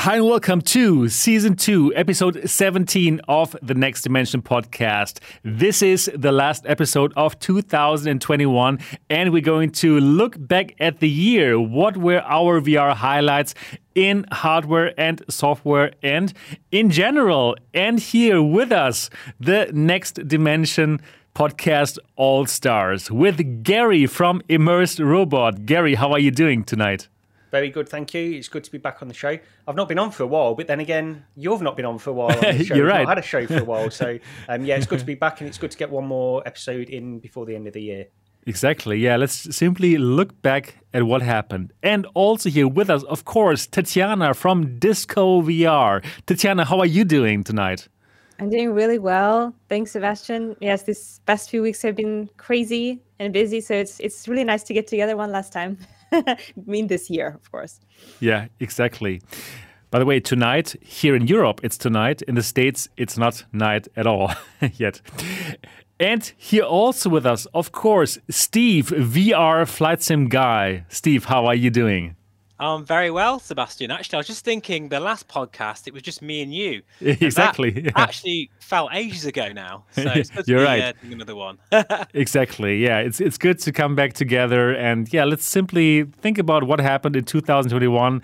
Hi, and welcome to season two, episode 17 of the Next Dimension podcast. This is the last episode of 2021, and we're going to look back at the year. What were our VR highlights in hardware and software and in general? And here with us, the Next Dimension podcast All Stars with Gary from Immersed Robot. Gary, how are you doing tonight? Very good, thank you. It's good to be back on the show. I've not been on for a while, but then again, you've not been on for a while. On the show. You're We've. Not had a show for a while, so um, yeah, it's good to be back, and it's good to get one more episode in before the end of the year. Exactly. Yeah. Let's simply look back at what happened. And also here with us, of course, Tatiana from Disco VR. Tatiana, how are you doing tonight? I'm doing really well. Thanks, Sebastian. Yes, these past few weeks have been crazy and busy, so it's it's really nice to get together one last time. Mean this year, of course. Yeah, exactly. By the way, tonight here in Europe, it's tonight. In the States, it's not night at all yet. And here also with us, of course, Steve, VR flight sim guy. Steve, how are you doing? Um, very well, Sebastian. Actually, I was just thinking the last podcast, it was just me and you. And Exactly. yeah. Actually, felt ages ago now. So it's good to You're right. uh, another one. Exactly. Yeah, it's it's good to come back together and yeah, let's simply think about what happened in 2021.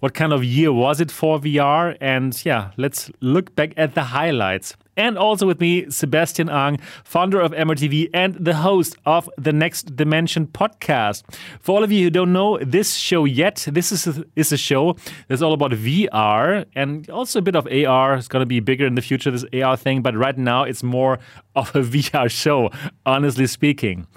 What kind of year was it for VR? And yeah, let's look back at the highlights. And also with me, Sebastian Ang, founder of MRTV and the host of the Next Dimension podcast. For all of you who don't know this show yet, this is a, is a show that's all about VR and also a bit of AR. It's going to be bigger in the future, this AR thing, but right now it's more of a VR show, honestly speaking.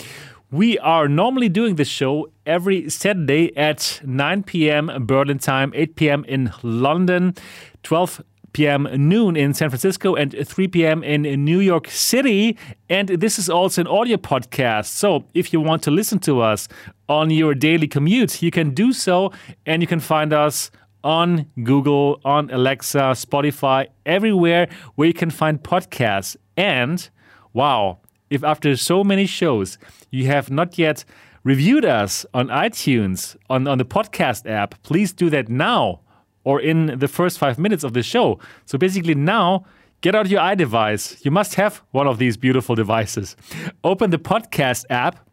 We are normally doing this show every Saturday at 9 p.m. Berlin time, 8 p.m. in London, 12 p.m. noon in San Francisco, and 3 p.m. in New York City. And this is also an audio podcast. So if you want to listen to us on your daily commute, you can do so, and you can find us on Google, on Alexa, Spotify, everywhere where you can find podcasts. And wow, if after so many shows you have not yet reviewed us on iTunes, on, on the podcast app, please do that now or in the first five minutes of the show. So basically, now get out your iDevice. You must have one of these beautiful devices. Open the podcast app,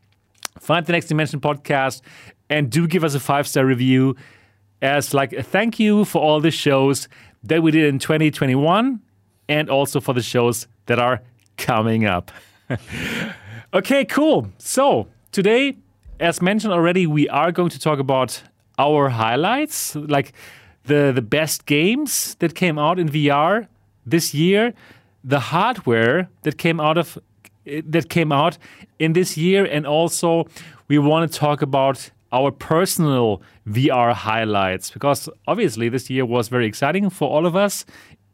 find the Next Dimension podcast, and do give us a five star review as like a thank you for all the shows that we did in 2021 and also for the shows that are coming up. okay, cool. So today, as mentioned already, we are going to talk about our highlights, like the the best games that came out in VR this year, the hardware that came out of that came out in this year, and also we want to talk about our personal VR highlights because obviously this year was very exciting for all of us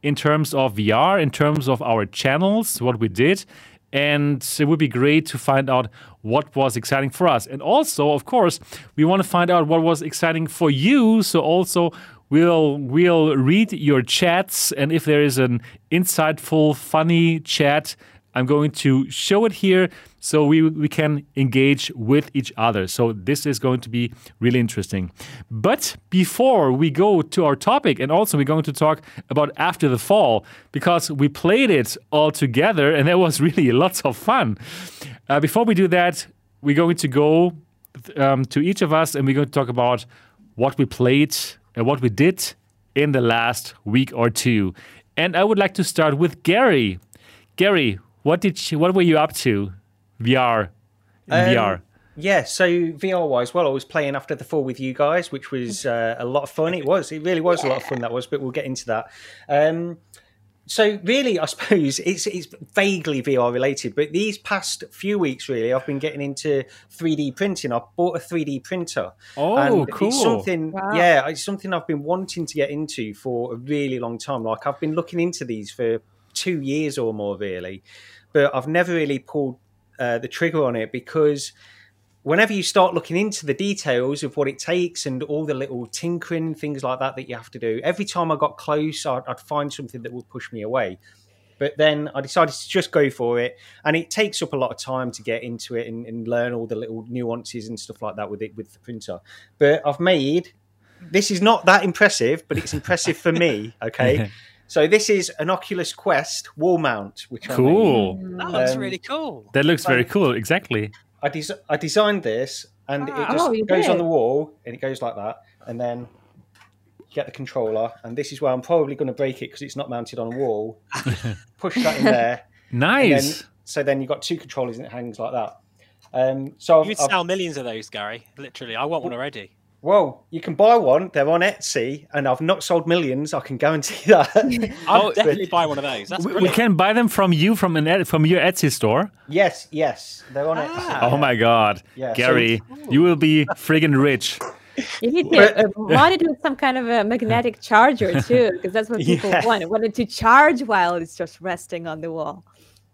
in terms of VR, in terms of our channels, what we did. And it would be great to find out what was exciting for us. And also, of course, we want to find out what was exciting for you. So also we'll we'll read your chats and if there is an insightful, funny chat, I'm going to show it here so we, we can engage with each other. So this is going to be really interesting. But before we go to our topic, and also we're going to talk about After the Fall, because we played it all together and that was really lots of fun. Uh, before we do that, we're going to go um, to each of us and we're going to talk about what we played and what we did in the last week or two. And I would like to start with Gary. Gary, what did you, what were you up to? VR, Um, VR. Yeah, so VR wise, well, I was playing after the fall with you guys, which was uh, a lot of fun. It was, it really was a lot of fun. That was, but we'll get into that. Um, so really, I suppose it's it's vaguely VR related, but these past few weeks, really, I've been getting into 3D printing. I bought a 3D printer. Oh, and cool. It's something, Wow. yeah, it's something I've been wanting to get into for a really long time. Like I've been looking into these for two years or more, really, but I've never really pulled uh, the trigger on it because whenever you start looking into the details of what it takes and all the little tinkering things like that that you have to do, every time I got close, I'd, I'd find something that would push me away. But then I decided to just go for it, and it takes up a lot of time to get into it and, and learn all the little nuances and stuff like that with it with the printer. But I've made this is not that impressive, but it's impressive for me. Okay, so this is an Oculus Quest wall mount, which I made. Cool. That looks Um, really cool. That looks very cool. Exactly. I, des- I designed this, and it Ah. just Oh, you goes on the wall, and it goes like that, and then you get the controller, and this is where I'm probably going to break it because it's not mounted on a wall. Push that in there, and then, Nice. so then you've got two controllers, and it hangs like that. Um, so I've, You'd I've- sell millions of those, Gary. Literally, I want one already. Well, you can buy one. They're on Etsy, and I've not sold millions. I can guarantee that. I'll definitely buy one of those. That's We, we can buy them from you from an from your Etsy store. yes, yes, they're on Etsy. Ah. Oh my God, Yeah, so- Gary, you will be friggin' rich. You need to uh, mount it with some kind of a magnetic charger too, because that's what people Yeah. want. Want it to charge while it's just resting on the wall.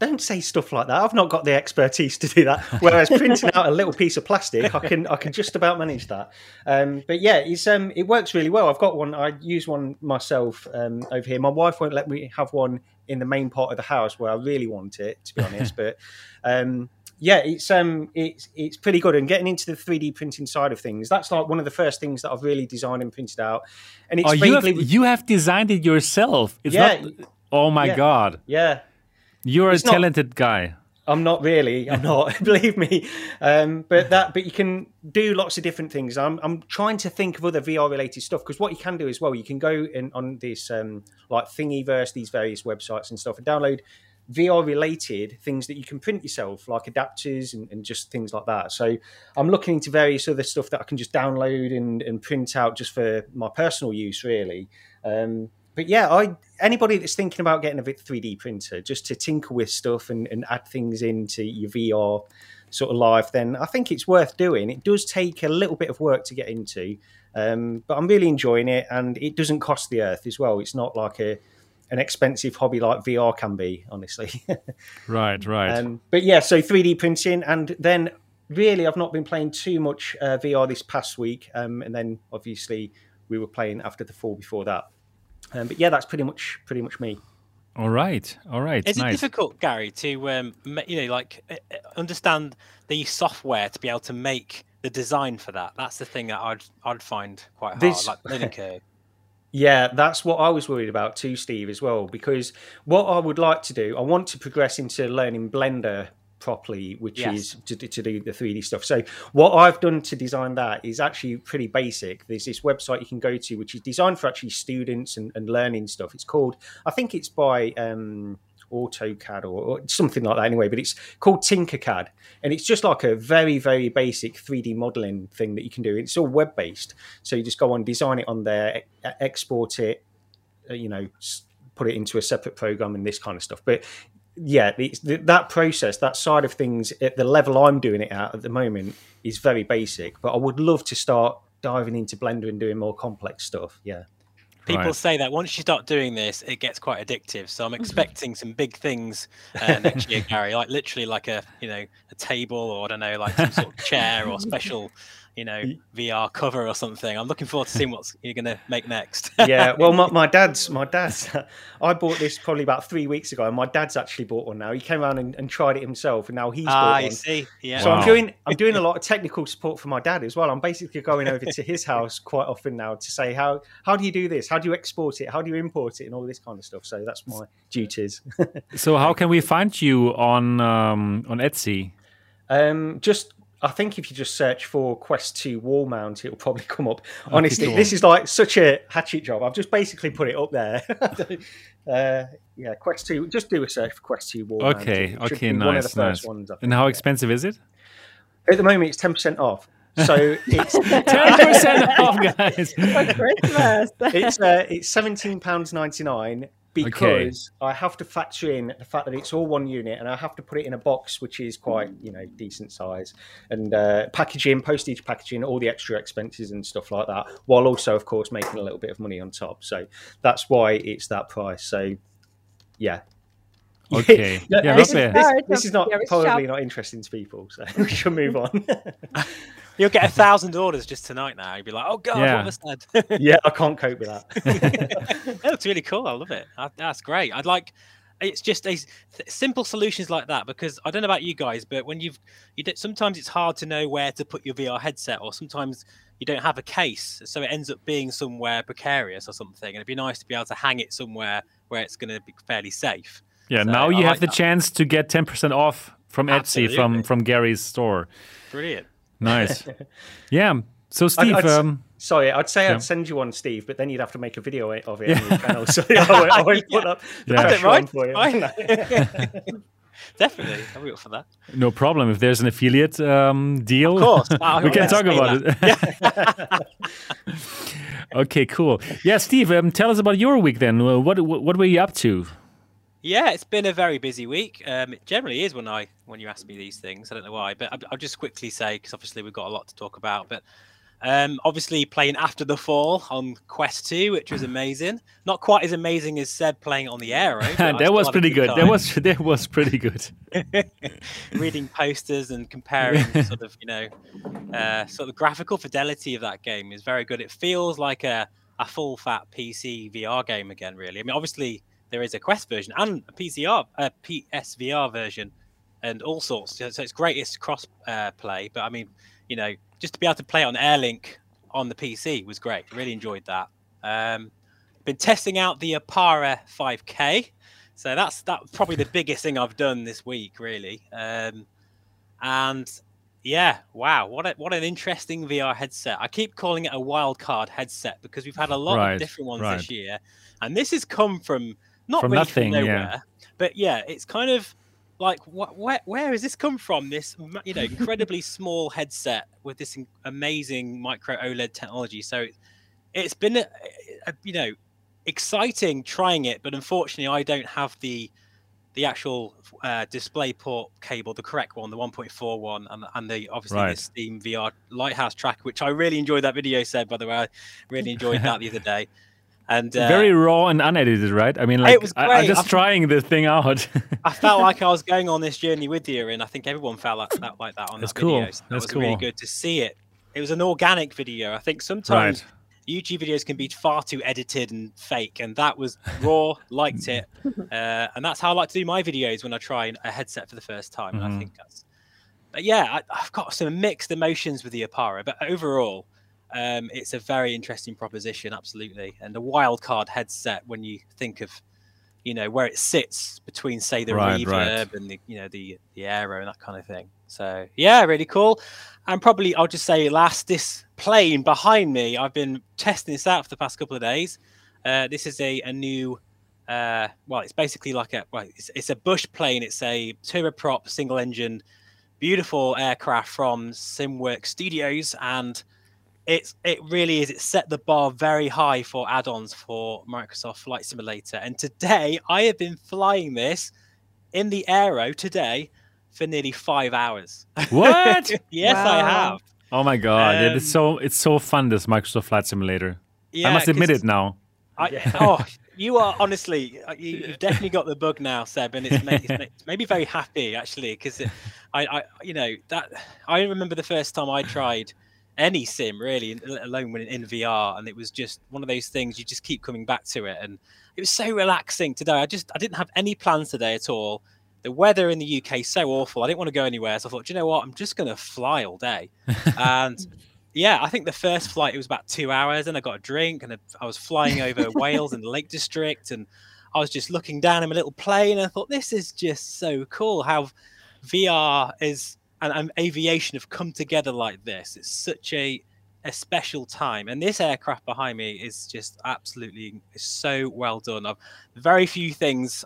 Don't say stuff like that. I've not got the expertise to do that. Whereas printing out a little piece of plastic, I can I can just about manage that. Um, but yeah, it's um it works really well. I've got one. I use one myself um, over here. My wife won't let me have one in the main part of the house where I really want it, to be honest. but um, yeah, it's um it's it's pretty good. And getting into the three D printing side of things, that's like one of the first things that I've really designed and printed out. And it's Oh, you have, you have designed it yourself. It's Yeah. not. Oh my Yeah. God, yeah. You're a It's not- talented guy. I'm not really. I'm not. believe me. Um, but that. But you can do lots of different things. I'm. I'm trying to think of other VR related stuff because what you can do as well, you can go in on this um, like Thingiverse, these various websites and stuff, and download VR related things that you can print yourself, like adapters and, and just things like that. So I'm looking into various other stuff that I can just download and, and print out just for my personal use, really. Um, but yeah, I anybody that's thinking about getting a 3D printer just to tinker with stuff and, and add things into your VR sort of life, then I think it's worth doing. It does take a little bit of work to get into, um, but I'm really enjoying it, and it doesn't cost the earth as well. It's not like a an expensive hobby like VR can be, honestly. Right, right. Um, but yeah, so 3D printing, and then really, I've not been playing too much uh, VR this past week, um, and then obviously we were playing after the fall before that. Um, but yeah, that's pretty much pretty much me. all right, all right. Is it difficult, Gary, to um, you know, like uh, uh, understand the software to be able to make the design for that? That's the thing that I'd I'd find quite hard, This- like learning curve. Yeah, that's what I was worried about too, Steve, as well. Because what I would like to do, I want to progress into learning Blender properly, which Yes. is to, to do the 3D stuff. So, what I've done to design that is actually pretty basic. There's this website you can go to, which is designed for actually students and, and learning stuff. It's called, I think it's by um, AutoCAD or, or something like that anyway, but it's called Tinkercad. And it's just like a very, very basic 3D modeling thing that you can do. It's all web based. So you just go on, design it on there, export it, uh, you know, put it into a separate program and this kind of stuff. But yeah, it's, th- that process, that side of things, at the level I'm doing it at at the moment, is very basic. But I would love to start diving into Blender and doing more complex stuff. Yeah. People Right. say that once you start doing this, it gets quite addictive. So I'm expecting some big things uh, next year, Gary. Like literally, like a you know a table or I don't know, like some sort of chair or special, you know, VR cover or something. I'm looking forward to seeing what you're going to make next. yeah well my, my dad's my dad's i bought this probably about three weeks ago and my dad's actually bought one now he came around and, and tried it himself and now he's ah, bought you one see, yeah. so Wow. i'm doing i'm doing a lot of technical support for my dad as well i'm basically going over to his house quite often now to say how how do you do this how do you export it how do you import it and all this kind of stuff so that's my duties So, how can we find you on um, on Etsy? Um, just I think if you just search for Quest 2 wall mount, it'll probably come up. Honestly, cool. this is like such a hatchet job. I've just basically put it up there. uh, yeah, Quest 2. Just do a search for Quest 2 wall mount. Okay, It should okay, be One of the nice, first nice. ones. And how expensive is it? At the moment, it's ten percent off. So it's Ten percent off, guys. For Christmas. it's uh, it's seventeen pounds ninety nine. Because okay. I have to factor in the fact that it's all one unit, and I have to put it in a box which is quite you know decent size, and uh, packaging, postage, packaging, all the extra expenses and stuff like that, while also of course making a little bit of money on top. So that's why it's that price. So yeah. Okay. yeah, this, is, this, this, is not probably not interesting to people, so we should move on. You'll get a thousand orders just tonight now. You'll be like, oh god, yeah. what was that? yeah, I can't cope with that. that looks really cool. I love it. That's great. I'd like. It's just a simple solutions like that because I don't know about you guys, but when you've you did, sometimes it's hard to know where to put your VR headset, or sometimes you don't have a case, so it ends up being somewhere precarious or something. And it'd be nice to be able to hang it somewhere where it's going to be fairly safe. Yeah, so now you I have like the that. chance to get ten percent off from Absolutely. Etsy from from Gary's store. Brilliant. Nice. yeah. So Steve, I'd, I'd, um, sorry, I'd say yeah. I'd send you one, Steve, but then you'd have to make a video of it on your channel. So I won't, I won't put up the yeah. pressure right. for you. Definitely, I'll be up for that. No problem. If there's an affiliate um, deal, of course, we can talk about it. okay, cool. Yeah, Steve, um, tell us about your week then. What, what what were you up to? Yeah, it's been a very busy week. Um, it generally is when I when you ask me these things. I don't know why, but I'll, I'll just quickly say because obviously we've got a lot to talk about. But um, obviously playing After the Fall on Quest Two, which was amazing. Not quite as amazing as Seb playing on the Aero. that was pretty good. That was that was pretty good. Reading posters and comparing sort of you know uh, sort of graphical fidelity of that game is very good. It feels like a a full fat PC VR game again. Really, I mean, obviously there is a Quest version and a PCR, a PSVR version, and all sorts. So, it's great. It's cross uh, play, but I mean, you know, just to be able to play on AirLink on the PC was great. Really enjoyed that. Um, been testing out the Arpara 5K, so that's that probably the biggest thing I've done this week, really. Um, and yeah, wow, what a, what an interesting VR headset. I keep calling it a wildcard headset because we've had a lot right, of different ones right. this year, and this has come from not from really nothing, from nowhere, yeah. but yeah, it's kind of like what, where, where has this come from? This you know incredibly small headset with this amazing micro OLED technology. So it's been a, a, you know exciting trying it, but unfortunately I don't have the the actual uh, display port cable, the correct one, the 1.4 one, and, and the obviously right. the Steam VR Lighthouse track, which I really enjoyed that video. Said by the way, I really enjoyed that the other day and uh, very raw and unedited, right? I mean, like it was great. I, am just I, trying this thing out. I felt like I was going on this journey with you, and I think everyone felt like that, like that on That's that cool. video. So that That's was cool. really good to see it. It was an organic video. I think sometimes. Right. YouTube videos can be far too edited and fake, and that was raw. liked it, uh, and that's how I like to do my videos when I try a headset for the first time. Mm-hmm. And I mm-hmm. think that's, but yeah, I, have got some mixed emotions with the Arpara, but overall, um, it's a very interesting proposition, absolutely, and a wild card headset when you think of, you know, where it sits between, say, the right, reverb right. and the, you know, the the aero and that kind of thing. So yeah, really cool. And probably I'll just say last, this plane behind me, I've been testing this out for the past couple of days. Uh, this is a a new. Uh, well, it's basically like a well, it's, it's a bush plane. It's a turboprop single engine, beautiful aircraft from SimWorks Studios, and it's it really is. It set the bar very high for add-ons for Microsoft Flight Simulator. And today I have been flying this in the Aero today for nearly five hours. What? yes, wow. I have. Oh my god! Um, it's so it's so fun this Microsoft Flight Simulator. Yeah, I must admit it now. I, oh, you are honestly uh, you, have definitely got the bug now, Seb, and it's made, it's made me very happy actually because I, I, you know that I remember the first time I tried any sim really, let alone when in VR. And it was just one of those things you just keep coming back to it, and it was so relaxing today. I just I didn't have any plans today at all. The weather in the UK is so awful. I didn't want to go anywhere, so I thought, you know what, I'm just going to fly all day. and yeah, I think the first flight it was about two hours, and I got a drink, and I was flying over Wales and the Lake District, and I was just looking down in my little plane, and I thought, this is just so cool how VR is and, and aviation have come together like this. It's such a a special time. And this aircraft behind me is just absolutely so well done. I've very few things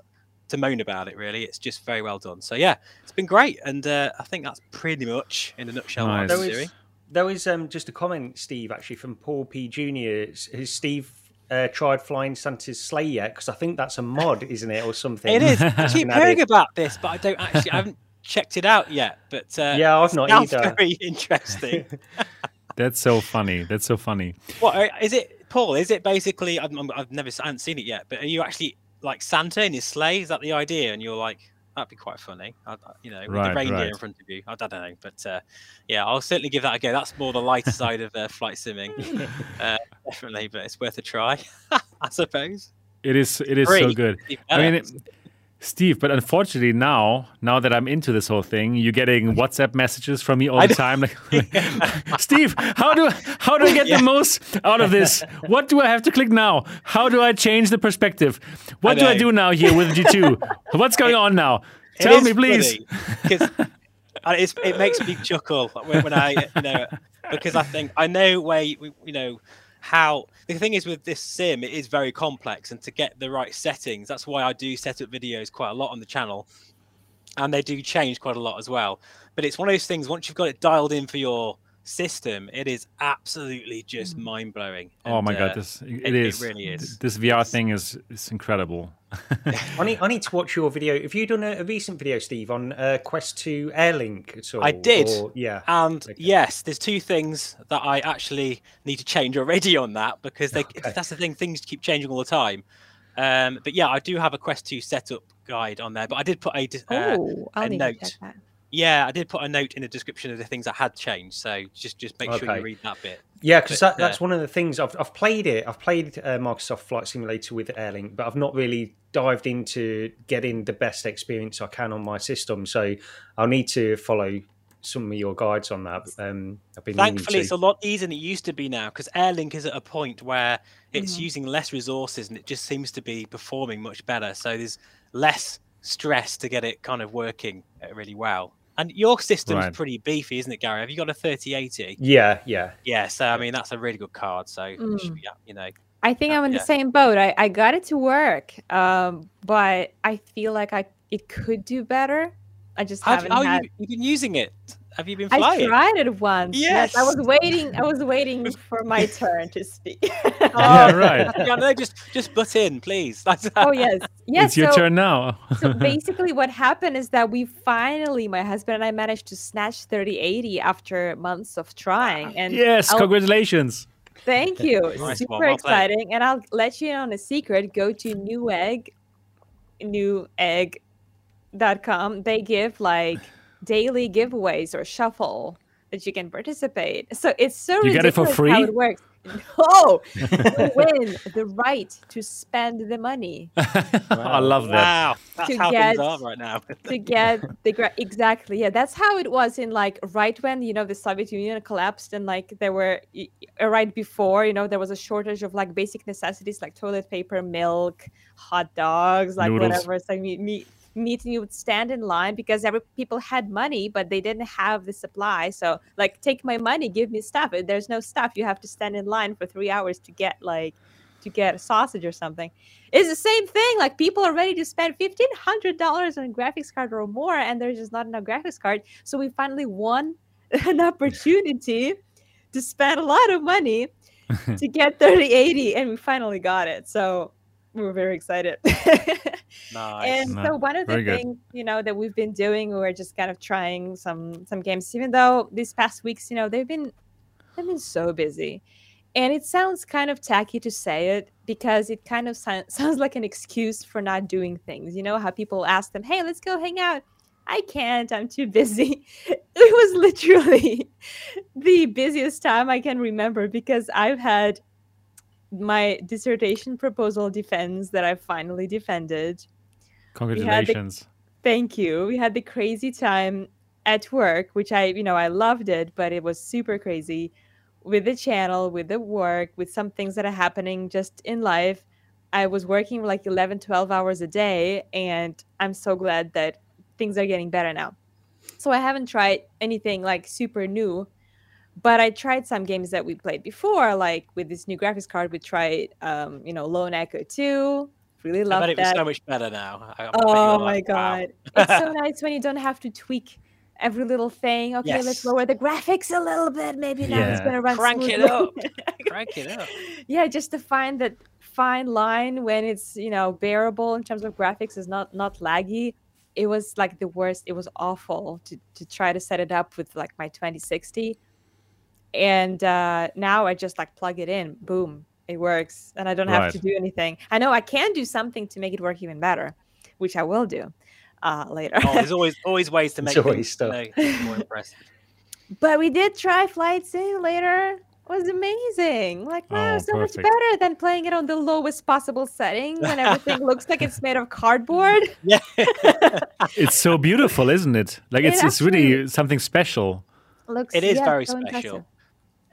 to moan about it. Really, it's just very well done. So yeah, it's been great, and uh, I think that's pretty much in a nutshell nice. what I'm There was um, just a comment, Steve, actually from Paul P Junior. His Steve uh, tried flying Santa's sleigh yet? Because I think that's a mod, isn't it, or something? It is. I keep hearing about this, but I don't actually. I haven't checked it out yet. But uh, Yeah, I've not sounds either. Very interesting. That's so funny. That's so funny. what uh, it, Paul? Is it basically? I've, I've never, I haven't seen it yet. But are you actually like Santa in his sleigh? Is that the idea? And you're like, that'd be quite funny. I, I- you know, with Right, the reindeer right. in front of you. I, I don't know, but uh, yeah, I'll certainly give that a go. That's more the lighter side of uh, flight simming, uh, definitely. But it's worth a try, I suppose. It is. It is so good. I mean, better. it, Steve, but unfortunately now, now that I'm into this whole thing, you're getting WhatsApp messages from me all I the time. Like, Steve, how do how do I get Yeah. the most out of this? What do I have to click now? How do I change the perspective? What do I do now here with G2? What's going on now? Tell me, please. It makes me chuckle when, when I, you know, because I think I know where you, you know how the thing is with this sim, it is very complex, and to get the right settings, that's why I do set up videos quite a lot on the channel, and they do change quite a lot as well. But it's one of those things. Once you've got it dialed in for your system, it is absolutely just mind blowing. Oh my god, this it it is. really is. This VR thing is is incredible. I need, I need to watch your video. Have you done a, a recent video, Steve, on uh, Quest 2 Airlink at all? I did. Or- yeah. And Okay. yes, there's two things that I actually need to change already on that because they, Okay. that's the thing, things keep changing all the time. Um, but yeah, I do have a Quest 2 setup guide on there, but I did put a, uh, oh, I'll a need note. To check that. yeah, I did put a note in the description of the things that had changed. So just just make sure you read that bit. Yeah, because that, that's uh, one of the things I've, I've played it. I've played uh, Microsoft Flight Simulator with Airlink, but I've not really dived into getting the best experience I can on my system. So I'll need to follow some of your guides on that. Um, I've been Thankfully, it's a lot easier than it used to be now because Airlink is at a point where it's Mhm. using less resources and it just seems to be performing much better. So there's less stress to get it kind of working uh, really well. And your system's Right. pretty beefy, isn't it, Gary? Have you got a 3080? Yeah, yeah. Yeah, so I mean that's a really good card. So it should Mm. be, you know, I think Uh, I'm in yeah. the same boat. I, I got it to work, um, but I feel like I it could do better. I just have, haven't oh, had. you, you've been using it. Have you been flying? I tried it once. Yes. I was waiting. I was waiting for my turn to speak. Yeah, right. yeah, no, just just butt in, please. That's oh yes, yes. it's your turn now. so basically, what happened is that we finally, my husband and I, managed to snatch 3080 after months of trying. And yes, I'll- congratulations. Thank you. Nice Super well exciting. And I'll let you in on a secret. Go to Newegg, newegg.com. They give like daily giveaways or shuffle that you can participate. So it's so You get it for ridiculous how it works. No, you win the right to spend the money I love that. wow, that's To how things are right now. to get the gra- exactly yeah that's how it was in like right when you know the soviet union collapsed and like there were y- right before you know there was a shortage of like basic necessities like toilet paper milk hot dogs like Noodles. whatever it's like meat, meat meat and you would stand in line because every people had money but they didn't have the supply so like take my money give me stuff there's no stuff you have to stand in line for three hours to get like to get a sausage or something it's the same thing. Like people are ready to spend fifteen hundred dollars on a graphics card or more, and there's just not enough graphics card. So we finally won an opportunity to spend a lot of money to get 3080, and we finally got it. So we were very excited. Nice. And No, so one of the very good. things you know that we've been doing, we were just kind of trying some some games, even though these past weeks, you know, they've been they've been so busy. And it sounds kind of tacky to say it because it kind of sound, sounds like an excuse for not doing things. You know how people ask them, "Hey, let's go hang out." I can't. I'm too busy. It was literally the busiest time I can remember because I've had my dissertation proposal defense that I finally defended. Congratulations. Thank you. We had the crazy time at work, which I, you know, I loved it, but it was super crazy with the channel, with the work, with some things that are happening just in life. I was working like 11, 12 hours a day, and I'm so glad that things are getting better now. So I haven't tried anything like super new, but I tried some games that we played before, like with this new graphics card. We tried, um, you know, Lone Echo 2. Really I loved bet it was that. so much better now. I- I Oh my like, wow. god. It's so nice when you don't have to tweak every little thing. Okay, let's lower the graphics a little bit. Maybe now it's gonna run Crank it up. Crank it up. yeah, just to find that fine line when it's you know bearable in terms of graphics is not not laggy it was like the worst it was awful to, to try to set it up with like my 2060 and uh now i just like plug it in boom it works and i don't have Right. to do anything i know i can do something to make it work even better which i will do uh later Oh, there's always always ways to make always things stuff. you know, more impressive. but we did try flight simulator it was amazing like wow Oh, so much better than playing it on the lowest possible setting when everything looks like it's made of cardboard Yeah. It's so beautiful, isn't it? Like It it's it's really something special. looks It is yeah, very so special. impressive.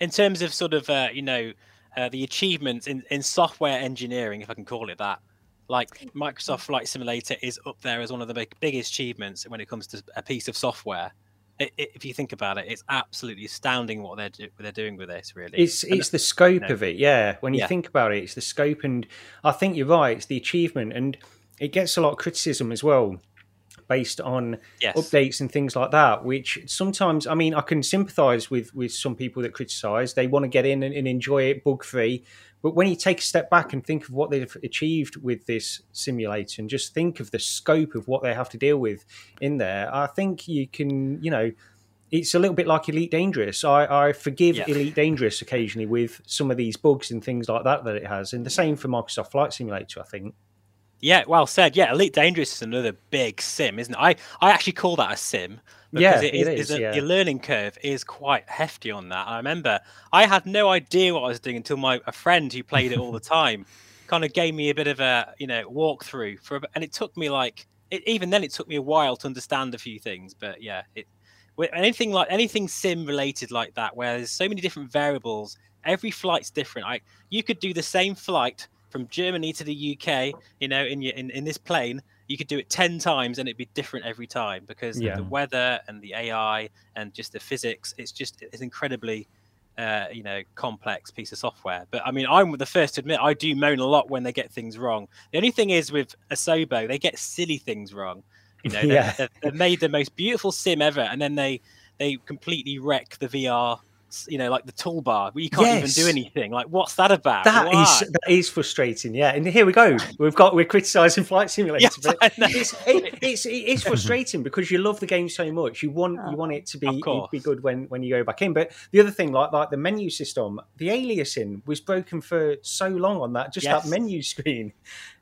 In terms of sort of uh, you know uh, the achievements in, in software engineering, if I can call it that. Like Microsoft Flight Simulator is up there as one of the big, biggest achievements when it comes to a piece of software. I i if you think about it, it's absolutely astounding what they're do- what they're doing with this. Really, It's And it's the scope know. of it, yeah. When you Yeah. think about it, it's the scope, and I think you're right. It's the achievement, and it gets a lot of criticism as well, based on yes, updates and things like that. Which sometimes, I mean, I can sympathise with with some people that criticise. They want to get in and, and enjoy it bug free, but when you take a step back and think of what they've achieved with this simulator, and just think of the scope of what they have to deal with in there, I think you can, you know. It's a little bit like Elite Dangerous. I, I forgive Yeah. Elite Dangerous occasionally with some of these bugs and things like that that it has, and the same for Microsoft Flight Simulator. I think. Yeah, well said. Yeah, Elite Dangerous is another big sim, isn't it? I I actually call that a sim. Yeah, it it is, is, a- yeah. Your learning curve is quite hefty on that. I remember I had no idea what I was doing until my a friend who played it all the time kind of gave me a bit of a you know walkthrough for, a and it took me like it, even then it took me a while to understand a few things. But yeah, it anything like anything sim related like that, where there's so many different variables, every flight's different. Like you could do the same flight from Germany to the UK, you know, in your in, in this plane, you could do it 10 times and it'd be different every time because Yeah. the weather and the AI and just the physics. It's just it's incredibly uh, you know, complex piece of software. But I mean, I'm the first to admit I do moan a lot when they get things wrong. The only thing is with Asobo, they get silly things wrong. You know, they- Yeah. they've, they've made the most beautiful sim ever, and then they they completely wreck the VR. You know, like the toolbar, where you can't Yes. even do anything. Like, what's that about? That is Why? that is frustrating. Yeah, and here we go. We've got we're criticising Flight Simulator. Yes, but it's, it, it's it is frustrating because you love the game so much. You want you want it to be be good when when you go back in. But the other thing, like like the menu system, the aliasing was broken for so long on that just Yes. that menu screen.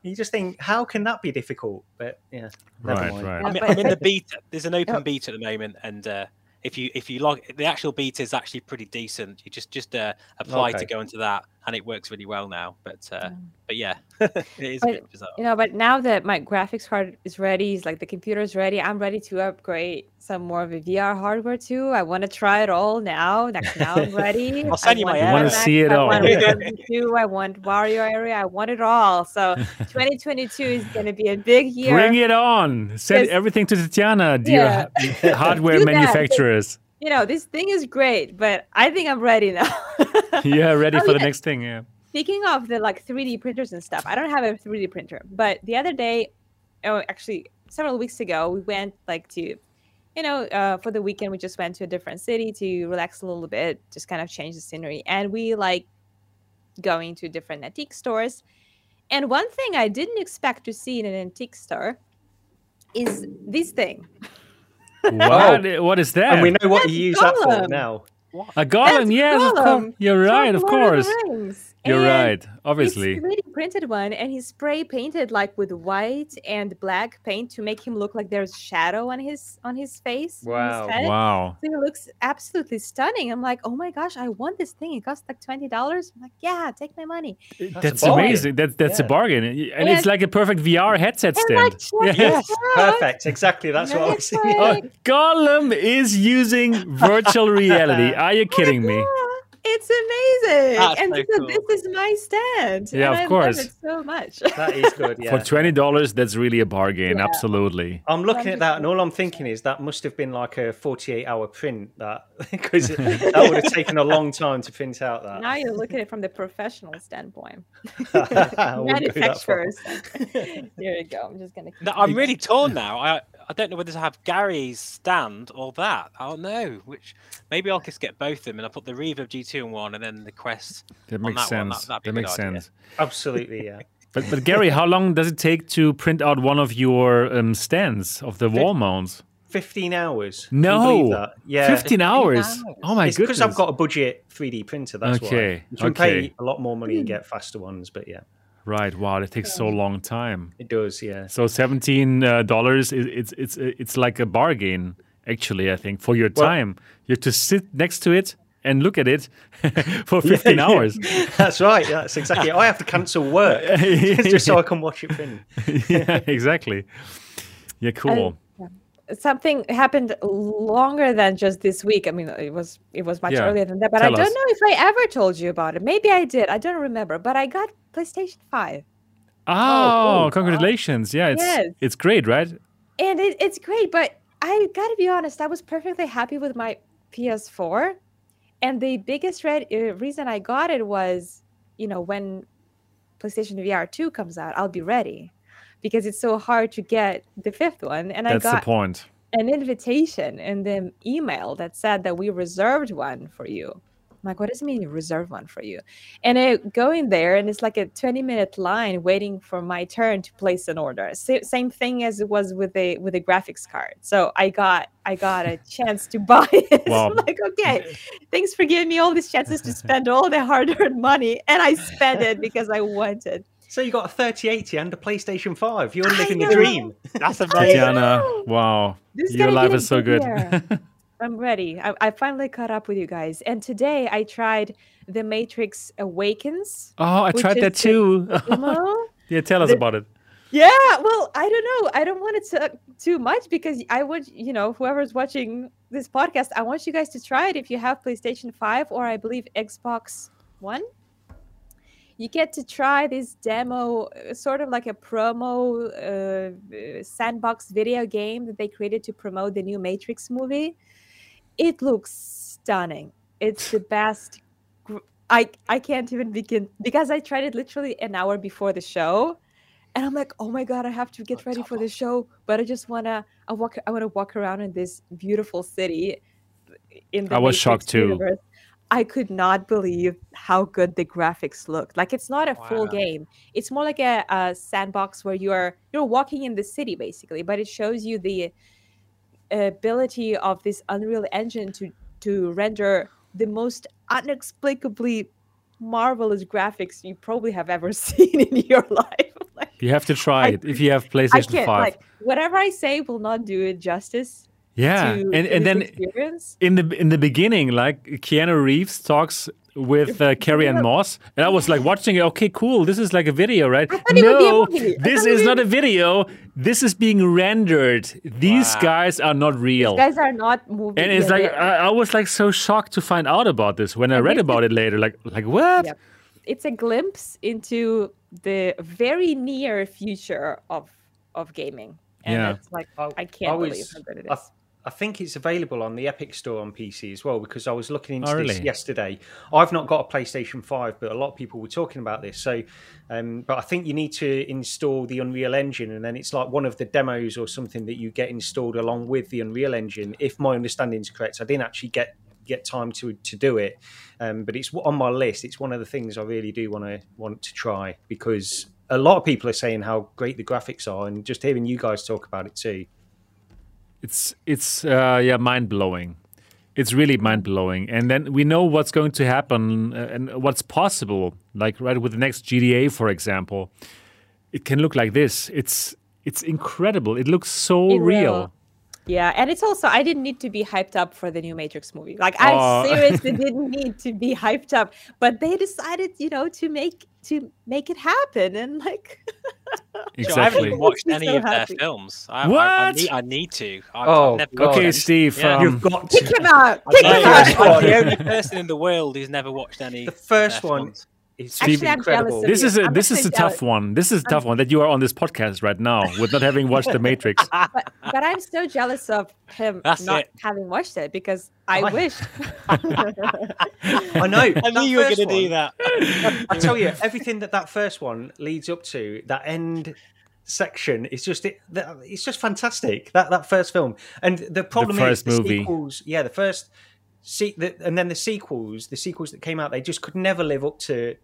You just think, how can that be difficult? But yeah, never Right, mind. right. I Yeah, mean, but- I'm in the beta. There's an open Yep. beta at the moment, and uh, if you if you log the actual beta is actually pretty decent. You just just uh, apply to go into that, and it works really well now. But uh, but yeah, it is But- a bit bizarre. You know, but now that my graphics card is ready, is like the computer is ready, I'm ready to upgrade some more of the VR hardware too. I want to try it all now. Like now I'm ready. I'll send I you my want wanna see it I all. want Resident 2, I want Wario area. I want it all. So 2022 is going to be a big year. Bring it on. Send everything to Tatiana, dear Yeah. hardware Do that. manufacturers. You know, this thing is great, but I think I'm ready now. Yeah, ready Oh, for the next thing. Yeah. Speaking of the like 3D printers and stuff, I don't have a 3D printer, but the other day, oh, actually, several weeks ago, we went like to, you know, uh, for the weekend, we just went to a different city to relax a little bit, just kind of change the scenery, and we like going to different antique stores. And one thing I didn't expect to see in an antique store is this thing. What? What is that? And we know what That's you use that for Gollum. now. a golem. That's Yes, of course. You're from right. Of Lord course. Rings. You're And right. Obviously. It's 3D printed one, and he spray painted like with white and black paint to make him look like there's shadow on his on his face. on his Wow. head. Wow. So he looks absolutely stunning. I'm like, oh my gosh, I want this thing. It costs like twenty dollars. I'm like, yeah, take my money. a That's amazing. That, that's a bargain. And it's like a perfect VR headset stand. like, check Yes. Perfect. Exactly. That's what I was It's thinking. Uh, like- Oh, Gollum is using virtual reality. Are you oh kidding me? Yeah, It's amazing. That's and so so cool. this is my stand. Yeah, and of I course. Love it so much. That is good. Yeah. For twenty dollars, that's really a bargain. Yeah. Absolutely. I'm looking at that, and all I'm thinking is that must have been like a 48 hour print. That because that would have taken a long time to print out. That now you look at it from the professional standpoint. I wouldn't go that far. Manufacturers. Here you go. I'm just gonna. No, I'm really torn now. I I don't know whether to have Gary's stand or that. I don't know which. Maybe I'll just get both of them and I'll put the Reverb G2 in one and then the Quest. That on makes that one. sense. That, that'd that makes good idea. sense. Absolutely, yeah. But but Gary, how long does it take to print out one of your um, stands of the wall mounts? 15 hours. Can you No, that? Yeah. 15 hours. hours. Oh my it's goodness! because I've got a budget 3D printer. That's Okay, why. You can okay. pay a lot more money and get faster ones, but yeah, right. Wow, it takes so long time. it does. Yeah. So seventeen uh, dollars is it's it's it's like a bargain. Actually, I think for your Well- time, you have to sit next to it and look at it for fifteen hours. That's right. That's exactly. it. I have to cancel work just so I can watch it yeah, exactly. Yeah, cool. Something happened longer than just this week. I mean, it was it was much Yeah. earlier than that. But Tell I don't us. know if I ever told you about it. Maybe I did. I don't remember. But I got PlayStation Five, oh, oh congratulations! Yeah, it's Yes. it's great, right? and it, it's great. But I gotta be honest, I was perfectly happy with my PS4, and the biggest red, uh, reason I got it was, you know, when PlayStation VR two comes out, I'll be ready, because it's so hard to get the fifth one, and That's I the got point. an invitation in the email that said that we reserved one for you. I'm like, what does it mean you reserved one for you? And I go in there and it's like a 20 minute line waiting for my turn to place an order. Sa- same thing as it was with a with a graphics card. So I got I got a chance to buy it. Wow. I'm like, okay, thanks for giving me all these chances to spend all the hard-earned money. And I spent it because I wanted. So you got a 3080 and a PlayStation 5. You're living the dream. That's I amazing. Diana, know. wow, your life is so good. I'm ready. I, I finally caught up with you guys. And today I tried The Matrix Awakens. oh, I tried that too. yeah, tell us The- about it. yeah, well, I don't know. I don't want to talk too much because I want, you know, whoever's watching this podcast, I want you guys to try it if you have PlayStation 5 or I believe Xbox One. You get to try this demo, uh, sort of like a promo uh, uh, sandbox video game that they created to promote the new Matrix movie. It looks stunning. It's the best. gr- I I can't even begin because I tried it literally an hour before the show, and I'm like, oh my god, I have to get ready for the show, but I just wanna I walk I want to walk around in this beautiful city. In the I was shocked Matrix too. I could not believe how good the graphics looked. Like it's not a full game. It's more like a, a sandbox where you are you're walking in the city basically, but it shows you the ability of this Unreal Engine to to render the most inexplicably marvelous graphics you probably have ever seen in your life. like, You have to try I- it if you have PlayStation Five. like whatever I say will not do it justice. Yeah, to, and and this then experience. in the in the beginning, like Keanu Reeves talks with uh, Carrie Ann Yeah. Moss, and I was like watching it. Okay, cool. This is like a video, right? thought it would be a No, this thought it is would not a video. This is being rendered. These Wow. guys are not real. These guys are not moving. and it's yeah, like I, I was like so shocked to find out about this when I read about it later. Like like what? Yep. it's a glimpse into the very near future of of gaming. And Yeah. it's like I- I can't I was- believe how good it is. I think it's available on the Epic Store on PC as well because I was looking into Oh, this yesterday. I've not got a PlayStation 5, but a lot of people were talking about this. So, um, but I think you need to install the Unreal Engine, and then it's like one of the demos or something that you get installed along with the Unreal Engine. If my understanding is correct, I didn't actually get get time to to do it, um, but it's on my list. It's one of the things I really do want to want to try because a lot of people are saying how great the graphics are, and just hearing you guys talk about it too. It's it's uh, yeah mind blowing. It's really mind blowing, and then we know what's going to happen uh, and what's possible. Like right with the next GTA, for example, it can look like this. It's it's incredible. It looks so It real. will. Yeah, and it's also I didn't need to be hyped up for the new Matrix movie. Like. I seriously didn't need to be hyped up, but they decided, you know, to make to make it happen, and like So I haven't Exactly. watched any so of their films. I, I, I, What? need, I need to. I, Oh, I've never Okay, any. Steve. Yeah. Um, You've got kick to. him out, I'm kick him out. first one- the only person in the world who's never watched any. The first of their one films. It's Actually, I'm incredible. jealous of this you. is a I'm this is actually a tough one. This is a tough one that you are on this podcast right now with not having watched The Matrix. but, but I'm so jealous of him That's not it. having watched it because I oh, I- wish. I know. I knew you were going to do that. I tell you, everything that that first one leads up to, that end section is just it, it's just fantastic. That that first film and the problem first is the movie. sequels. Yeah, the first. See, the, and then the sequels, the sequels that came out, they just could never live up to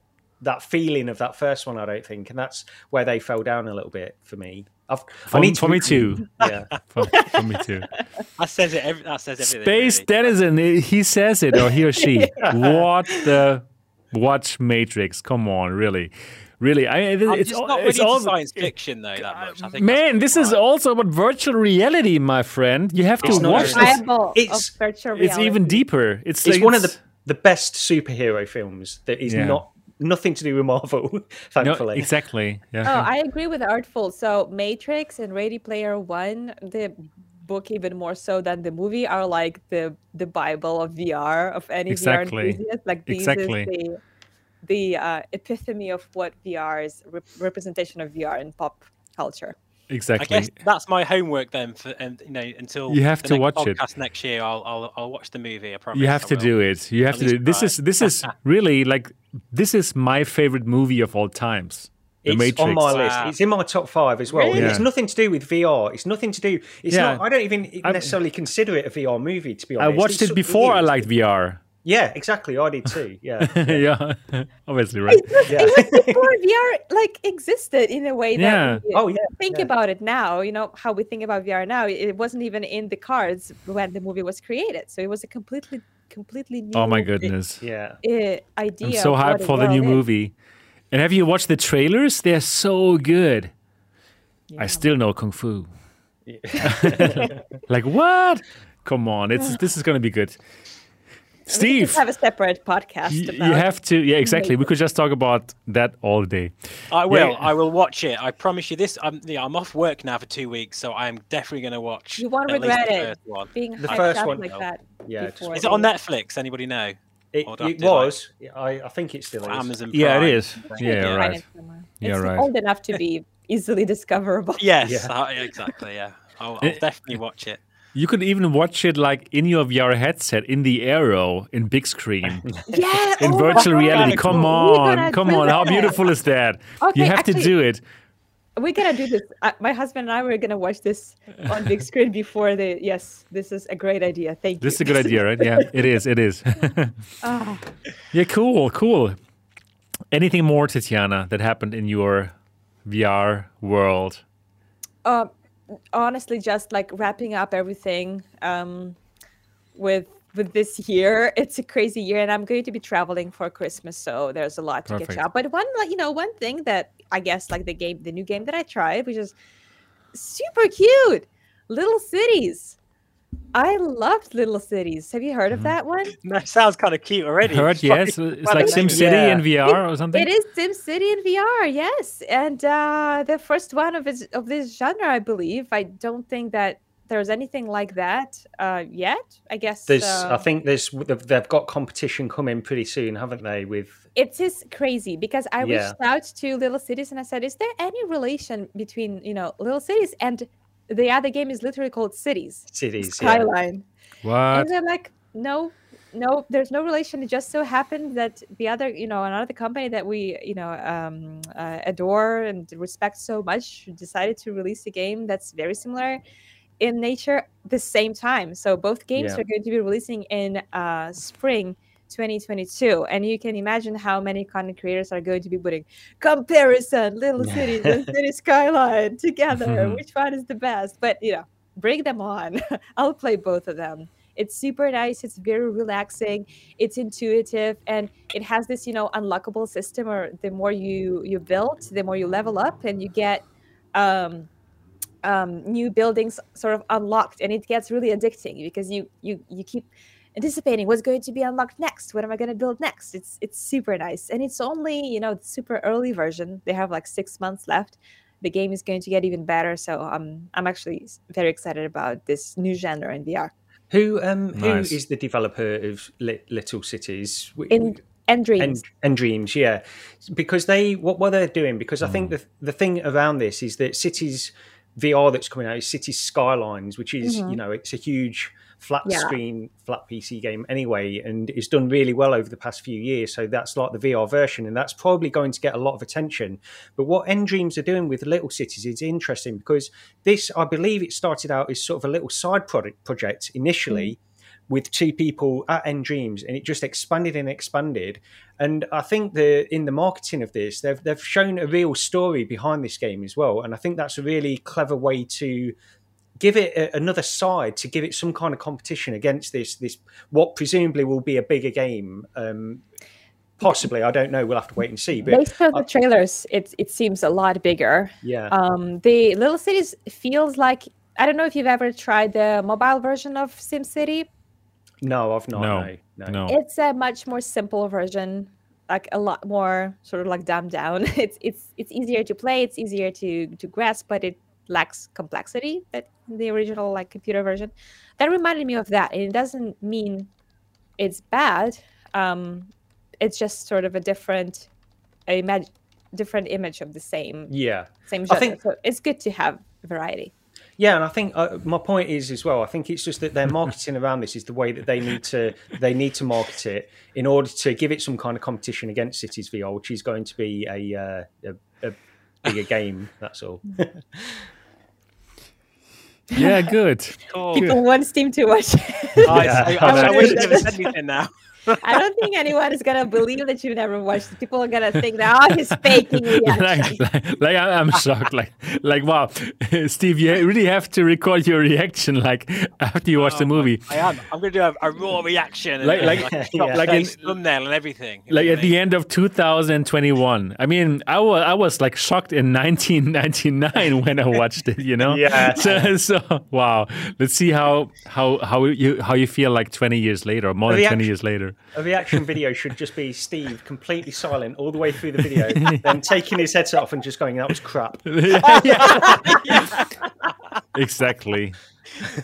that feeling of that first one. I don't think, and that's where they fell down a little bit for me. I've, For, I need to for me read- too. Yeah, For, for me too. That says it. Every, that says everything. Space really. Denizen, he says it or he or she. What the watch Matrix? Come on, really, really. I I'm it's just all, not it's really all science fiction though that much. I think man. This that's is also about virtual reality, my friend. You have to It's not watch this. It's- of virtual It's even deeper. It's it's like one of the the best superhero films that is Yeah. not nothing to do with Marvel. no, Thankfully, exactly. Yeah. Oh, I agree with Artful. So Matrix and Ready Player One, the book even more so than the movie, are like the the Bible of VR of any Exactly. VR enthusiast. Like these Exactly. is the the uh, epitome of what VR is rep- representation of VR in pop culture. I guess that's my homework then. For and you know until You have the to next watch it. next year, I'll, I'll I'll watch the movie. I promise. You have I to will. do it. You have At to do it. This is this is really like this is my favorite movie of all times. The it's Matrix. on my list. It's in my top five as well. Really? And It's nothing to do with VR. It's nothing to do. It's Yeah. not. I don't even I'm- necessarily consider it a VR movie. To be honest, I watched It's- it before I liked VR. Yeah, exactly. I did too. Yeah. yeah, obviously, right? Yeah. Before VR like existed in a way that Yeah. we Oh, yeah, think yeah. about it now. You know how we think about VR now. It wasn't even in the cards when the movie was created. So it was a completely completely new. Oh my goodness! yeah. uh, idea. I'm so hyped for the new is. movie. And have you watched the trailers? They're so good. I still know kung fu. like what? Come on, it's this is gonna be good. We could Steve, have a separate podcast. y- about you have to. Yeah, exactly. We could just talk about that all day. I will. Yeah. I will watch it. I promise you this. I'm yeah, I'm off work now for two weeks, so I'm definitely going to watch. You won't at least regret the it. first one. being The first one, like though. that. Yeah, just- Is it on Netflix? Anybody know? It, Or do I have it was. I, I think it still is. Amazon. Yeah, it Prime. is. Yeah, Yeah. Right. it. Yeah, it's right. old enough to be easily discoverable. Yes, Yeah. uh, exactly. Yeah, I'll, I'll definitely watch it. You could even watch it like in your VR headset in the Aero in big screen Yeah, in oh virtual reality. Come We're on, come on! How beautiful is that? Okay, you have to do it. We're gonna do this. Uh, my husband and I were gonna watch this on big screen before the. Yes, this is a great idea. Thank you. This is a good idea, right? Yeah, it is. It is. Ah. yeah, cool, cool. Anything more, Tatiana, that happened in your VR world? Um, honestly, just like wrapping up everything um, with with this year. It's a crazy year, and I'm going to be traveling for Christmas, so there's a lot to Perfect. catch up. But one, like you know, one thing that I guess like the game, the new game that I tried, which is super cute, Little Cities. I loved Little Cities. Have you heard of that one? That sounds kind of cute already. Heard, It's like- yes. It's like Sim City yeah. in VR or something. It is Sim City in VR, yes, and uh, the first one of its of this genre, I believe. I don't think that there's anything like that uh, yet. I guess There's. uh, I think there's. they've- They've got competition coming pretty soon, haven't they? With it is crazy because I Yeah. reached out to Little Cities and I said, "Is there any relation between you know Little Cities and the other game is literally called Cities cities. Yeah. Skyline?" What? And they're like, "No." No, there's no relation. It just so happened that the other, you know, another company that we, you know, um, uh, adore and respect so much decided to release a game that's very similar in nature the same time. So both games Yeah. are going to be releasing in uh, spring 2022, and you can imagine how many content creators are going to be putting comparison, Little Cities and City Skyline together. Which one is the best? But you know, bring them on. I'll play both of them. It's super nice. It's very relaxing. It's intuitive, and it has this, you know, unlockable system. Or the more you you build, the more you level up, and you get um, um, new buildings sort of unlocked, and it gets really addicting because you you you keep anticipating what's going to be unlocked next. What am I going to build next? It's it's super nice, and it's only you know the super early version. They have like six months left. The game is going to get even better, so um, I'm actually very excited about this new genre in VR. Who um who Nice. is the developer of Li- Little Cities? In nDreams. and, nDreams yeah because they what what they're doing because i think the the thing around this is that cities VR that's coming out is Cities Skylines, which is you know it's a huge flat Yeah. screen, flat PC game anyway, and it's done really well over the past few years. So that's like the VR version, and that's probably going to get a lot of attention. But what nDreams are doing with Little Cities is interesting because this, I believe, it started out as sort of a little side product project initially. Mm. With two people at nDreams, and it just expanded and expanded. And I think the in the marketing of this, they've they've shown a real story behind this game as well. And I think that's a really clever way to give it a, another side to give it some kind of competition against this this what presumably will be a bigger game um possibly i don't know we'll have to wait and see but Based on the trailers, it it seems a lot bigger. yeah Um, the Little Cities feels like I don't know if you've ever tried the mobile version of SimCity. no i've not No, no no, no. It's a much more simple version, like a lot more sort of like dumbed down. It's it's it's easier to play, it's easier to to grasp, but it lacks complexity that the original like computer version. That reminded me of that, and it doesn't mean it's bad. Um, it's just sort of a different, a imag- different image of the same yeah same I genre. think- so it's good to have variety. yeah and i think uh, my point is as well i think it's just that their marketing around this is the way that they need to they need to market it in order to give it some kind of competition against cities vr which is going to be a uh, a, a bigger game that's all Yeah, good. Cool. People want Steam to watch. Oh, I, I, I, I wish you Yeah. never said anything now. I don't think anyone is gonna believe that you've never watched it. People are gonna think that oh, he's faking reaction. like, like, like, I- I'm shocked. Like, like, wow, Steve, you really have to record your reaction like after you watch the oh, movie. I am. I'm going to do a, a raw reaction. Like- like, like- like, Yeah. like in- thumbnail and everything. Like at the end of 2021. I mean, I was I was like shocked in 1999 when I watched it. You know. Yeah. So, so wow. Let's see how how how you how you feel like 20 years later, or more The than 20 reaction- years later. Uh, a reaction video should just be Steve completely silent all the way through the video, then taking his headset off and just going, "That was crap." Exactly.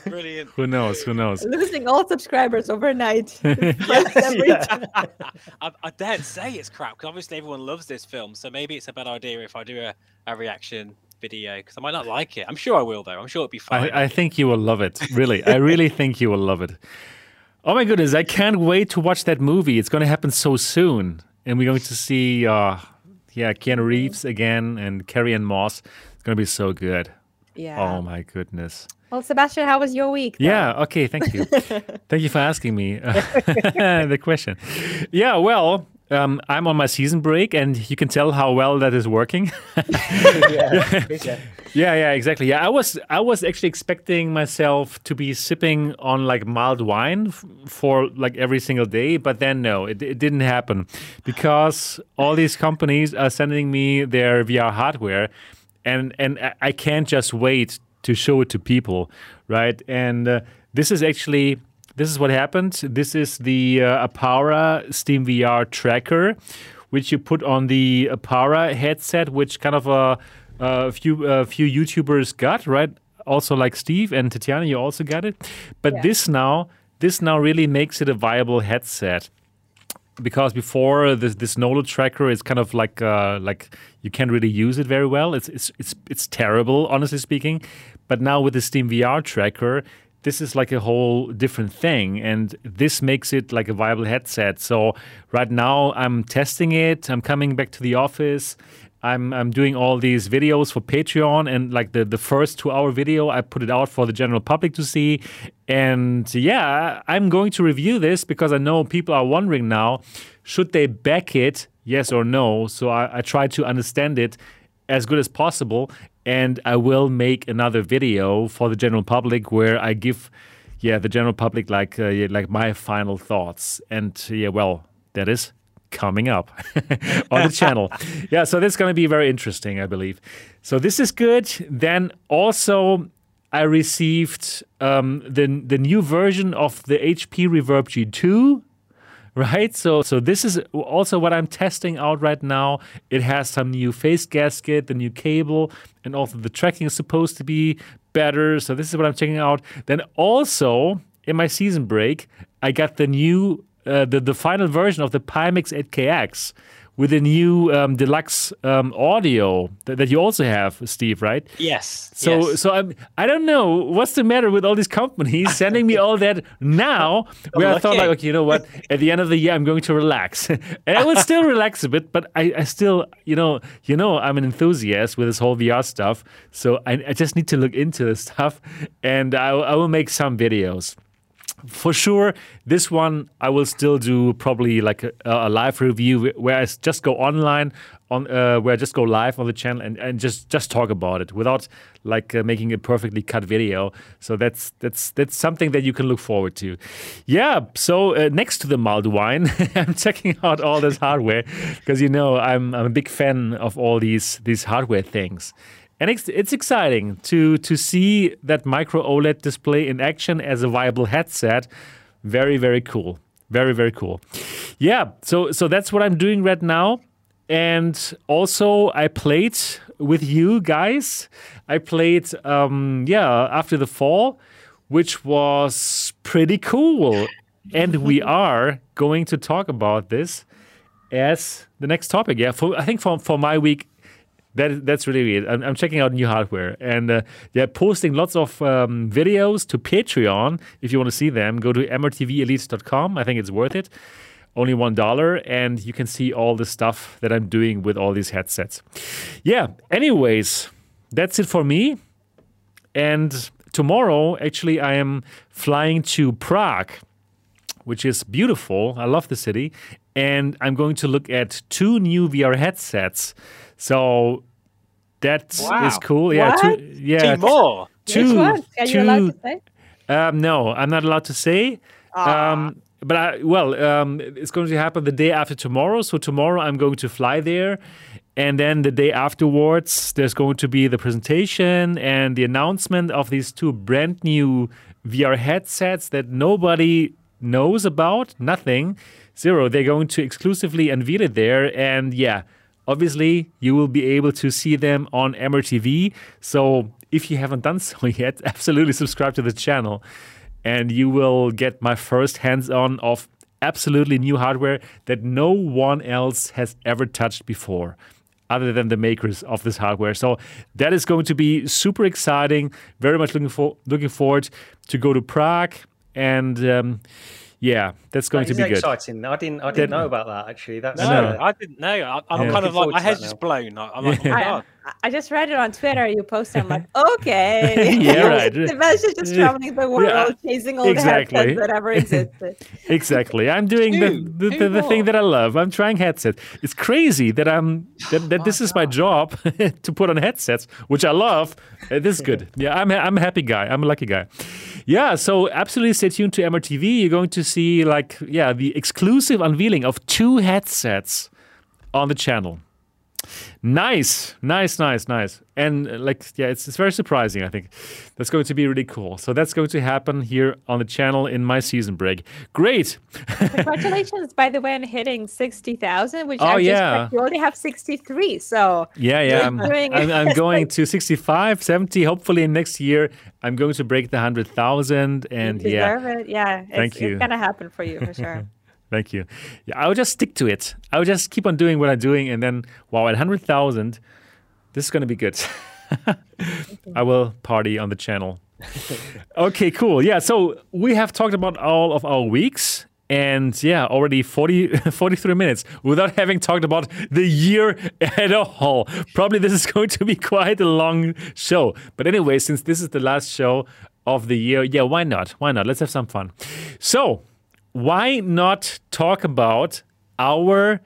Brilliant. Who knows? Who knows? Losing all subscribers overnight. Yes, Yeah. I, I daren't say it's crap because obviously everyone loves this film. So maybe it's a bad idea if I do a, a reaction video because I might not like it. I'm sure I will though. I'm sure it'll be fine. I, I think you will love it. Really, I really think you will love it. Oh my goodness, I can't wait to watch that movie. It's going to happen so soon, and we're going to see, uh, yeah, Keanu Reeves again and Carrie Ann Moss. It's going to be so good. Yeah. Oh my goodness. Well, Sebastian, how was your week? though? Yeah. Okay. Thank you. thank you for asking me the question. Yeah. Well, um, I'm on my season break, and you can tell how well that is working. yeah. yeah. Yeah, exactly. Yeah, I was I was actually expecting myself to be sipping on like mild wine for like every single day, but then no, it, it didn't happen because all these companies are sending me their VR hardware, and and I- I can't just wait to show it to people, right? And uh, this is actually this is what happened. This is the uh, Arpara Steam VR tracker, which you put on the Arpara headset, which kind of a a few a few YouTubers got right. Also, like Steve and Tatiana, you also got it. But Yeah. this now, this now really makes it a viable headset because before this this Nolo tracker is kind of like uh, like you can't really use it very well. It's it's it's it's terrible, honestly speaking. But now with the Steam VR tracker, this is like a whole different thing, and this makes it like a viable headset. So right now I'm testing it. I'm coming back to the office. I'm I'm doing all these videos for Patreon and like the the first 2 hour video I put it out for the general public to see and yeah I'm going to review this because I know people are wondering now should they back it yes or no so I, I try to understand it as good as possible and I will make another video for the general public where I give yeah the general public like uh, yeah, like my final thoughts and yeah well that is coming up on the channel. Yeah, so this is going to be very interesting, I believe. So this is good. Then also, I received um, the the new version of the HP Reverb G2. Right, so so this is also what I'm testing out right now. It has some new face gasket, the new cable, and also the tracking is supposed to be better. So this is what I'm checking out. Then also in my season break, I got the new uh, the the final version of the Pimax 8KX, with the new um, deluxe um, audio that, that, you also have, Steve, right? Yes. So, yes. so I'm, I don't know what's the matter with all these companies sending me all that now, where I thought like, okay, you know what? At the end of the year, I'm going to relax, and I will still relax a bit, but I, I still, you know, you know, I'm an enthusiast with this whole VR stuff, so I, I just need to look into this stuff, and I, I will make some videos for sure this one i will still do probably like a, a live review where i just go online on uh, where i just go live on the channel and, and just just talk about it without like uh, making a perfectly cut video. So that's that's that's something that you can look forward to. Yeah so uh, next to the mulled wine i'm checking out all this hardware because you know I'm, I'm a big fan of all these these hardware things and it's, it's exciting to to see that micro OLED display in action as a viable headset. Very very cool. Very very cool. Yeah. So so that's what I'm doing right now. And also I played with you guys. I played um, yeah after the fall, which was pretty cool. and we are going to talk about this as the next topic. Yeah, for, I think for for my week that that's really weird. I'm, I'm checking out new hardware, and uh, they're posting lots of um, videos to Patreon. If you want to see them, go to mrtvelite.com. I think it's worth it. Only one dollar, and you can see all the stuff that I'm doing with all these headsets. Yeah. Anyways, that's it for me. And tomorrow, actually, I am flying to Prague, which is beautiful. I love the city, and I'm going to look at two new VR headsets so that wow. is cool. Yeah, what? two, yeah, two more. Two, Which one? Are two, you allowed to say? Um, no, I'm not allowed to say. Um, but I, well, um, it's going to happen the day after tomorrow. So tomorrow I'm going to fly there, and then the day afterwards there's going to be the presentation and the announcement of these two brand new VR headsets that nobody knows about. Nothing, zero. They're going to exclusively unveil it there, and yeah obviously you will be able to see them on MRTV. So if you haven't done so yet, absolutely subscribe to the channel and you will get my first hands on of absolutely new hardware that no one else has ever touched before other than the makers of this hardware. So that is going to be super exciting. Very much looking for looking forward to go to Prague and um, yeah, that's going that to be good. Exciting. I didn't. I didn't that, know about that actually. That's no, uh, I didn't know. I, am yeah. kind of like my head's just blown. I'm like, oh I, I, just read it on Twitter. You posted. I'm like, okay. yeah, right. the message just traveling the world, yeah, chasing all exactly. the headsets that ever existed. exactly. I'm doing the the, the, the, thing that I love. I'm trying headsets. It's crazy that I'm that, that this is my job to put on headsets, which I love. Uh, this is good. Yeah, I'm I'm a happy guy. I'm a lucky guy. Yeah, so absolutely stay tuned to MRTV. You're going to see like yeah the exclusive unveiling of two headsets on the channel. Nice, nice, nice, nice. And uh, like, yeah, it's, it's very surprising. I think that's going to be really cool. So that's going to happen here on the channel in my season break. Great. Congratulations, by the way, on hitting 60,000, which oh, I yeah. just you only have 63. So yeah, yeah. I'm, I'm, I'm, going to 65, 70. Hopefully next year, I'm going to break the 100,000. And yeah. It. Yeah. Thank it's, you. It's going to happen for you for sure. Thank you. Yeah, I'll just stick to it. I'll just keep on doing what I'm doing, and then wow, at hundred thousand, this is going to be good. I will party on the channel. okay, cool. Yeah, so we have talked about all of our weeks, and yeah, already 40, 43 minutes without having talked about the year at all. Probably this is going to be quite a long show. But anyway, since this is the last show of the year, yeah, why not? Why not? Let's have some fun. So, why not talk about our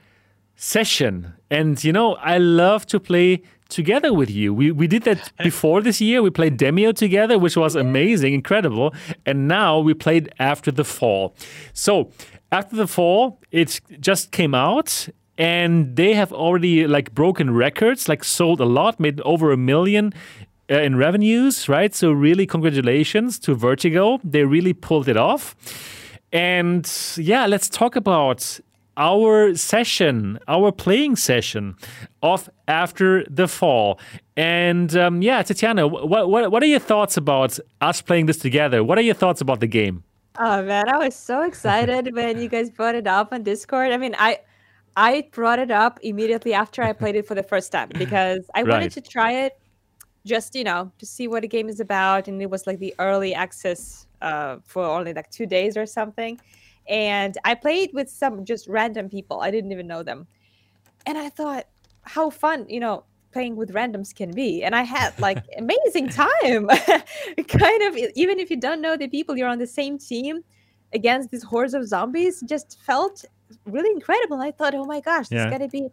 session? And you know, I love to play together with you. We we did that before this year. We played Demeo together, which was amazing, incredible. And now we played after the fall. So after the fall, it just came out and they have already like broken records, like sold a lot, made over a million uh, in revenues, right? So really congratulations to Vertigo. They really pulled it off. And yeah, let's talk about our session, our playing session of After the Fall. And um, yeah, Tatiana, what, what, what are your thoughts about us playing this together? What are your thoughts about the game? Oh man, I was so excited when you guys brought it up on Discord. I mean, I I brought it up immediately after I played it for the first time because I Right. wanted to try it just, you know, to see what the game is about. And it was like the early access uh, for only like two days or something. And I played with some just random people. I didn't even know them. And I thought, how fun, you know, playing with randoms can be. And I had like amazing time. kind of, even if you don't know the people, you're on the same team against these hordes of zombies, just felt really incredible. I thought, oh my gosh, this Yeah. gonna be.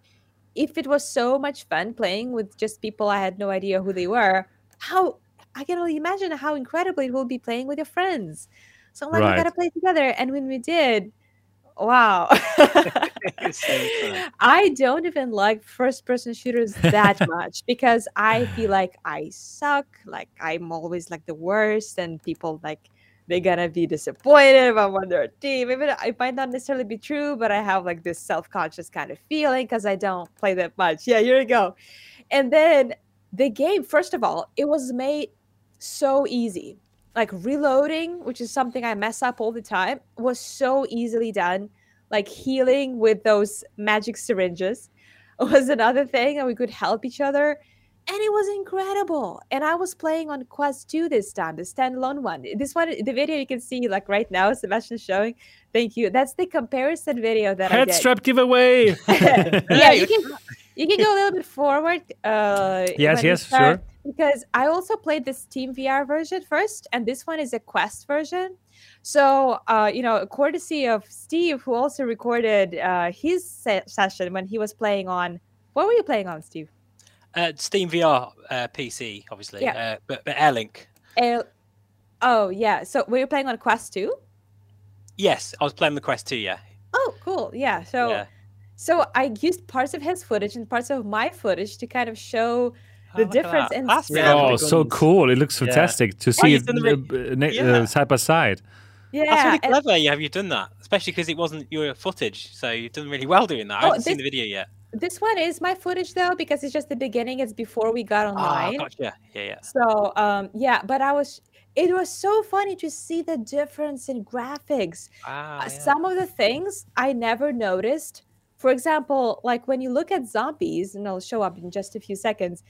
If it was so much fun playing with just people I had no idea who they were, how I can only imagine how incredible it will be playing with your friends. So I'm like, we gotta play together. And when we did, wow. It's so fun. I don't even like first person shooters that much because I feel like I suck. Like I'm always like the worst, and people like they're gonna be disappointed if I'm on their team. Even it might not necessarily be true, but I have like this self conscious kind of feeling because I don't play that much. Yeah, here we go. And then the game, first of all, it was made so easy. Like reloading, which is something I mess up all the time, was so easily done. Like healing with those magic syringes was another thing, and we could help each other. And it was incredible. And I was playing on Quest 2 this time, the standalone one. This one, the video you can see like right now, Sebastian showing. Thank you. That's the comparison video that I Head did strap giveaway. yeah, you can you can go a little bit forward. Uh, Yes, yes, sure. Because I also played the Steam VR version first, and this one is a Quest version. So, uh, you know, courtesy of Steve, who also recorded uh, his se- session when he was playing on. What were you playing on, Steve? Uh, Steam VR uh, PC, obviously, Yeah. uh, but, but Airlink. Uh, oh yeah. So were you playing on Quest two? Yes, I was playing the Quest 2, yeah. Oh, cool. Yeah. So. yeah. So I used parts of his footage and parts of my footage to kind of show the look difference in That's speed. oh, good. so cool! It looks Yeah. fantastic to Oh, see it done the uh, Yeah. uh, side by side. Yeah. That's really clever. You have you done that, especially because it wasn't your footage. So you've done really well doing that. I Oh, haven't seen the video yet. This one is my footage though because it's just the beginning. It's before we got Ah, online. gotcha. Yeah, yeah. So um yeah, but I was it was so funny to see the difference in graphics. Ah, Uh, yeah. Some of the things I never noticed. For example, like when you look at zombies, and I'll show up in just a few seconds,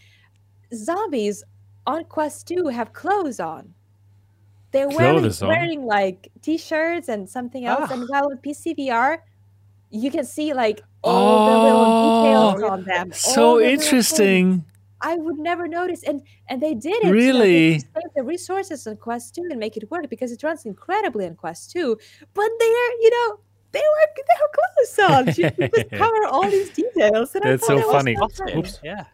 zombies on Quest 2 have clothes on. They're wearing, on? wearing like t-shirts and something else. Ah. And while on PCVR, you can see like all the little details Oh, on them. So the interesting. I would never notice, and and they did it. you know, they Really? save the resources on Quest Two and make it work because it runs incredibly on Quest Two. But they're, you know, they were they have clothes on. You can just cover all these details. And I That's thought so that was funny. so Spotted. fun. Oops. Yeah.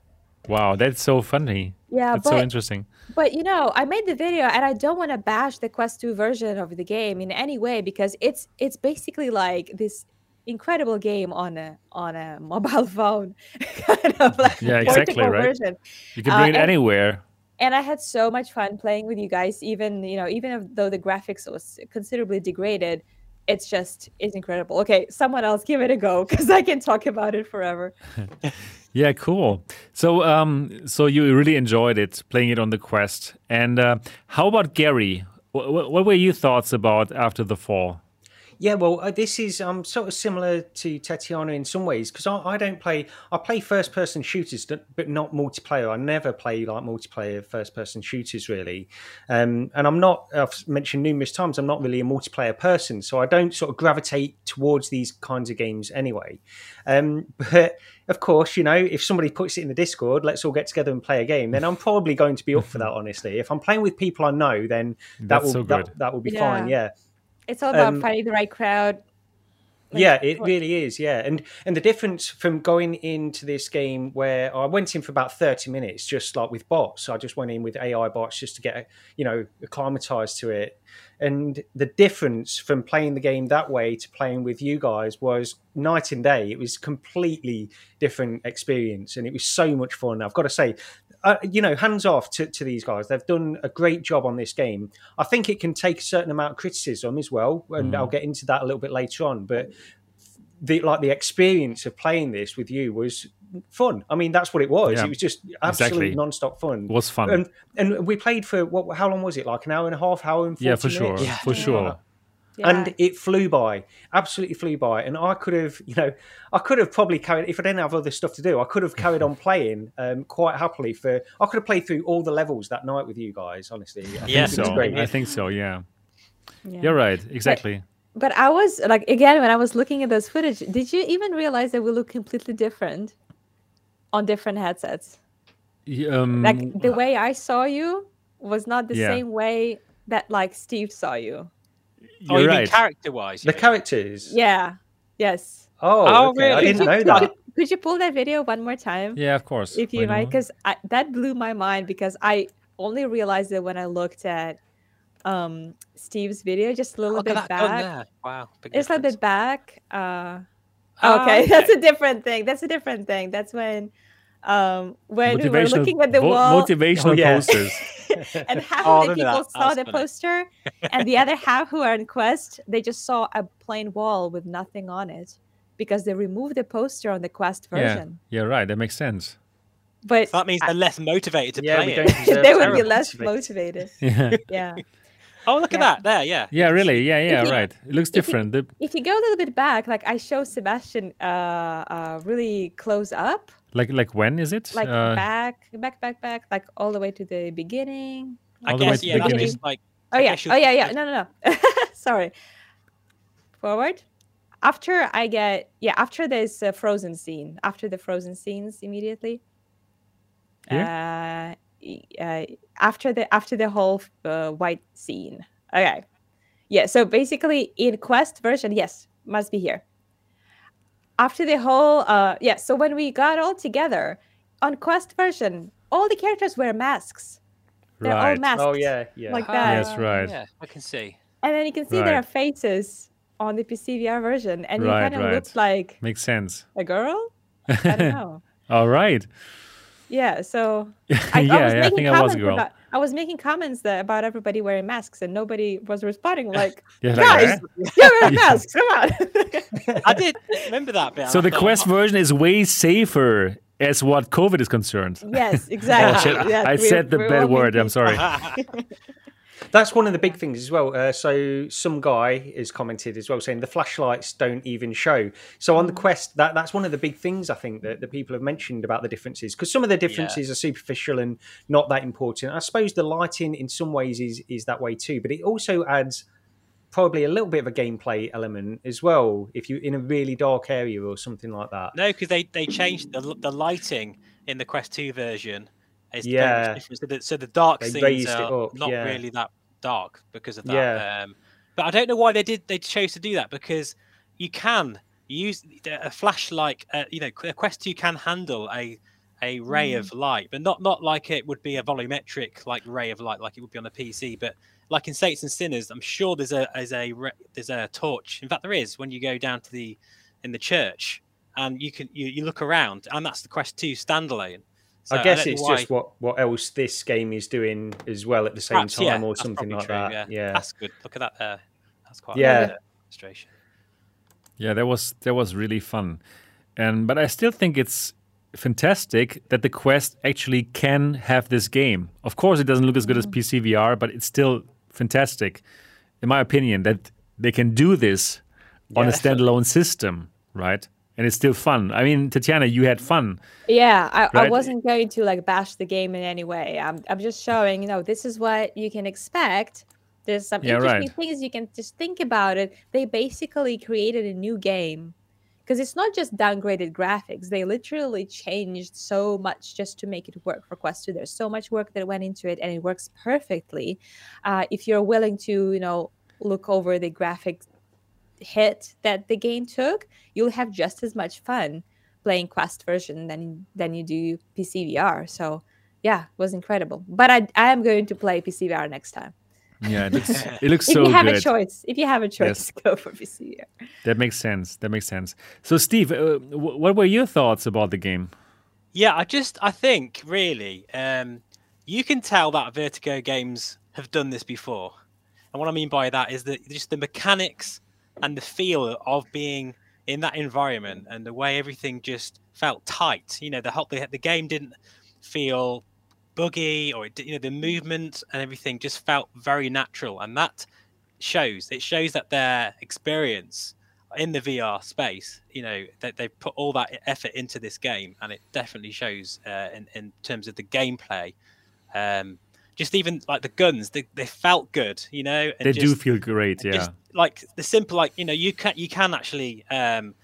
Wow, that's so funny. Yeah, That's so interesting. but you know, I made the video, and I don't want to bash the Quest Two version of the game in any way because it's it's basically like this incredible game on a on a mobile phone kind of like Yeah, exactly, right? version. You can Uh, it and- anywhere. and I had so much fun playing with you guys. Even you know, even though the graphics was considerably degraded, it's just it's incredible. Okay, someone else give it a go because I can talk about it forever. Yeah, cool. So, um, so you really enjoyed it playing it on the Quest. And uh, how about Gary? What, what were your thoughts about after the fall? Yeah, well, uh, this is um, sort of similar to Tatiana in some ways because I, I don't play. I play first-person shooters, but but not multiplayer. I never play like multiplayer first-person shooters really, um, and I'm not. I've mentioned numerous times I'm not really a multiplayer person, so I don't sort of gravitate towards these kinds of games anyway. Um, but of course, you know, if somebody puts it in the Discord, let's all get together and play a game. Then I'm probably going to be up for that. Honestly, if I'm playing with people I know, then that That's will so that, that will be Yeah. fine. Yeah. It's all about Um, finding the right crowd. Like, yeah it what- really is yeah. And and the difference from going into this game where i went in for about 30 minutes just like with bots. I just went in with ai bots just to get you know acclimatized to it and the difference from playing the game that way to playing with you guys was night and day. It was completely different experience and it was so much fun. I've got to say uh, you know hands off to, to these guys. They've done a great job on this game. I think it can take a certain amount of criticism as well and i'll get into that a little bit later on but the like the experience of playing this with you was fun. I mean, that's what it was. Yeah, it was just absolutely exactly. non-stop fun. It was fun. And and we played for what? How long was it? Like an hour and a half, hour and 40 yeah, for sure. minutes? For sure. Yeah. and it flew by, absolutely flew by. And I could have, you know, I could have probably carried if I didn't have other stuff to do. I could have carried on playing um, quite happily for. I could have played through all the levels that night with you guys. Honestly, I think Yeah. it was so great. I think so. Yeah, Yeah. you're right. Exactly. But I was like, again, when I was looking at those footage, did you even realize that we look completely different on different headsets? Y- Um, Like the way I saw you was not the Yeah. same way that like Steve saw you. Oh, you're you mean right. character wise? the characters. Yeah. Yes. Oh, Oh, okay. I didn't know could, that. You, could you pull that video one more time? yeah, of course. If you Why might, because that blew my mind because I only realized it when I looked at um Steve's video just a little Look bit at that gun back. there. Wow. Big It's a little bit back. Uh, okay, okay. that's a different thing. That's a different thing. That's when um when we were looking at the vo- wall motivational Oh, yeah. posters. and half Oh, of the people That saw the poster and the other half who are in quest they just saw a plain wall with nothing on it because they removed the poster on the quest yeah, version yeah, right. That makes sense. but So that means I- they're less motivated to Yeah, play it. they would be less motivated. motivated Yeah, yeah Oh, look Yeah. at that. There, yeah. yeah, really. Yeah, yeah, you- right. It looks if you- different. If you go a little bit back like i show sebastian uh uh really close up like, like when is it? like Uh, back back back back like all the way to the beginning I All the way guess, to yeah, the that's beginning. just like. Oh yeah. guess Oh yeah, yeah. No, no, no. Sorry. Forward. After I get yeah, after this uh, frozen scene, after the frozen scenes immediately. Uh, y- uh, after the after the whole uh, white scene. Okay. Yeah. So basically, in quest version, yes, must be here. After the whole uh yeah, so when we got all together on quest version, all the characters wear masks. They're all right. masked. Oh yeah, yeah. Like that. Yes, right. Yeah, I can see. And then you can see Right. their faces on the PCVR version, and you Right, kind of right. look like Makes sense. a girl. I don't know. All right. Yeah, so I, yeah, I was yeah, I making think I was comments a girl. about I was making comments that, about everybody wearing masks, and nobody was responding. Like, Yeah, like, guys, eh? you're wearing masks. Come on. I did remember that bit. So the Quest "Oh, version is way safer as what COVID is concerned. yes, exactly. Oh, shit. Yes, I we're- said the bad word. making- I'm sorry. That's one of the big things as well. Uh, so some guy has commented as well, saying the flashlights don't even show. So on the quest, that that's one of the big things I think that, the people have mentioned about the differences because some of the differences are superficial and not that important. I suppose the lighting in some ways is is that way too, but it also adds probably a little bit of a gameplay element as well if you're in a really dark area or something like that. No, because they they changed the the lighting in the Quest Two version. Very Yeah. So the, so the dark They scenes are not yeah. really that dark because of that. Yeah. Um, but I don't know why they did. They chose to do that because you can use a flashlight. Uh, you know, a Quest Two can handle a a ray Mm. of light, but not not like it would be a volumetric like ray of light like it would be on a PC. But like in Saints and Sinners, I'm sure there's a there's a there's a torch. In fact, there is when you go down to the in the church and you can you, you look around and that's the Quest Two standalone. So I guess don't it's why- just what, what else this game is doing as well at the same perhaps, time yeah, or something like true, that. Yeah. yeah. that's good. Look at that there. That's quite Yeah. a good illustration. Yeah, that was that was really fun, and but I still think it's fantastic that the Quest actually can have this game. Of course, it doesn't look as good as mm-hmm. PC VR, but it's still fantastic, in my opinion, that they can do this on a standalone system, right? And it's still fun. I mean, Tatiana, you had fun. Yeah, I, I wasn't going to like bash the game in any way. I'm, I'm just showing, you know, this is what you can expect. There's some Yeah, interesting right. things you can just think about it. They basically created a new game because it's not just downgraded graphics. They literally changed so much just to make it work for Quest 2. There's so much work that went into it, and it works perfectly. Uh, if you're willing to, you know, look over the graphic hit that the game took, you'll have just as much fun playing Quest version than than you do PC VR. So yeah, it was incredible. But I I am going to play PC VR next time. Yeah, it looks, it looks if so you have good. a choice, if you have a choice, Yes. go for PC VR. That makes sense. That makes sense. So, Steve, uh, wh- what were your thoughts about the game? Yeah, I just I think really um, you can tell that Vertigo games have done this before, and what I mean by that is that just the mechanics and the feel of being in that environment and the way everything just felt tight. You know, the whole the, the game didn't feel buggy or it, you know the movement and everything just felt very natural, and that shows. It shows that their experience in the VR space, you know, that they've put all that effort into this game, and it definitely shows uh, in in terms of the gameplay. Um, just even like the guns, they, they felt good, you know. they just, do feel great, yeah. Just, like the simple, like you know, you can you can actually, um,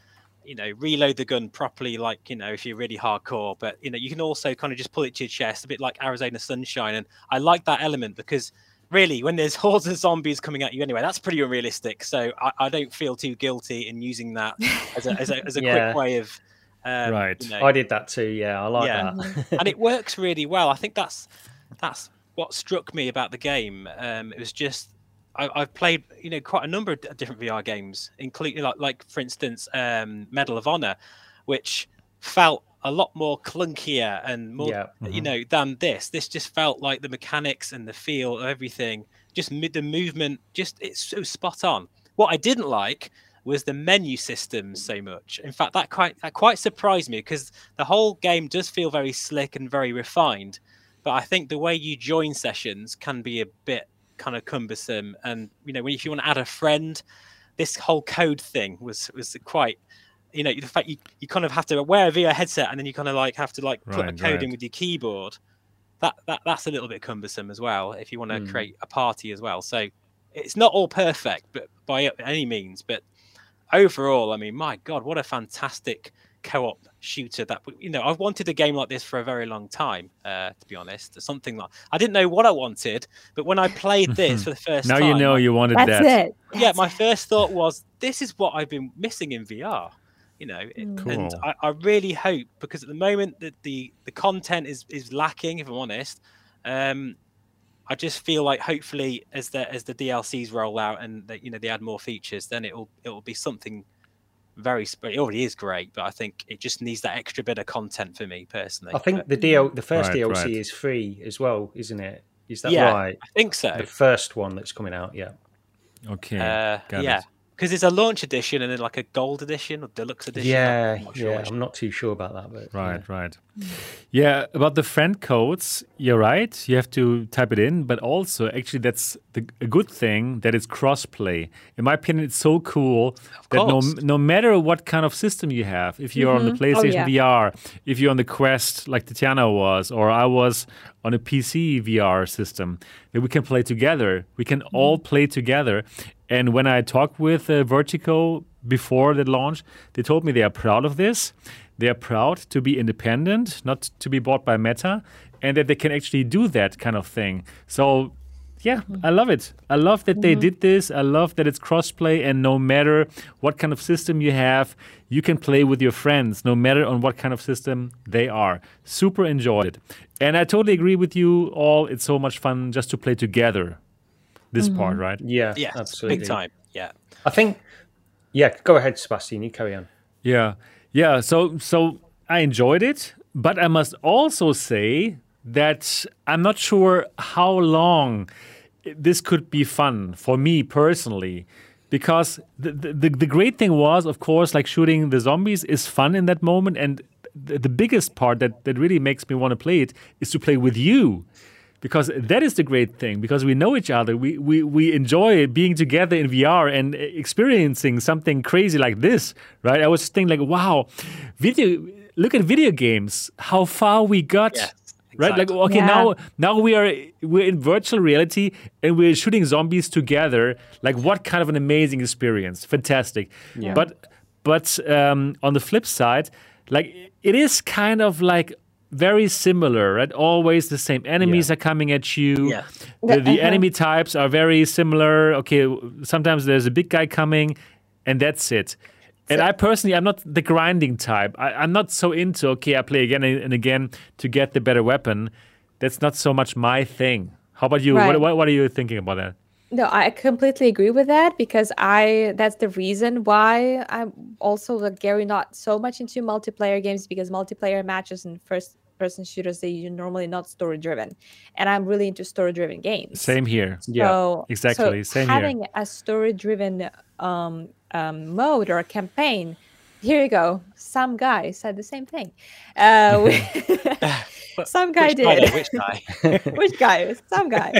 you know, reload the gun properly, like you know, if you're really hardcore. But you know, you can also kind of just pull it to your chest, a bit like Arizona Sunshine, and I like that element because really, when there's hordes of zombies coming at you anyway, that's pretty unrealistic. So I, I don't feel too guilty in using that as a, as a, as a yeah. quick way of. Um, right. You know, I did that too. Yeah, I like yeah. that. and it works really well. I think that's that's what struck me about the game. Um, it was just I, have played you know quite a number of different VR games, including like like for instance um, Medal of Honor, which felt a lot more clunkier and more yeah. mm-hmm. you know than this. This just felt like the mechanics and the feel of everything, just mid the movement, just it's so spot on. What I didn't like was the menu system so much. In fact, that quite that quite surprised me because the whole game does feel very slick and very refined. But I think the way you join sessions can be a bit kind of cumbersome. And you know, if you want to add a friend, this whole code thing was was quite. You know, the fact you, you kind of have to wear a VR headset and then you kind of like have to like put right, the code right. in with your keyboard. That, that that's a little bit cumbersome as well if you want to mm. create a party as well. So it's not all perfect, but by any means. But overall, I mean, my God, what a fantastic co-op shooter that you know I've wanted a game like this for a very long time uh, to be honest something like I didn't know what I wanted but when I played this for the first now time you know you wanted that's that it. That's yeah my first thought was this is what I've been missing in VR you know cool. and I, I, really hope because at the moment that the the content is is lacking if I'm honest um I just feel like hopefully as the as the DLCs roll out and that you know they add more features then it'll it'll be something very it already is great but i think it just needs that extra bit of content for me personally. I think but, the dl the first right, dlc right. is free as well isn't it? Is that yeah, right? I think so. The first one that's coming out yeah. Okay uh, yeah. it because it's a launch edition and then like a gold edition or deluxe edition. Yeah, I'm sure yeah, I'm not too sure about that. But right, yeah. right. Yeah, about the friend codes, you're right. You have to type it in, but also actually that's the, a good thing that it's crossplay. In my opinion, it's so cool that no no matter what kind of system you have, if you're mm-hmm. on the mm-hmm. PlayStation oh, yeah. VR, if you're on the Quest like Tatiana was, or I was on a PC VR system, that we can play together. We can mm-hmm. all play together. And when I talked with uh, Vertigo before the launch, they told me they are proud of this. They are proud to be independent, not to be bought by Meta, and that they can actually do that kind of thing. So, yeah, I love it. I love that mm-hmm. they did this. I love that it's crossplay, and no matter what kind of system you have, you can play with your friends, no matter on what kind of system they are. Super enjoyed it. And I totally agree with you all. It's so much fun just to play together this mm-hmm. part, right? Yeah, yeah, absolutely. Big time. Yeah. I think. Yeah, go ahead, Sebastian. You carry on. Yeah, yeah. So, so I enjoyed it, but I must also say that I'm not sure how long this could be fun for me personally. Because the, the, the great thing was, of course, like shooting the zombies is fun in that moment. And the, the biggest part that, that really makes me want to play it is to play with you because that is the great thing because we know each other. We, we, we enjoy being together in vr and experiencing something crazy like this right? I was thinking like wow video look at video games how far we got yeah, right? Like okay yeah. now now we are we're in virtual reality and we're shooting zombies together. Like what kind of an amazing experience. Fantastic. Yeah. but but um, on the flip side like it is kind of like very similar, right? Always the same enemies yeah. are coming at you. Yeah. The, the uh-huh. enemy types are very similar. Okay, sometimes there's a big guy coming, and that's it. And I personally, I'm not the grinding type. I, am not so into, okay, I play again and again to get the better weapon. That's not so much my thing. How about you? Right. What, what, what are you thinking about that? No, I completely agree with that because I that's the reason why I'm also like Gary not so much into multiplayer games because multiplayer matches and first person shooters they are normally not story driven. And i'm really into story driven games. Same here. So, yeah exactly. so same having here. a story driven um, um, mode or a campaign here you go. Some guy said the same thing. Uh, some guy which did. guy, which guy? Which guy? Some guy.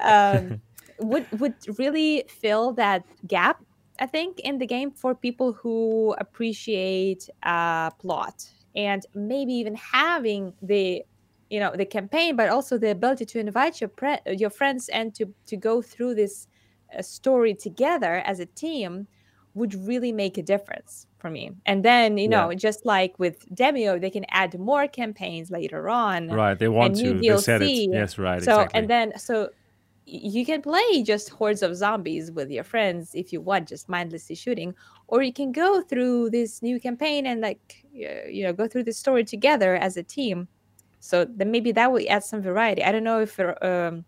Um, would would really fill that gap I think in the game for people who appreciate uh, plot and maybe even having the you know the campaign but also the ability to invite your pre- your friends and to to go through this uh, story together as a team would really make a difference for me and then you know yeah. just like with Demeo they can add more campaigns later on right they want to DLC. they said it yes right so exactly. and then so you can play just hordes of zombies with your friends if you want just mindlessly shooting or you can go through this new campaign and like you know go through the story together as a team. So then maybe that will add some variety. I don't know if um,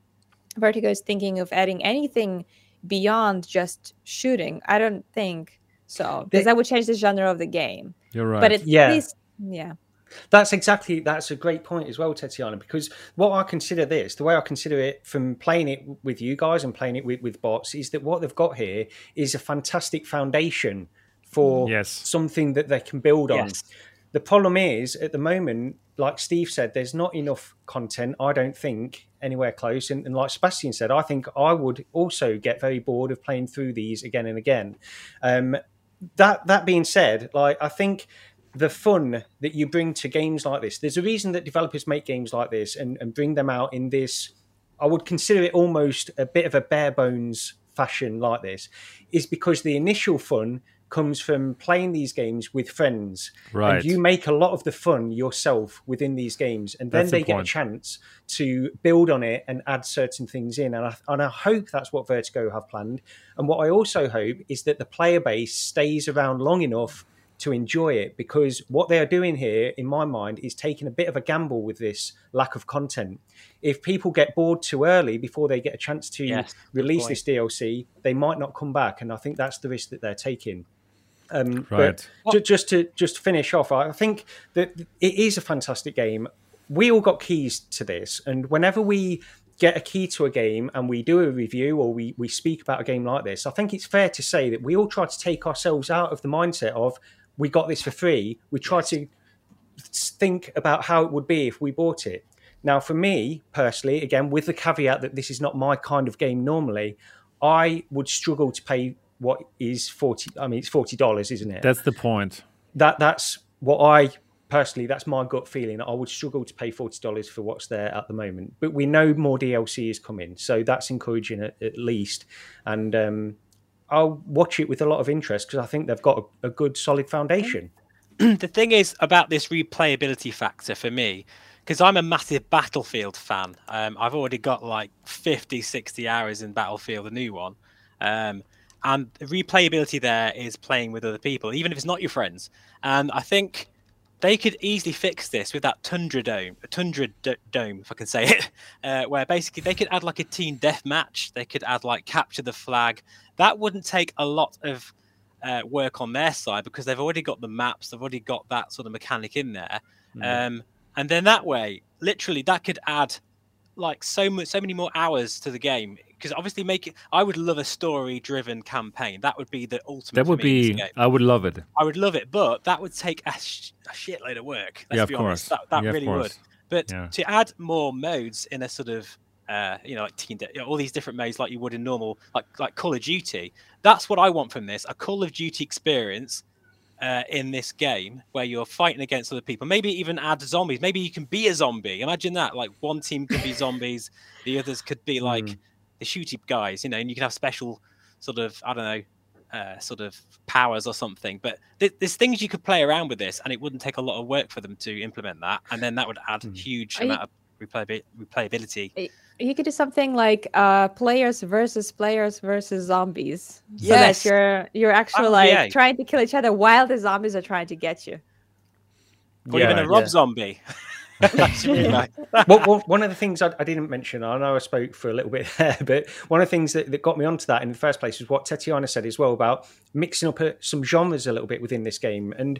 vertigo is thinking of adding anything beyond just shooting. I don't think so because that would change the genre of the game. You're right. but it's yeah. least, yeah that's exactly that's a great point as well, Tatiana. Because what I consider this, the way I consider it from playing it with you guys and playing it with, with bots, is that what they've got here is a fantastic foundation for yes. something that they can build on. Yes. The problem is at the moment, like Steve said, there's not enough content. I don't think anywhere close. And, and like Sebastian said, I think I would also get very bored of playing through these again and again. Um, that that being said, like I think the fun that you bring to games like this. There's a reason that developers make games like this and, and bring them out in this. I would consider it almost a bit of a bare bones fashion like this, is because the initial fun comes from playing these games with friends. Right. And you make a lot of the fun yourself within these games. And then that's they the get a chance to build on it and add certain things in. And I, and I hope that's what Vertigo have planned. And what I also hope is that the player base stays around long enough to enjoy it because what they are doing here, in my mind, is taking a bit of a gamble with this lack of content. If people get bored too early before they get a chance to yes, release this DLC, they might not come back, and I think that's the risk that they're taking. Um, right. But just to just finish off, I think that it is a fantastic game. We all got keys to this, and whenever we get a key to a game and we do a review or we, we speak about a game like this, I think it's fair to say that we all try to take ourselves out of the mindset of we got this for free. We try to think about how it would be if we bought it. Now, for me personally, again, with the caveat that this is not my kind of game normally, I would struggle to pay what is 40 I mean it's $40, isn't it? That's the point. That that's what I personally that's my gut feeling. I would struggle to pay $40 for what's there at the moment. But we know more DLC is coming, so that's encouraging at, at least. And um, I'll watch it with a lot of interest because I think they've got a, a good solid foundation. the thing is about this replayability factor for me because I'm a massive Battlefield fan. Um, I've already got like 50, 60 hours in Battlefield, the new one. Um, and replayability there is playing with other people, even if it's not your friends. And I think they could easily fix this with that Tundra Dome, a Tundra D- Dome, if I can say it, uh, where basically they could add like a team death match. They could add like capture the flag. That wouldn't take a lot of uh, work on their side because they've already got the maps. They've already got that sort of mechanic in there. Mm. Um, and then that way, literally, that could add like so much, so many more hours to the game because obviously make it. I would love a story-driven campaign. That would be the ultimate. That would be. I would love it. I would love it, but that would take a, sh- a shitload of work. Let's yeah, be of honest. course. That, that yeah, really would. But yeah. to add more modes in a sort of uh, you know, like Team De- all these different modes like you would in normal, like like Call of Duty. That's what I want from this: a Call of Duty experience uh, in this game where you're fighting against other people. Maybe even add zombies. Maybe you can be a zombie. Imagine that. Like one team could be zombies, the others could be like mm. the shooty guys, you know, and you can have special sort of, I don't know, uh, sort of powers or something. But th- there's things you could play around with this, and it wouldn't take a lot of work for them to implement that. And then that would add mm. huge Are amount you... of replayability you could do something like uh players versus players versus zombies so yes. that you're you're actually oh, like yeah. trying to kill each other while the zombies are trying to get you or yeah, even a rob yeah. zombie well, well, one of the things I, I, didn't mention, I know I spoke for a little bit there, but one of the things that, that got me onto that in the first place was what Tatiana said as well about mixing up some genres a little bit within this game. And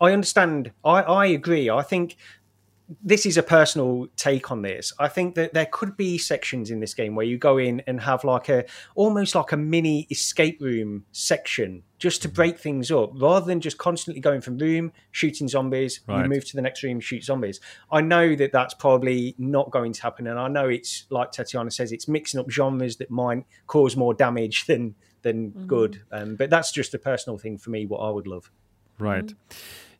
I understand, I, I agree. I think this is a personal take on this. I think that there could be sections in this game where you go in and have like a almost like a mini escape room section just to mm. break things up rather than just constantly going from room shooting zombies Right. you move to the next room shoot zombies i know that that's probably not going to happen and i know it's like tatiana says it's mixing up genres that might cause more damage than than mm. good um, but that's just a personal thing for me what i would love Right. Mm.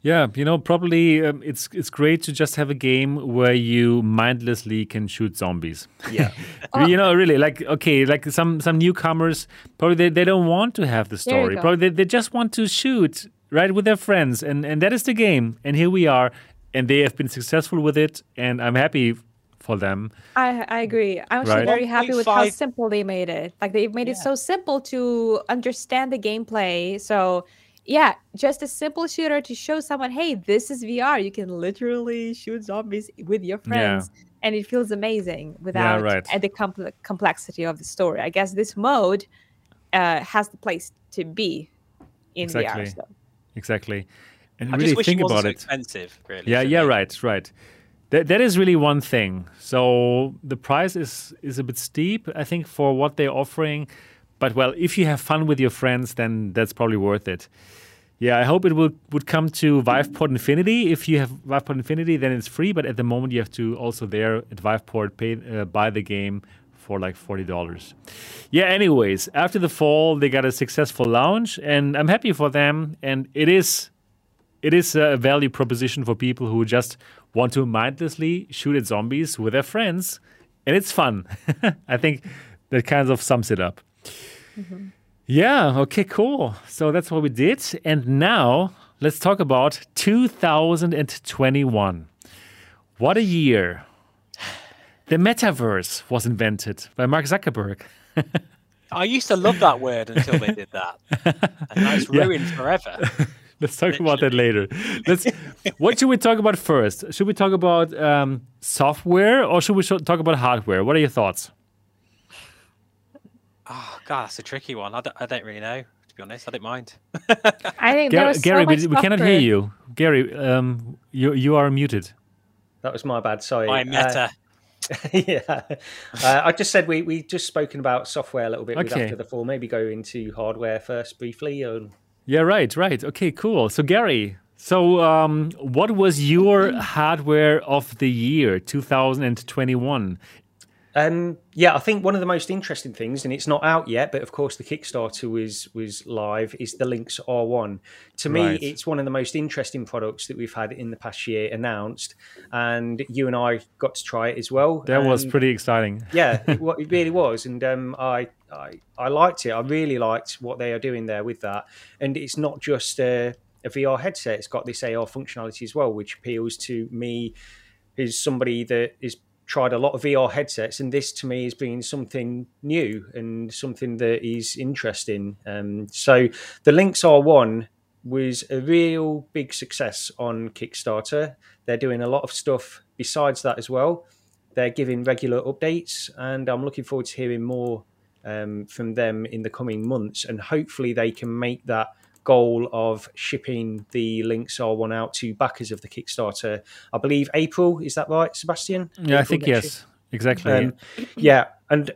Yeah, you know, probably um, it's it's great to just have a game where you mindlessly can shoot zombies. yeah you know, really, like okay, like some some newcomers probably they, they don't want to have the There you story. go. Probably they, they just want to shoot right with their friends, and and that is the game. And here we are, and they have been successful with it, and I'm happy for them. I I agree. I'm actually Right. very happy with how simple they made it. Like they've made it so simple to understand the gameplay. So yeah, just a simple shooter to show someone, hey, this is VR. You can literally shoot zombies with your friends. And it feels amazing without right. uh, the compl- complexity of the story. I guess this mode uh, has the place to be in Exactly. VR. So. Exactly, and I really just wish think it about so it. expensive. Really. Yeah, yeah, me. right, right. That that is really one thing. So the price is is a bit steep, I think, for what they're offering. But well, if you have fun with your friends, then that's probably worth it. Yeah, I hope it will would come to Viveport Infinity. If you have Viveport Infinity, then it's free. But at the moment, you have to also there at Viveport pay uh, buy the game for like forty dollars. Yeah. Anyways, after the fall, they got a successful launch, and I'm happy for them. And it is it is a value proposition for people who just want to mindlessly shoot at zombies with their friends, and it's fun. I think that kind of sums it up. Yeah, okay, cool. So that's what we did. And now let's talk about 2021. What a year! The metaverse was invented by Mark Zuckerberg. I used to love that word until they did that, and now it's Yeah. ruined forever. Let's talk about that later. Let's. what should we talk about first? Should we talk about um, software or should we talk about hardware? What are your thoughts? Oh God, that's a tricky one. I don't, I don't really know. To be honest, I don't mind. I think there Gary, was so Gary much we, we cannot hear you. Gary, um, you you are muted. that was my bad sorry My Uh, meta. yeah, uh, I just said we we just spoken about software a little bit with Okay. after the fall. Maybe go into hardware first briefly. Or... Yeah, right, right. Okay, cool. So Gary, so um, what was your hardware of the year, 2021? Um, yeah, I think one of the most interesting things, and it's not out yet, but of course the Kickstarter was was live, is the Lynx R1. To me, Right. it's one of the most interesting products that we've had in the past year announced, and you and I got to try it as well. That was pretty exciting. yeah, it, it really was, and um, I, I I liked it. I really liked what they are doing there with that, and it's not just a, a VR headset; it's got this AR functionality as well, which appeals to me as somebody that is tried a lot of VR headsets, and this to me is being something new and something that is interesting. Um, so the Lynx R1 was a real big success on Kickstarter. They're doing a lot of stuff besides that as well. They're giving regular updates, and I'm looking forward to hearing more um, from them in the coming months. And hopefully, they can make that goal of shipping the Lynx R1 out to backers of the Kickstarter. I believe April. Is that right, Sebastian? Yeah, I think next year? yes, exactly. Um, yeah, and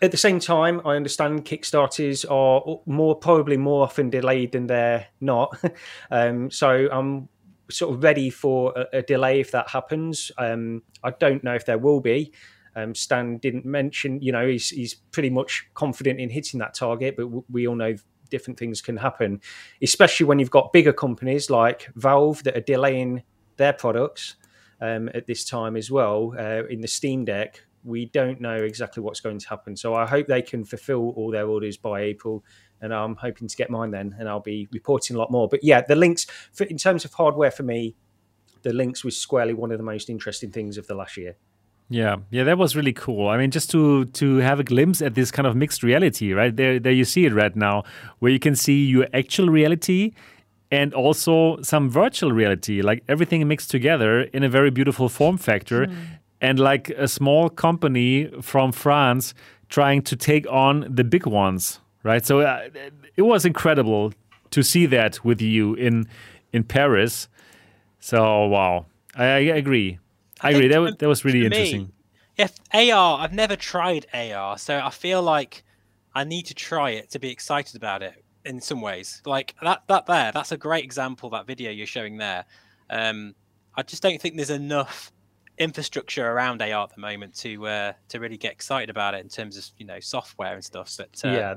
at the same time, I understand Kickstarters are more probably more often delayed than they're not. um, so I'm sort of ready for a, a delay if that happens. Um, I don't know if there will be. Um, Stan didn't mention, you know, he's, he's pretty much confident in hitting that target, but w- we all know different things can happen, especially when you've got bigger companies like Valve that are delaying their products um, at this time as well uh, in the Steam Deck. We don't know exactly what's going to happen. So I hope they can fulfill all their orders by April. And I'm hoping to get mine then, and I'll be reporting a lot more. But yeah, the Lynx, for, in terms of hardware for me, the Lynx was squarely one of the most interesting things of the last year. Yeah, yeah, that was really cool. I mean, just to to have a glimpse at this kind of mixed reality, right there, there you see it right now, where you can see your actual reality and also some virtual reality, like everything mixed together in a very beautiful form factor, and like a small company from France trying to take on the big ones, right? So uh, it was incredible to see that with you in in Paris. So wow, I, I agree. I, agree. That was, that was really for me, interesting. If AR, I've never tried AR, so I feel like I need to try it to be excited about it in some ways. Like that, that there, that's a great example. That video you're showing there. Um, I just don't think there's enough infrastructure around AR at the moment to uh, to really get excited about it in terms of you know software and stuff. But uh, yeah,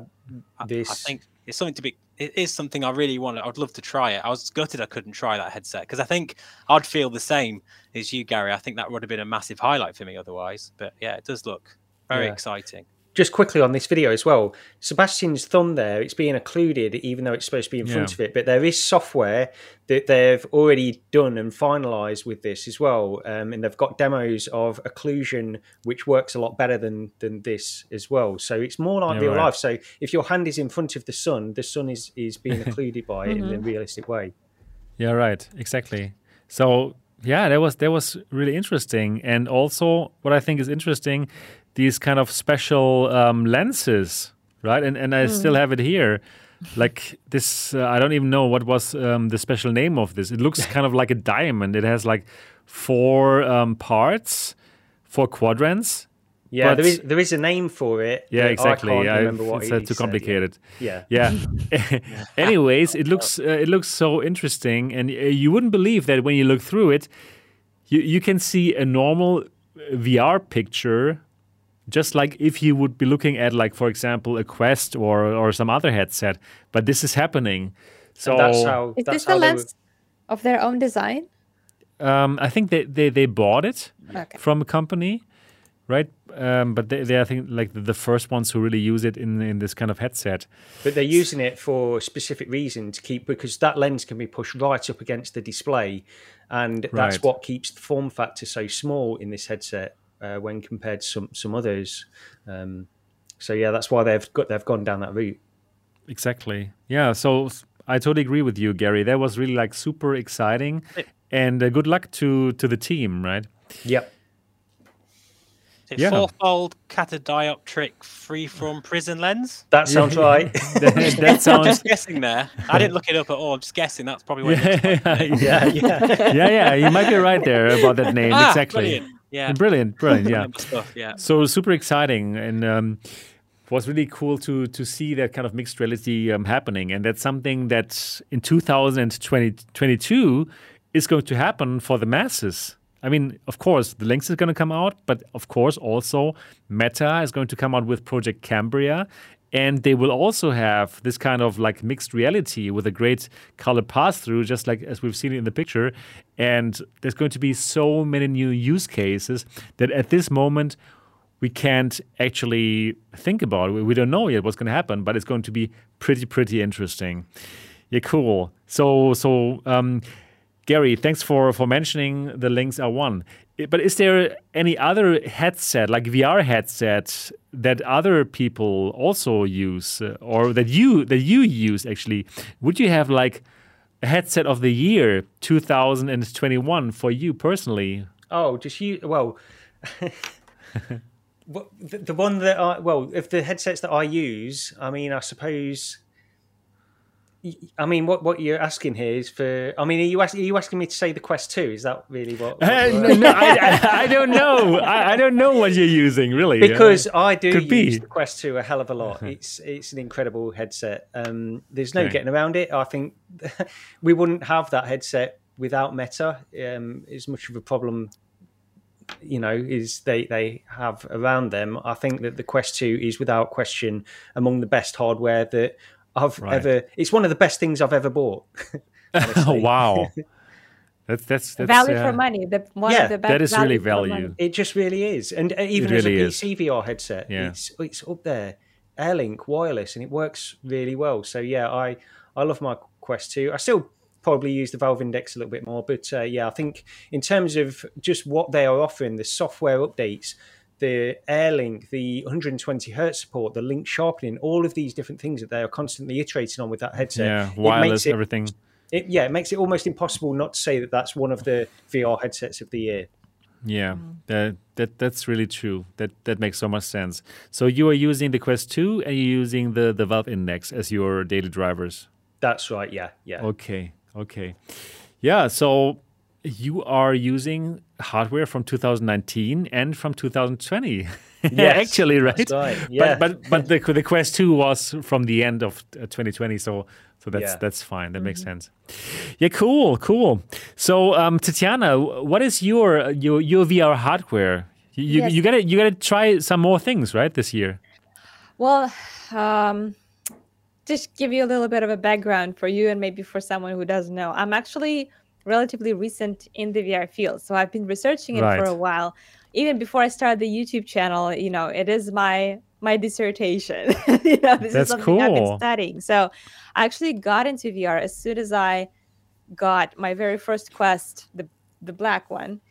I, I think it's something to be. It is something I really want. I'd love to try it. I was gutted I couldn't try that headset because I think I'd feel the same as you, Gary. I think that would have been a massive highlight for me otherwise. But yeah, it does look very Yeah. exciting. Just quickly on this video as well, Sebastian's thumb there, it's being occluded even though it's supposed to be in front of it. But there is software that they've already done and finalized with this as well. Um, and they've got demos of occlusion, which works a lot better than than this as well. So it's more like Yeah, real right. life. So if your hand is in front of the sun, the sun is, is being occluded by it in a realistic way. Yeah, right. Exactly. So yeah, that was that was really interesting, and also what I think is interesting, these kind of special um, lenses, right? And and I still have it here. Like this, uh, I don't even know what was um, the special name of this. It looks kind of like a diamond. It has like four um, parts, four quadrants. Yeah, But- there is there is a name for it. Yeah, exactly. I can't what it's it too so, yeah. complicated. Yeah. Yeah. Anyways, it looks uh, it looks so interesting, and uh, you wouldn't believe that when you look through it, you you can see a normal VR picture, just like if you would be looking at like for example a Quest or or some other headset. But this is happening. So And that's how Is that's this the a they were- lens of their own design? um, I think they, they they bought it Okay. from a company. Right, um, but they, they I think like the, the first ones who really use it in in this kind of headset. But they're using it for a specific reason to keep because that lens can be pushed right up against the display, and that's Right. what keeps the form factor so small in this headset uh, when compared to some some others. Um, so yeah, that's why they've got they've gone down that route. Exactly. Yeah. So I totally agree with you, Gary. That was really like super exciting, and uh, good luck to to the team. Right. Yep. Is it Yeah. fourfold catadioptric freeform prism lens? That sounds right. that, that I'm just guessing there. I didn't look it up at all. I'm just guessing. That's probably what it yeah, yeah, yeah. yeah, yeah. You might be right there about that name. Ah, exactly. Brilliant. Yeah. Brilliant. Brilliant. Yeah. Stuff, yeah. So super exciting, and um, was really cool to to see that kind of mixed reality um, happening, and that's something that in 2022 is going to happen for the masses. I mean, of course, the Lynx is going to come out, but of course, also Meta is going to come out with Project Cambria, and they will also have this kind of like mixed reality with a great color pass through, just like as we've seen in the picture. And there's going to be so many new use cases that at this moment we can't actually think about. We don't know yet what's going to happen, but it's going to be pretty, pretty interesting. Yeah, cool. So, so um, Gary, thanks for for mentioning the Lynx R1. I- But is there any other headset, like VR headset, that other people also use, uh, or that you that you use actually? Would you have like a headset of the year 2021 for you personally? Oh, just you. Well, the, the one that I well, if the headsets that I use, I mean, I suppose. I mean, what what you're asking here is for. I mean, are you, ask, are you asking me to say the Quest Two? Is that really what? what Uh, no, no, I, I, I don't know. I, I don't know what you're using, really. because I do Could use be. the Quest 2 a hell of a lot. It's it's an incredible headset. Um, there's no Okay. getting around it. I think we wouldn't have that headset without Meta. Um, as much of a problem, you know, is they they have around them. I think that the Quest 2 is without question among the best hardware that I've Right. ever. It's one of the best things I've ever bought. oh, wow. That's that's that's value yeah. for money. The one Yeah, of the best that is really for value. It just really is, and uh, even really as a PC VR headset, Yeah. it's it's up there, AirLink wireless, and it works really well. So yeah, I I love my Quest 2. I still probably use the Valve Index a little bit more, but uh, yeah, I think in terms of just what they are offering, the software updates, the AirLink, the 120 hertz support, the link sharpening, all of these different things that they are constantly iterating on with that headset. yeah, it makes wireless, it- everything. It, yeah, it makes it almost impossible not to say that that's one of the VR headsets of the year. Yeah, mm. that that that's really true. That that makes so much sense. So you are using the Quest 2 and you're using the the Valve Index as your daily drivers. That's right. Yeah, yeah. Okay, okay. Yeah, so you are using hardware from 2019 and from 2020. Yes, Actually, right? that's right, yeah. But but but the the Quest 2 was from the end of uh, 2020, so so that's Yeah. that's fine. That makes sense. Yeah, cool, cool. So, um, Tatiana, what is your your your VR hardware? You you, Yes. you gotta you gotta try some more things, right? This year. Well, um, just give you a little bit of a background for you and maybe for someone who doesn't know. I'm actually relatively recent in the VR field, so I've been researching it for a while. Even before I started the YouTube channel, you know, it is my my dissertation. you know, this That's is something I've been studying. So I actually got into VR as soon as I got my very first quest, the the black one.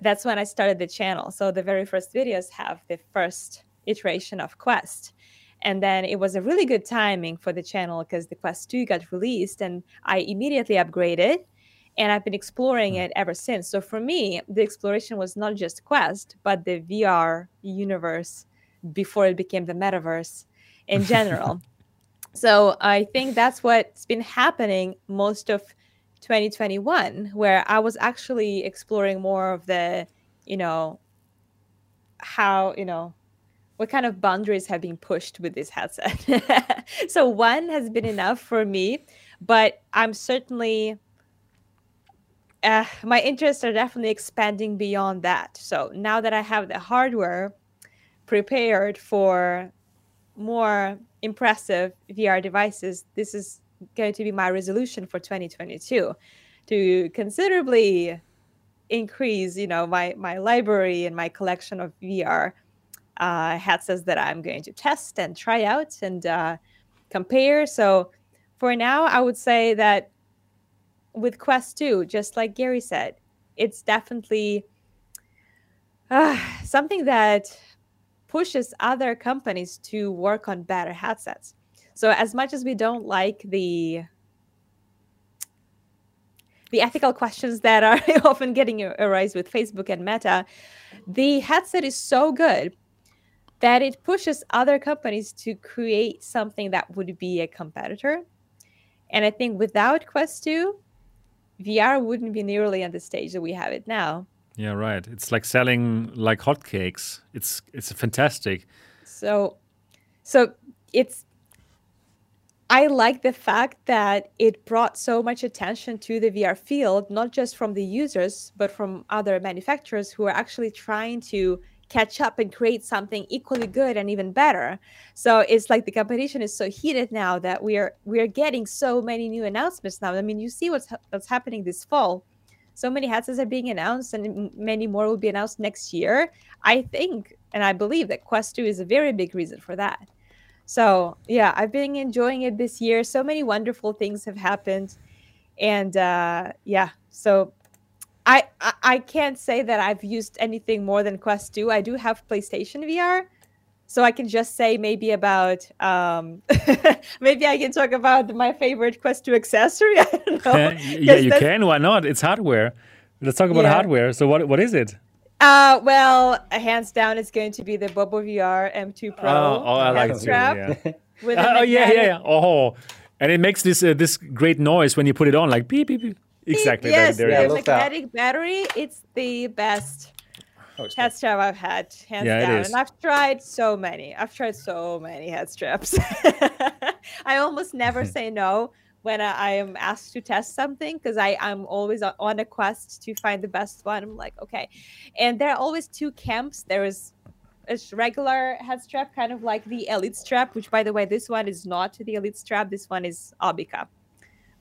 That's when I started the channel. So the very first videos have the first iteration of Quest. And then it was a really good timing for the channel because the Quest 2 got released and I immediately upgraded and I've been exploring hmm. it ever since. So for me, the exploration was not just Quest, but the VR universe before it became the metaverse in general. so I think that's what's been happening most of 2021, where I was actually exploring more of the, you know, how, you know, what kind of boundaries have been pushed with this headset. so one has been enough for me, but I'm certainly uh, my interests are definitely expanding beyond that. So now that I have the hardware prepared for more impressive VR devices, this is going to be my resolution for 2022 to considerably increase, you know, my my library and my collection of VR uh, headsets that I'm going to test and try out and uh, compare. So for now, I would say that with Quest 2, just like Gary said, it's definitely uh, something that pushes other companies to work on better headsets. So as much as we don't like the the ethical questions that are often getting arise with Facebook and Meta, the headset is so good that it pushes other companies to create something that would be a competitor. And I think without Quest 2, VR wouldn't be nearly at the stage that we have it now. Yeah, right. It's like selling like hotcakes. It's it's fantastic. So so it's I like the fact that it brought so much attention to the VR field, not just from the users, but from other manufacturers who are actually trying to catch up and create something equally good and even better. So it's like the competition is so heated now that we are we are getting so many new announcements now. I mean, you see what's ha- what's happening this fall. So many headsets are being announced, and many more will be announced next year. I think and I believe that Quest 2 is a very big reason for that. So yeah, I've been enjoying it this year. So many wonderful things have happened, and uh, yeah, so I, I I can't say that I've used anything more than Quest 2. I do have PlayStation VR, so I can just say maybe about um, maybe I can talk about my favorite Quest 2 accessory. I don't know. yeah, 'cause you that's- can. Why not? It's hardware. Let's talk about Yeah. hardware. So what what is it? Uh, well, hands down, it's going to be the Bobo VR M2 Pro. Oh, oh, I like head it strap Yeah. with a Oh yeah, yeah, magnetic- yeah. Oh, and it makes this uh, this great noise when you put it on, like beep beep beep. Exactly. Yes, there, Yeah, the is. love that. magnetic battery. It's the best Oh, head strap I've had, hands Yeah, down. is. And I've tried so many. I've tried so many head straps. I almost never say no when I, I am asked to test something because I I'm always on a quest to find the best one. I'm like, okay, and there are always two camps. There is a regular head strap, kind of like the Elite strap, which by the way, this one is not the Elite strap. This one is Abica,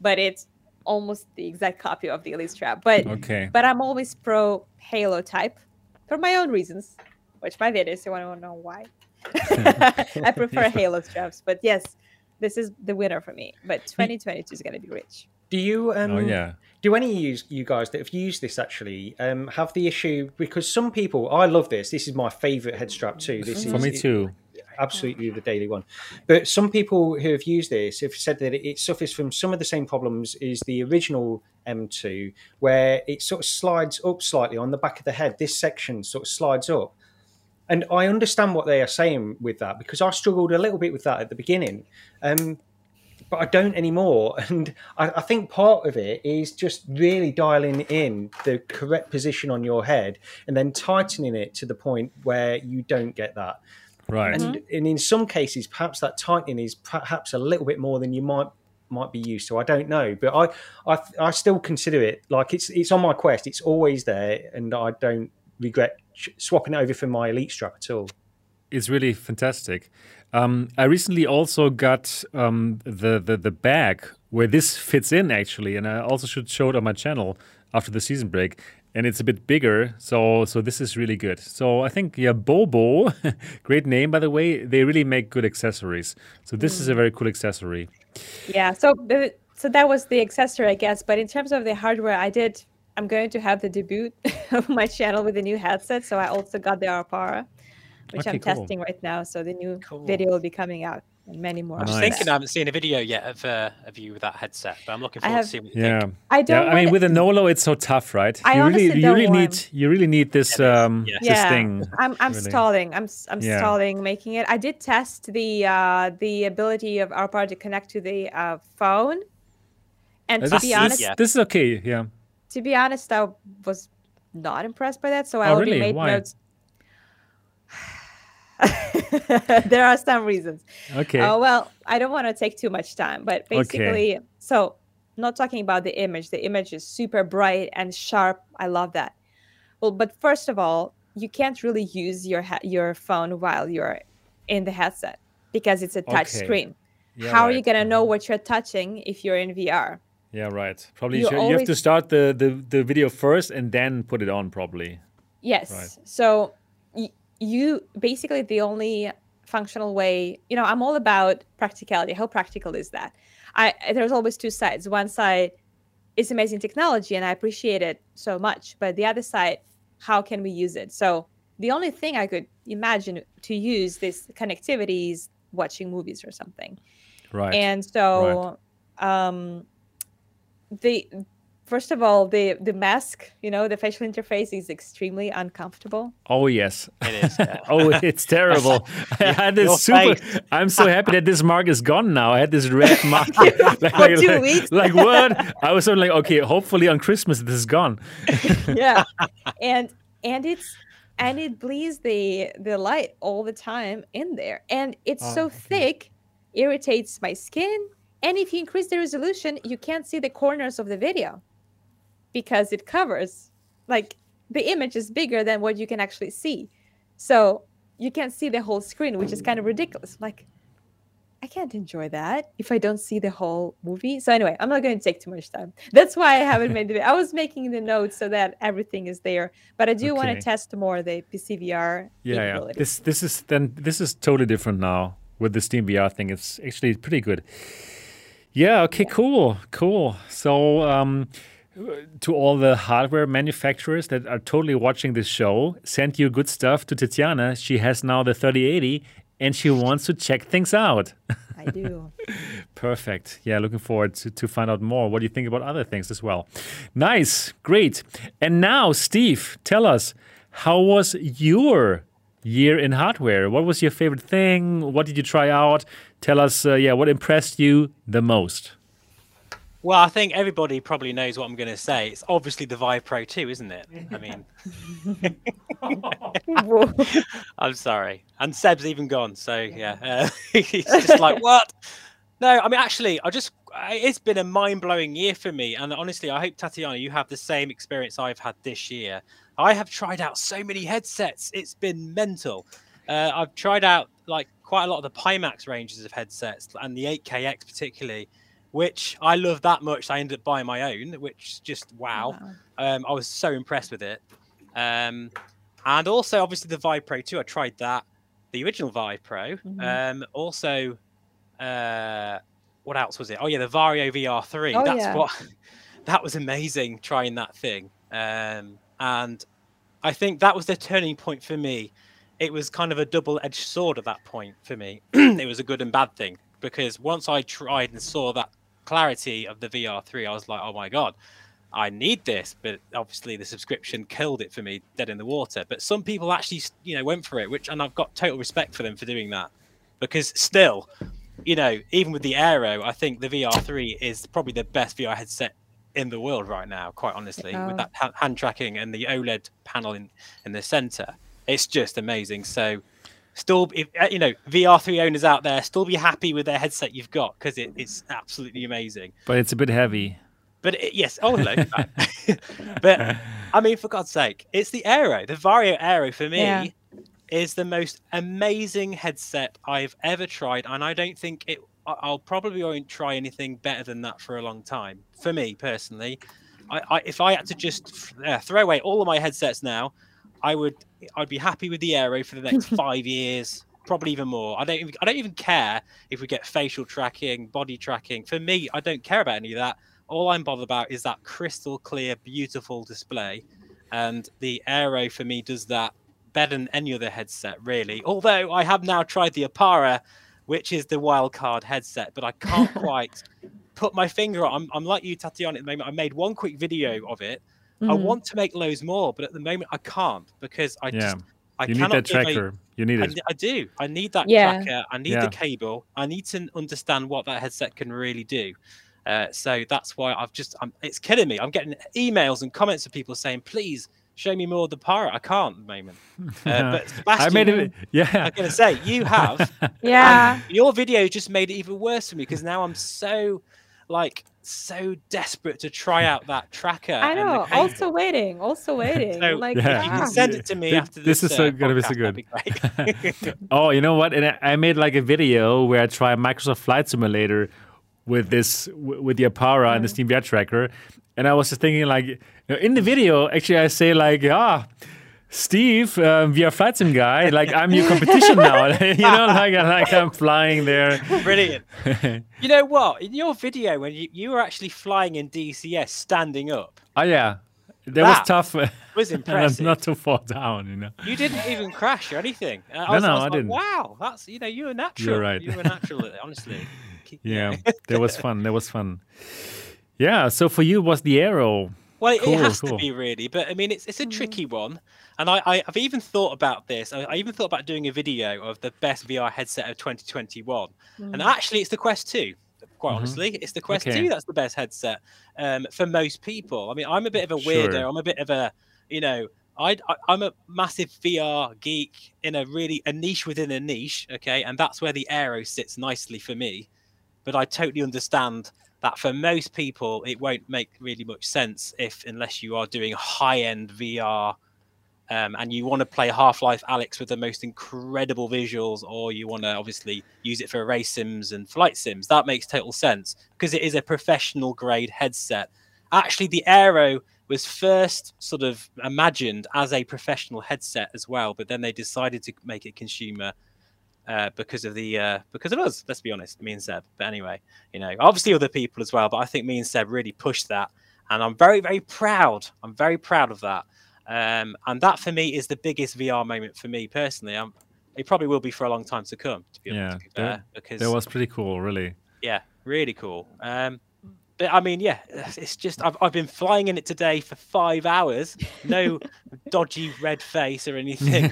but it's almost the exact copy of the Elite strap. But Okay. but I'm always pro Halo type for my own reasons. Watch my videos, you want to know why. I prefer Halo straps, but yes, this is the winner for me. But 2022 is going to be rich. Do you um Oh yeah. do any of you, you guys that have used this actually um have the issue because some people I love this. This is my favorite head strap too. This is For me too. Absolutely the daily one. But some people who have used this have said that it suffers from some of the same problems as the original M2, where it sort of slides up slightly on the back of the head. This section sort of slides up. And I understand what they are saying with that because I struggled a little bit with that at the beginning. Um, but I don't anymore. And I, I, think part of it is just really dialing in the correct position on your head and then tightening it to the point where you don't get that. Right. And, mm-hmm. and in some cases, perhaps that tightening is perhaps a little bit more than you might might be used to. I don't know, but I, I, I still consider it like it's it's on my quest. It's always there, and I don't regret swapping it over for my elite strap at all. It's really fantastic. Um, I recently also got um, the, the the bag where this fits in actually, and I also should show it on my channel after the season break. And it's a bit bigger, so so this is really good. So I think yeah, Bobo, great name by the way. They really make good accessories. So this mm. is a very cool accessory. Yeah. So so that was the accessory, I guess. But in terms of the hardware, I did. I'm going to have the debut of my channel with a new headset. So I also got the Arpara which okay, I'm cool. testing right now. So the new cool. video will be coming out and many more. I'm just thinking I haven't seen a video yet of uh, of you with that headset, but I'm looking forward have, to seeing what you yeah. think. I don't. Yeah, I mean, with a Nolo, it's so tough, right? I you really, you really need you really need this um yeah. this thing. I'm I'm really. stalling. I'm I'm yeah. stalling making it. I did test the uh the ability of Arpara to connect to the uh, phone, and to this, be honest, this, this is okay. Yeah. To be honest, I was not impressed by that, so I oh, already really? made Why? notes there are some reasons. Okay. Uh, well, I don't want to take too much time, but basically, okay. so not talking about the image. The image is super bright and sharp. I love that. Well, but first of all, you can't really use your ha- your phone while you're in the headset because it's a touch okay. screen. Yeah, How right. are you gonna know what you're touching if you're in VR? Yeah, right. Probably you, you have to start the, the the video first and then put it on. Probably. Yes. Right. So you basically the only functional way you know i'm all about practicality. How practical is that? I there's always two sides. One side is amazing technology and i appreciate it so much but the other side how can we use it? So the only thing i could imagine to use this connectivity is watching movies or something. Right. And so right. um the first of all, the the mask, you know, the facial interface is extremely uncomfortable. Oh yes, it is. Yeah. oh, it's terrible. I had this super. Face. I'm so happy that this mark is gone now. I had this red mark like, for two like, weeks. Like what? I was sort of like, okay, hopefully on Christmas this is gone. yeah, and and it's and it bleeds the the light all the time in there, and it's oh, so okay. thick, irritates my skin. And if you increase the resolution, you can't see the corners of the video because it covers like the image is bigger than what you can actually see. So you can't see the whole screen, which is kind of ridiculous. Like, I can't enjoy that if I don't see the whole movie. So anyway, I'm not going to take too much time. That's why I haven't made the. I was making the notes so that everything is there, but I do okay. want to test more the PCVR. Yeah, yeah. This this is then this is totally different now with the Steam VR thing. It's actually pretty good. Yeah. Okay. Yeah. Cool. Cool. So. um to all the hardware manufacturers that are totally watching this show, send you good stuff to Tatiana. She has now the 3080 and she wants to check things out. I do. Perfect. Yeah, looking forward to, to find out more. What do you think about other things as well? Nice. Great. And now, Steve, tell us, how was your year in hardware? What was your favorite thing? What did you try out? Tell us, uh, yeah, what impressed you the most? Well, I think everybody probably knows what I'm going to say. It's obviously the Vive Pro 2, isn't it? I mean, I'm sorry. And Seb's even gone. So, yeah, uh, he's just like, what? No, I mean, actually, I just, it's been a mind blowing year for me. And honestly, I hope, Tatiana, you have the same experience I've had this year. I have tried out so many headsets, it's been mental. Uh, I've tried out like quite a lot of the Pimax ranges of headsets and the 8KX particularly which I love that much. I ended up buying my own, which just wow. wow. Um, I was so impressed with it. Um, and also, obviously, the Vive Pro 2, I tried that. The original Vive Pro. Mm-hmm. Um, also, uh, what else was it? Oh, yeah, the Varjo VR3. Oh, That's yeah. what, that was amazing trying that thing. Um, and I think that was the turning point for me. It was kind of a double edged sword at that point for me. it was a good and bad thing because once I tried and saw that clarity of the VR3, I was like, oh my god, I need this. But obviously, the subscription killed it for me, dead in the water. But some people actually, you know, went for it, which and I've got total respect for them for doing that, because still, you know, even with the Aero, I think the VR3 is probably the best VR headset in the world right now. Quite honestly, Oh. with that hand tracking and the OLED panel in in the center, it's just amazing. So. Still, if uh, you know VR3 owners out there, still be happy with their headset you've got because it, it's absolutely amazing. But it's a bit heavy. But it, yes, oh hello. but I mean, for God's sake, it's the Aero. The Varjo Aero for me Yeah. is the most amazing headset I've ever tried, and I don't think it. I- I'll probably won't try anything better than that for a long time. For me personally, I, I if I had to just uh, throw away all of my headsets now, I would. I'd be happy with the Aero for the next five years. Probably even more. I don't. Even, I don't even care if we get facial tracking, body tracking. For me, I don't care about any of that. All I'm bothered about is that crystal clear, beautiful display, and the Aero for me does that better than any other headset, really. Although I have now tried the Arpara, which is the wildcard headset, but I can't quite put my finger on. I'm, I'm like you, Tatiana, at the moment. I made one quick video of it. I Mhm. want to make loads more, but at the moment I can't because I Yeah. just I you need cannot that a- tracker. you need I, it. n- I do. I need that Yeah. tracker. I need Yeah. the cable. I need to understand what that headset can really do. Uh, so that's why I've just. I'm, it's killing me. I'm getting emails and comments of people saying, "Please show me more of the pirate." I can't at the moment. Uh, but I Sebastian, made it. Yeah. I'm going to say you have. Yeah. your video just made it even worse for me because now I'm so, like, so desperate to try out that tracker. I know. cable. Also waiting. Also waiting. So, like, Yeah. If you can send it to me Th- after this, this is so uh, gonna be so good. be. Oh, you know what? And I- I made like a video where I try Microsoft Flight Simulator with this with the Arpara and the Steam VR tracker, and I was just thinking like, you know, in the video, actually, I say like, ah. Steve, um, VR flight sim guy, like I'm your competition now. you know, like, like I'm flying there. Brilliant. You know what? In your video, when you, you were actually flying in DCS standing up, Oh yeah, that, was That tough. was and impressive. not to fall down, you know. You didn't even crash or anything. Uh, I No, was, no, I, was I like, didn't. Wow, that's you know you're a natural. right. You were natural. honestly. Yeah, that was fun. That was fun. Yeah. So for you, was the Aero? Well, it, Cool, it has cool. to be really, but I mean, it's it's a tricky one, and I, I I've even thought about this. I, I even thought about doing a video of the best VR headset of 2021, and actually, it's the Quest 2. Quite honestly, it's the Quest Okay. 2 that's the best headset um, for most people. I mean, I'm a bit of a Sure. weirdo. I'm a bit of a, you know, I, I I'm a massive VR geek in a really a niche within a niche. Okay, and that's where the Aero sits nicely for me. But I totally understand that for most people it won't make really much sense if unless you are doing high end VR um, and you want to play Half Life Alyx with the most incredible visuals, or you want to obviously use it for race sims and flight sims. That makes total sense because it is a professional grade headset. Actually, the Aero was first sort of imagined as a professional headset as well, but then they decided to make it consumer uh, because of the uh, because of us. Let's be honest, me and Seb. But anyway, you know, obviously other people as well. But I think me and Seb really pushed that, and I'm very very proud. I'm very proud of that. Um, and that for me is the biggest VR moment for me personally. I'm, it probably will be for a long time to come. To be, Yeah, be that- because That was pretty cool, really. yeah, really cool. Um, but I mean, yeah, it's just I've, I've been flying in it today for five hours. No dodgy red face or anything.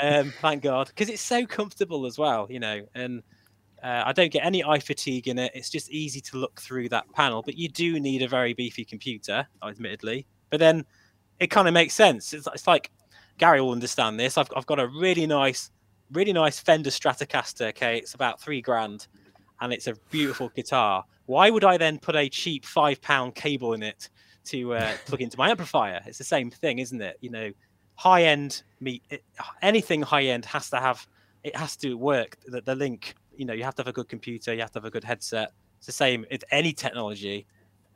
um, thank God, because it's so comfortable as well, you know. And uh, I don't get any eye fatigue in it. It's just easy to look through that panel. But you do need a very beefy computer, admittedly. But then it kind of makes sense. It's, it's like Gary will understand this. I've, I've got a really nice, really nice Fender Stratocaster. Okay, it's about three grand and it's a beautiful guitar. Why would I then put a cheap five pound cable in it to uh, plug into my amplifier? It's the same thing, isn't it? You know, high end meet anything high end has to have it has to work. The, the link, you know, you have to have a good computer, you have to have a good headset. It's the same with any technology.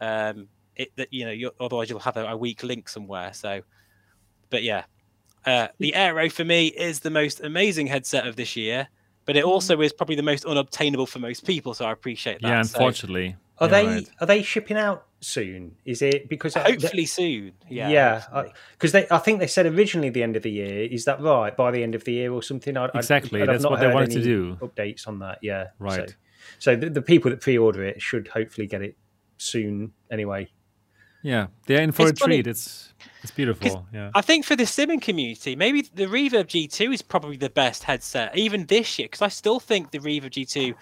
Um, it that you know, you otherwise you'll have a, a weak link somewhere. So, but yeah, uh, the Aero for me is the most amazing headset of this year but it also is probably the most unobtainable for most people. So I appreciate that. yeah, So unfortunately. Are You're they right. are they shipping out soon? Is it because hopefully soon. Yeah. yeah, because they I think they said originally the end of the year. Is that right? By the end of the year or something? I, I- Exactly, and I've that's not what they wanted to do. Updates on that, yeah. Right. So, so the, the people that pre-order it should hopefully get it soon. Anyway, Yeah, they're in for It's a funny- treat. It's it's beautiful. Yeah. I think for the simming community, maybe the Reverb G2 is probably the best headset, even this year, because I still think the Reverb G2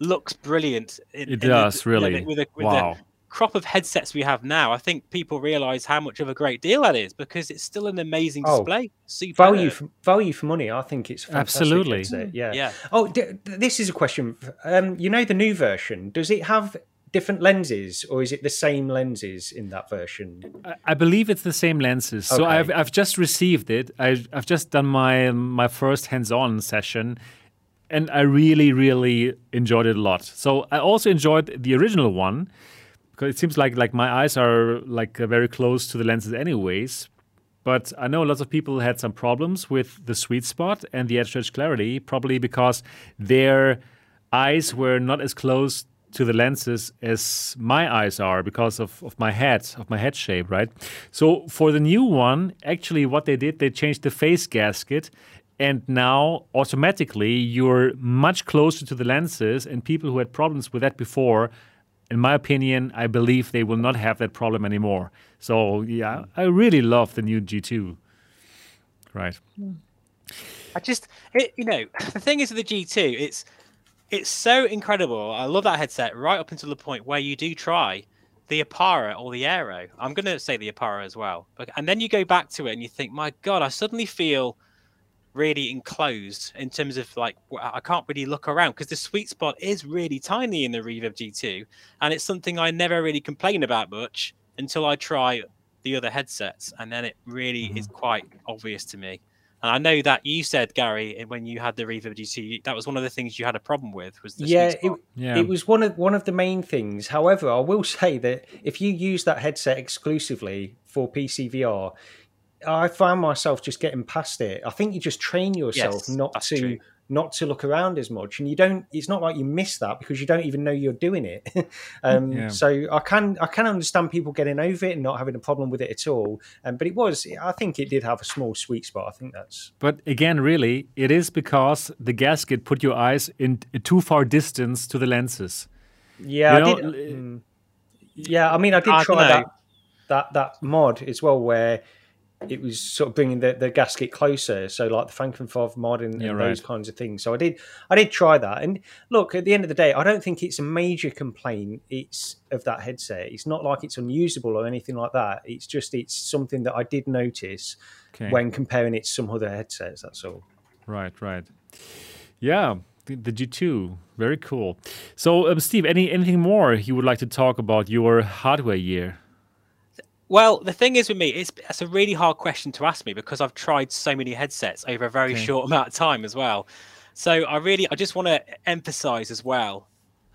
looks brilliant. In, it does the, really. You know, with, a, with wow. the crop of headsets we have now, I think people realise how much of a great deal that is because it's still an amazing Oh, display. Superb. Value for, value for money. I think it's fantastic Absolutely. headset, Yeah. Yeah. Oh, d- this is a question. Um, you know the new version. Does it have different lenses, or is it the same lenses in that version? I- I believe it's the same lenses. So I've I've just received it. I've I've just done my my first hands-on session, and I really really enjoyed it a lot. So I also enjoyed the original one because it seems like like my eyes are like uh, very close to the lenses anyways. But I know lots of people had some problems with the sweet spot and the edge to edge clarity, probably because their eyes were not as close to the lenses as my eyes are because of, of my head, of my head shape, right? So for the new one, actually what they did, they changed the face gasket and now automatically you're much closer to the lenses and people who had problems with that before in my opinion, I believe they will not have that problem anymore. So yeah, I really love the new G2. Right. I just, it, you know, the thing is with the G2, it's it's so incredible. I love that headset right up until the point where you do try the Arpara or the Aero. I'm going to say the Arpara as well. And then you go back to it and you think, my God, I suddenly feel really enclosed in terms of like I can't really look around because the sweet spot is really tiny in the Reverb G2, and it's something I never really complain about much until I try the other headsets, and then it really mm-hmm. is quite obvious to me. And I know that you said Gary when you had the Reverb G2, that was one of the things you had a problem with was the yeah, it. Yeah. it was one of one of the main things. However, I will say that if you use that headset exclusively for PC VR, I found myself just getting past it. I think you just train yourself Yes, not to true. Not to look around as much, and you don't. It's not like you miss that because you don't even know you're doing it. um, Yeah. So I can I can understand people getting over it and not having a problem with it at all. Um, but it was, I think it did have a small sweet spot. I think that's But again, really, it is because the gasket put your eyes in too far distance to the lenses. Yeah, You I did. l- mm. yeah, I mean, I did I try that that that mod as well, where it was sort of bringing the, the gasket closer. So like the Frankenfov mod and, Yeah, and right. those kinds of things. So I did I did try that, and look, at the end of the day, I don't think it's a major complaint. It's of that headset. It's not like it's unusable or anything like that. It's just it's something that I did notice Okay. when comparing it to some other headsets. That's all. Right, right. Yeah, the, the G2, very cool. So, um, Steve, any anything more you would like to talk about your hardware year? Well, the thing is with me, it's it's a really hard question to ask me because I've tried so many headsets over a very Okay. short amount of time as well. So I really, I just want to emphasize as well,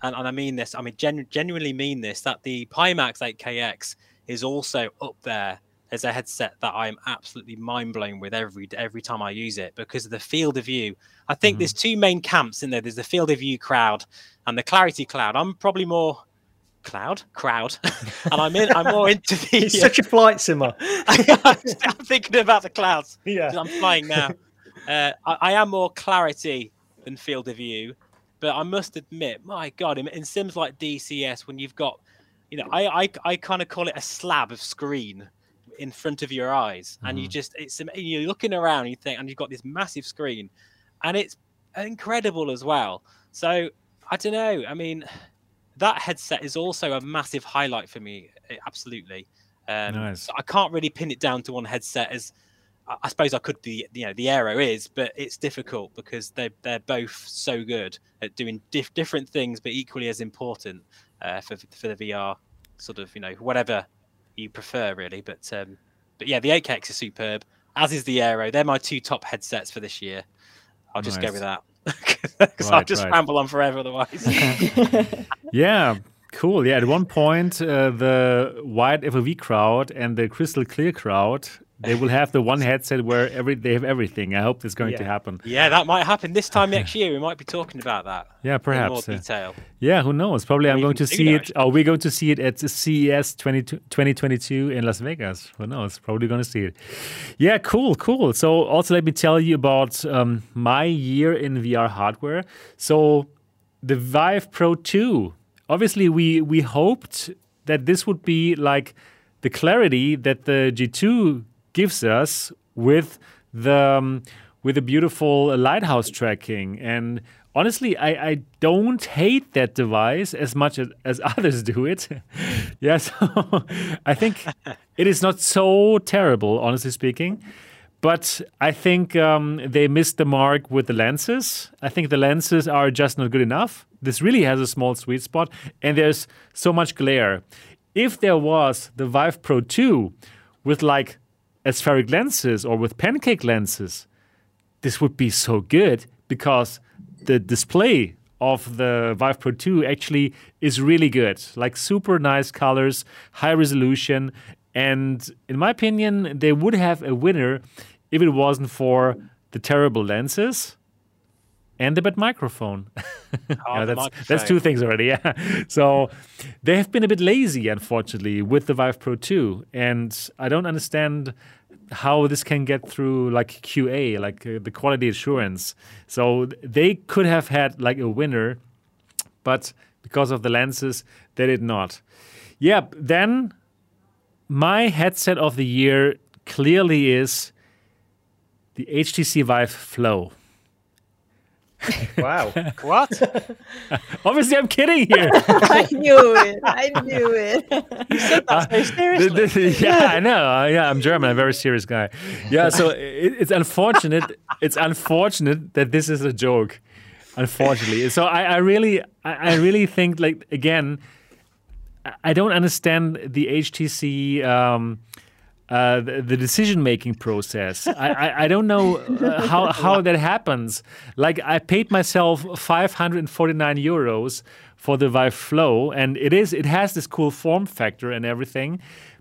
and, and I mean this, I mean genu- genuinely mean this, that the Pimax 8KX is also up there as a headset that I'm absolutely mind blown with every every time I use it because of the field of view. I think mm-hmm. there's two main camps in there. There's the field of view crowd and the clarity cloud. I'm probably more cloud crowd, and I'm in. I'm more into the. It's such a flight simmer. I'm thinking about the clouds. Yeah. I'm flying now. Uh, I, I am more clarity than field of view, but I must admit, my God, in, in sims like DCS, when you've got, you know, I I, I kind of call it a slab of screen in front of your eyes, and you just it's you're looking around, you think, and you've got this massive screen, and it's incredible as well. So I don't know. I mean, that headset is also a massive highlight for me. eh, Absolutely. Um, Nice. so I can't really pin it down to one headset as I suppose I could the you know the Aero is, but it's difficult because they they're both so good at doing dif- different things, but equally as important uh, for for the VR sort of you know whatever you prefer really. But um, but yeah, the 8KX is superb, as is the Aero. They're my two top headsets for this year. I'll just go with that because I'll just right. ramble on forever otherwise. Yeah, cool. Yeah, at one point, uh, the white FOV crowd and the crystal clear crowd, they will have the one headset where every they have everything. I hope that's going to happen. yeah, that might happen this time next year. We might be talking about that. Yeah, in more uh, detail. yeah, who knows? Probably I'm going to see sooner, it. Are we're going to see it at the CES 20, 2022 in Las Vegas. Who knows? Probably going to see it. Yeah, cool, cool. So, also let me tell you about um, my year in VR hardware. So, the Vive Pro 2. Obviously, we we hoped that this would be like the clarity that the G2 gives us with the um, with the beautiful lighthouse tracking and honestly, I, I don't hate that device as much as, as others do it. yeah, so I think it is not so terrible, honestly speaking. But I think um, they missed the mark with the lenses. I think the lenses are just not good enough. This really has a small sweet spot, and there's so much glare. If there was the Vive Pro 2 with like aspheric lenses or with pancake lenses, this would be so good because the display of the Vive Pro 2 actually is really good. Like super nice colors, high resolution, and in my opinion, they would have a winner if it wasn't for the terrible lenses and the bad microphone. Oh, Yeah, that's, that's two things already. Yeah. So they have been a bit lazy, unfortunately, with the Vive Pro 2. And I don't understand how this can get through like QA, like uh, the quality assurance. So they could have had like a winner, but because of the lenses, they did not. Yep. Then my headset of the year clearly is the HTC Vive Flow. Wow. What? Obviously, I'm kidding here. I knew it. I knew it. You so seriously. Th- th- yeah, I know. Uh, Yeah, I'm German. I'm a very serious guy. Yeah, so it, it's unfortunate. It's unfortunate that this is a joke. Unfortunately, so I, I really, I, I really think like again, I- I don't understand the HTC. Um, uh, the, the decision making process. I, I, I don't know uh, how, how that happens. Like, I paid myself 549 euros for the Vive Flow, and it is it has this cool form factor and everything.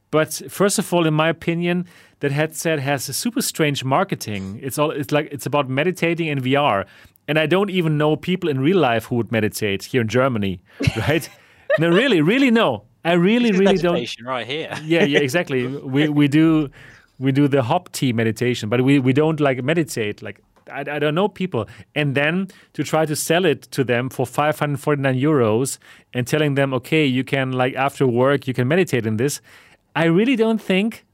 But first of all, in my opinion, that headset has a super strange marketing. It's all it's like it's about meditating in VR, and I don't even know people in real life who would meditate here in Germany, right? no, really, really no. I really, really don't Meditation right here. yeah, yeah, exactly. we we do we do the hop tea meditation, but we we don't like meditate. Like I, I don't know people, and then to try to sell it to them for 549 euros and telling them, okay, you can like after work you can meditate in this. I really don't think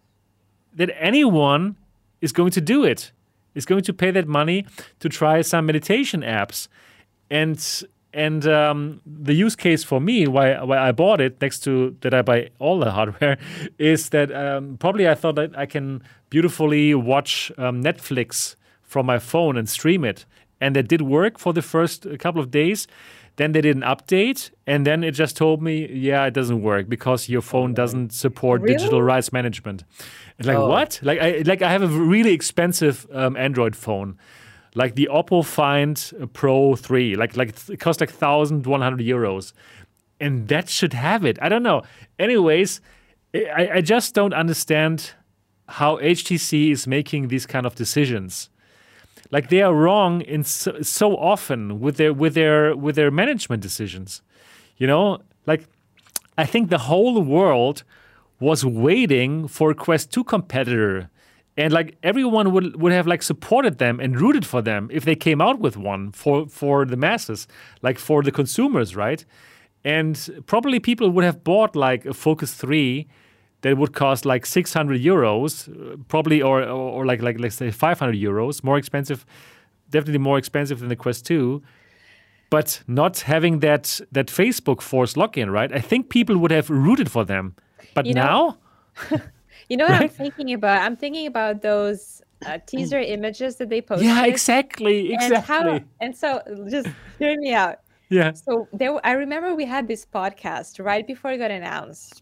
that anyone is going to do it. Is going to pay that money to try some meditation apps, and and um, the use case for me why why I bought it next to that I buy all the hardware is that um, probably I thought that I can beautifully watch um, Netflix from my phone and stream it, and that did work for the first couple of days. Then they did an update, and then it just told me, yeah, it doesn't work because your phone doesn't support Really? digital rights management. It's like Oh. what? Like I like I have a really expensive um, Android phone, like the Oppo Find Pro Three. Like like it costs like thousand one hundred euros, and that should have it. I don't know. Anyways, I, I just don't understand how HTC is making these kind of decisions. Like they are wrong in so, so often with their with their with their management decisions. You know, like I think the whole world was waiting for Quest 2 competitor. And like everyone would would have like supported them and rooted for them if they came out with one for for the masses, like for the consumers, right? And probably people would have bought like a Focus 3 that would cost like 600 euros, probably, or, or, or like, like, let's say 500 euros, more expensive, definitely more expensive than the Quest 2. But not having that that Facebook Force lock-in, right? I think people would have rooted for them. But You know, now, You know what I'm thinking about? I'm thinking about those uh, teaser images that they posted. yeah, exactly, exactly. And how? And so, just hear me out. yeah, So there, I remember we had this podcast right before it got announced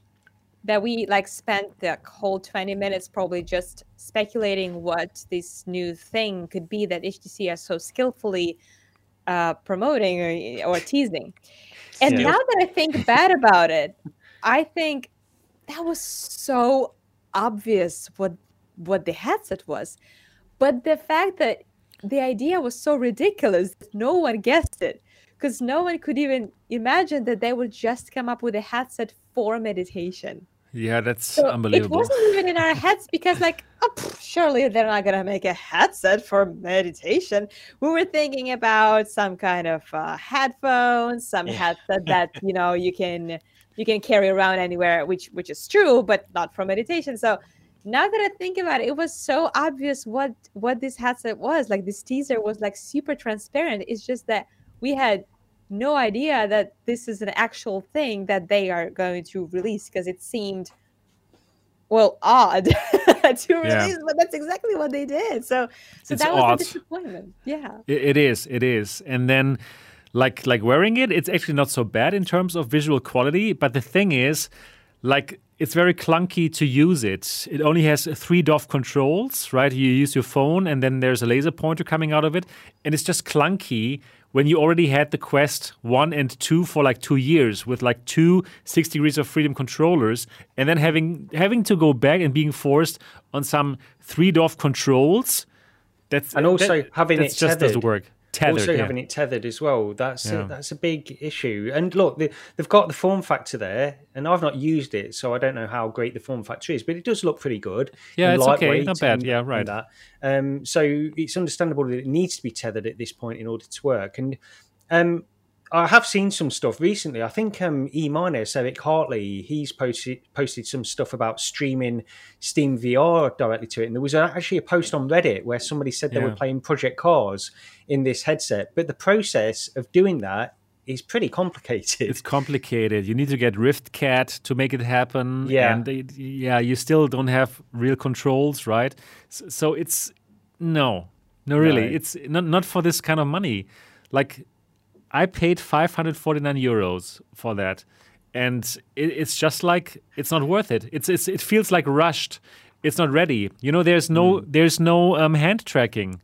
that we like spent the whole 20 minutes probably just speculating what this new thing could be that HTC is so skillfully uh, promoting or, or teasing. And Yeah. now that I think bad about it, I think that was so obvious what what the headset was. But the fact that the idea was so ridiculous, that no one guessed it because no one could even imagine that they would just come up with a headset for meditation. yeah, that's So unbelievable. It wasn't even in our heads because, like, oh, pff, surely they're not gonna make a headset for meditation. We were thinking about some kind of uh, headphones, some headset that you know you can you can carry around anywhere, which which is true, but not for meditation. So now that I think about it, it was so obvious what what this headset was. Like this teaser was like super transparent. It's just that we had no idea that this is an actual thing that they are going to release because it seemed well odd to release but that's exactly what they did so so It's that was odd. a disappointment yeah It, it is. It is. And then, like like wearing it, it's actually not so bad in terms of visual quality. But the thing is, like it's very clunky to use it. It only has three DOF controls, right? You use your phone, and then there's a laser pointer coming out of it, and it's just clunky. When you already had the Quest 1 and 2 for like two years with like two 6 degrees of freedom controllers, and then having having to go back and being forced on some 3 DOF controls, that's And also that- having it just doesn't work. Tethered, also yeah. having it tethered as well. That's Yeah. a, that's a big issue. And look, they, they've got the form factor there, and I've not used it, so I don't know how great the form factor is, but it does look pretty good. Yeah, it's okay, not bad. and- Yeah, right. That. Um, so it's understandable that it needs to be tethered at this point in order to work. And um, I have seen some stuff recently. I think um, E minus Eric Hartley he's posted posted some stuff about streaming Steam VR directly to it, and there was actually a post on Reddit where somebody said they were playing Project Cars in this headset, but the process of doing that is pretty complicated. It's complicated. You need to get Rift Cat to make it happen. Yeah. and they, yeah, you still don't have real controls, right? So, so it's no, no, really, No. it's not not for this kind of money. Like, I paid five hundred forty nine euros for that, and it, it's just like it's not worth it. It's, it's it feels like rushed. It's not ready. You know, there's no there's no um, hand tracking.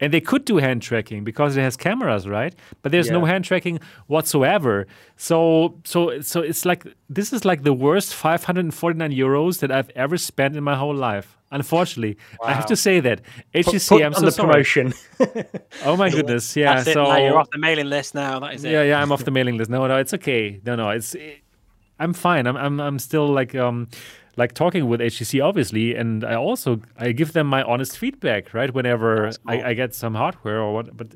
And they could do hand tracking because it has cameras, right? But there's no hand tracking whatsoever. So so so it's like this is like the worst 549 euros that I've ever spent in my whole life. Unfortunately, I have to say that HTC. Put I'm on so the sorry. promotion. Oh my goodness, yeah. That's it. so you're off the mailing list. Now that is it. yeah, yeah, I'm off the mailing list. No, no, it's okay. No, no, it's I'm fine. I'm I'm I'm still like um like talking with HTC obviously, and I also I give them my honest feedback right whenever I, I get some hardware or what. But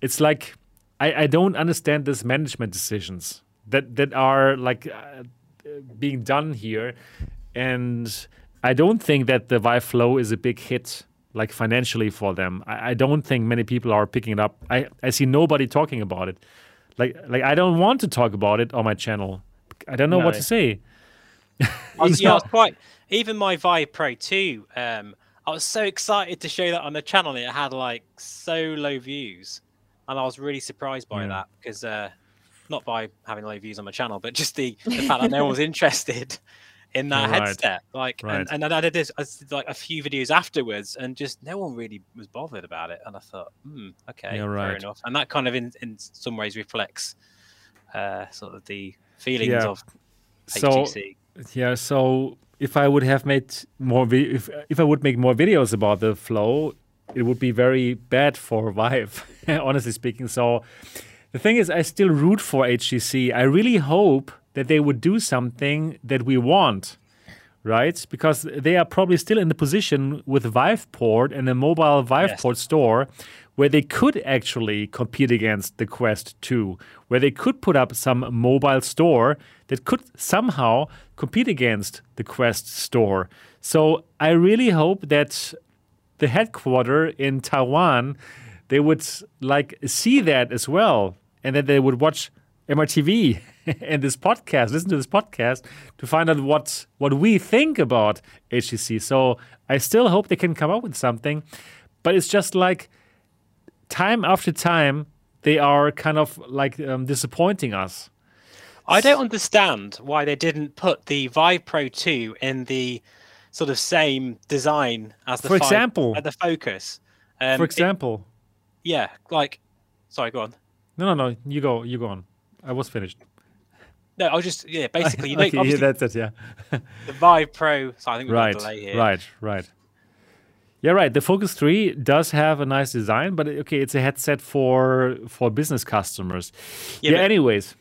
it's like I I don't understand this management decisions that that are like uh, being done here, and I don't think that the Vive Flow is a big hit like financially for them. I, I don't think many people are picking it up. I, I see nobody talking about it. Like like I don't want to talk about it on my channel. I don't know what No. to say. I was, yeah, I was quite. Even my Vive Pro 2, um, I was so excited to show that on the channel. It had like so low views, and I was really surprised by Yeah. that because uh, not by having low views on my channel, but just the, the fact that no one was interested in that Right. headset. Like, Right. and, and then I did this I did, like a few videos afterwards, and just no one really was bothered about it. And I thought, hmm, okay, Yeah, fair enough. And that kind of, in in some ways, reflects uh, sort of the feelings Yeah. of So HTC. Yeah, so if I would have made more vi- if if I would make more videos about the flow, it would be very bad for Vive, honestly speaking. So the thing is, I still root for HTC. I really hope that they would do something that we want, right? Because they are probably still in the position with Viveport and a mobile Viveport store where they could actually compete against the Quest 2, where they could put up some mobile store that could somehow compete against the Quest store. So I really hope that the headquarter in Taiwan, they would like see that as well, and that they would watch MRTV and this podcast, listen to this podcast to find out what what we think about HTC. So I still hope they can come up with something, but it's just like time after time they are kind of like um, disappointing us. I don't understand why they didn't put the Vive Pro 2 in the sort of same design as the For Vive- example. uh, the Focus. Um, For it- example, yeah, like, sorry, go on. no, no, no, you go, you go on. I was finished. No, I was just yeah, basically, you know, Okay, yeah, that's it. Yeah. the Vive Pro. So I think right, a delay here. right, right. Yeah, right. The Focus 3 does have a nice design, but okay, it's a headset for for business customers. Yeah, Yeah. anyways,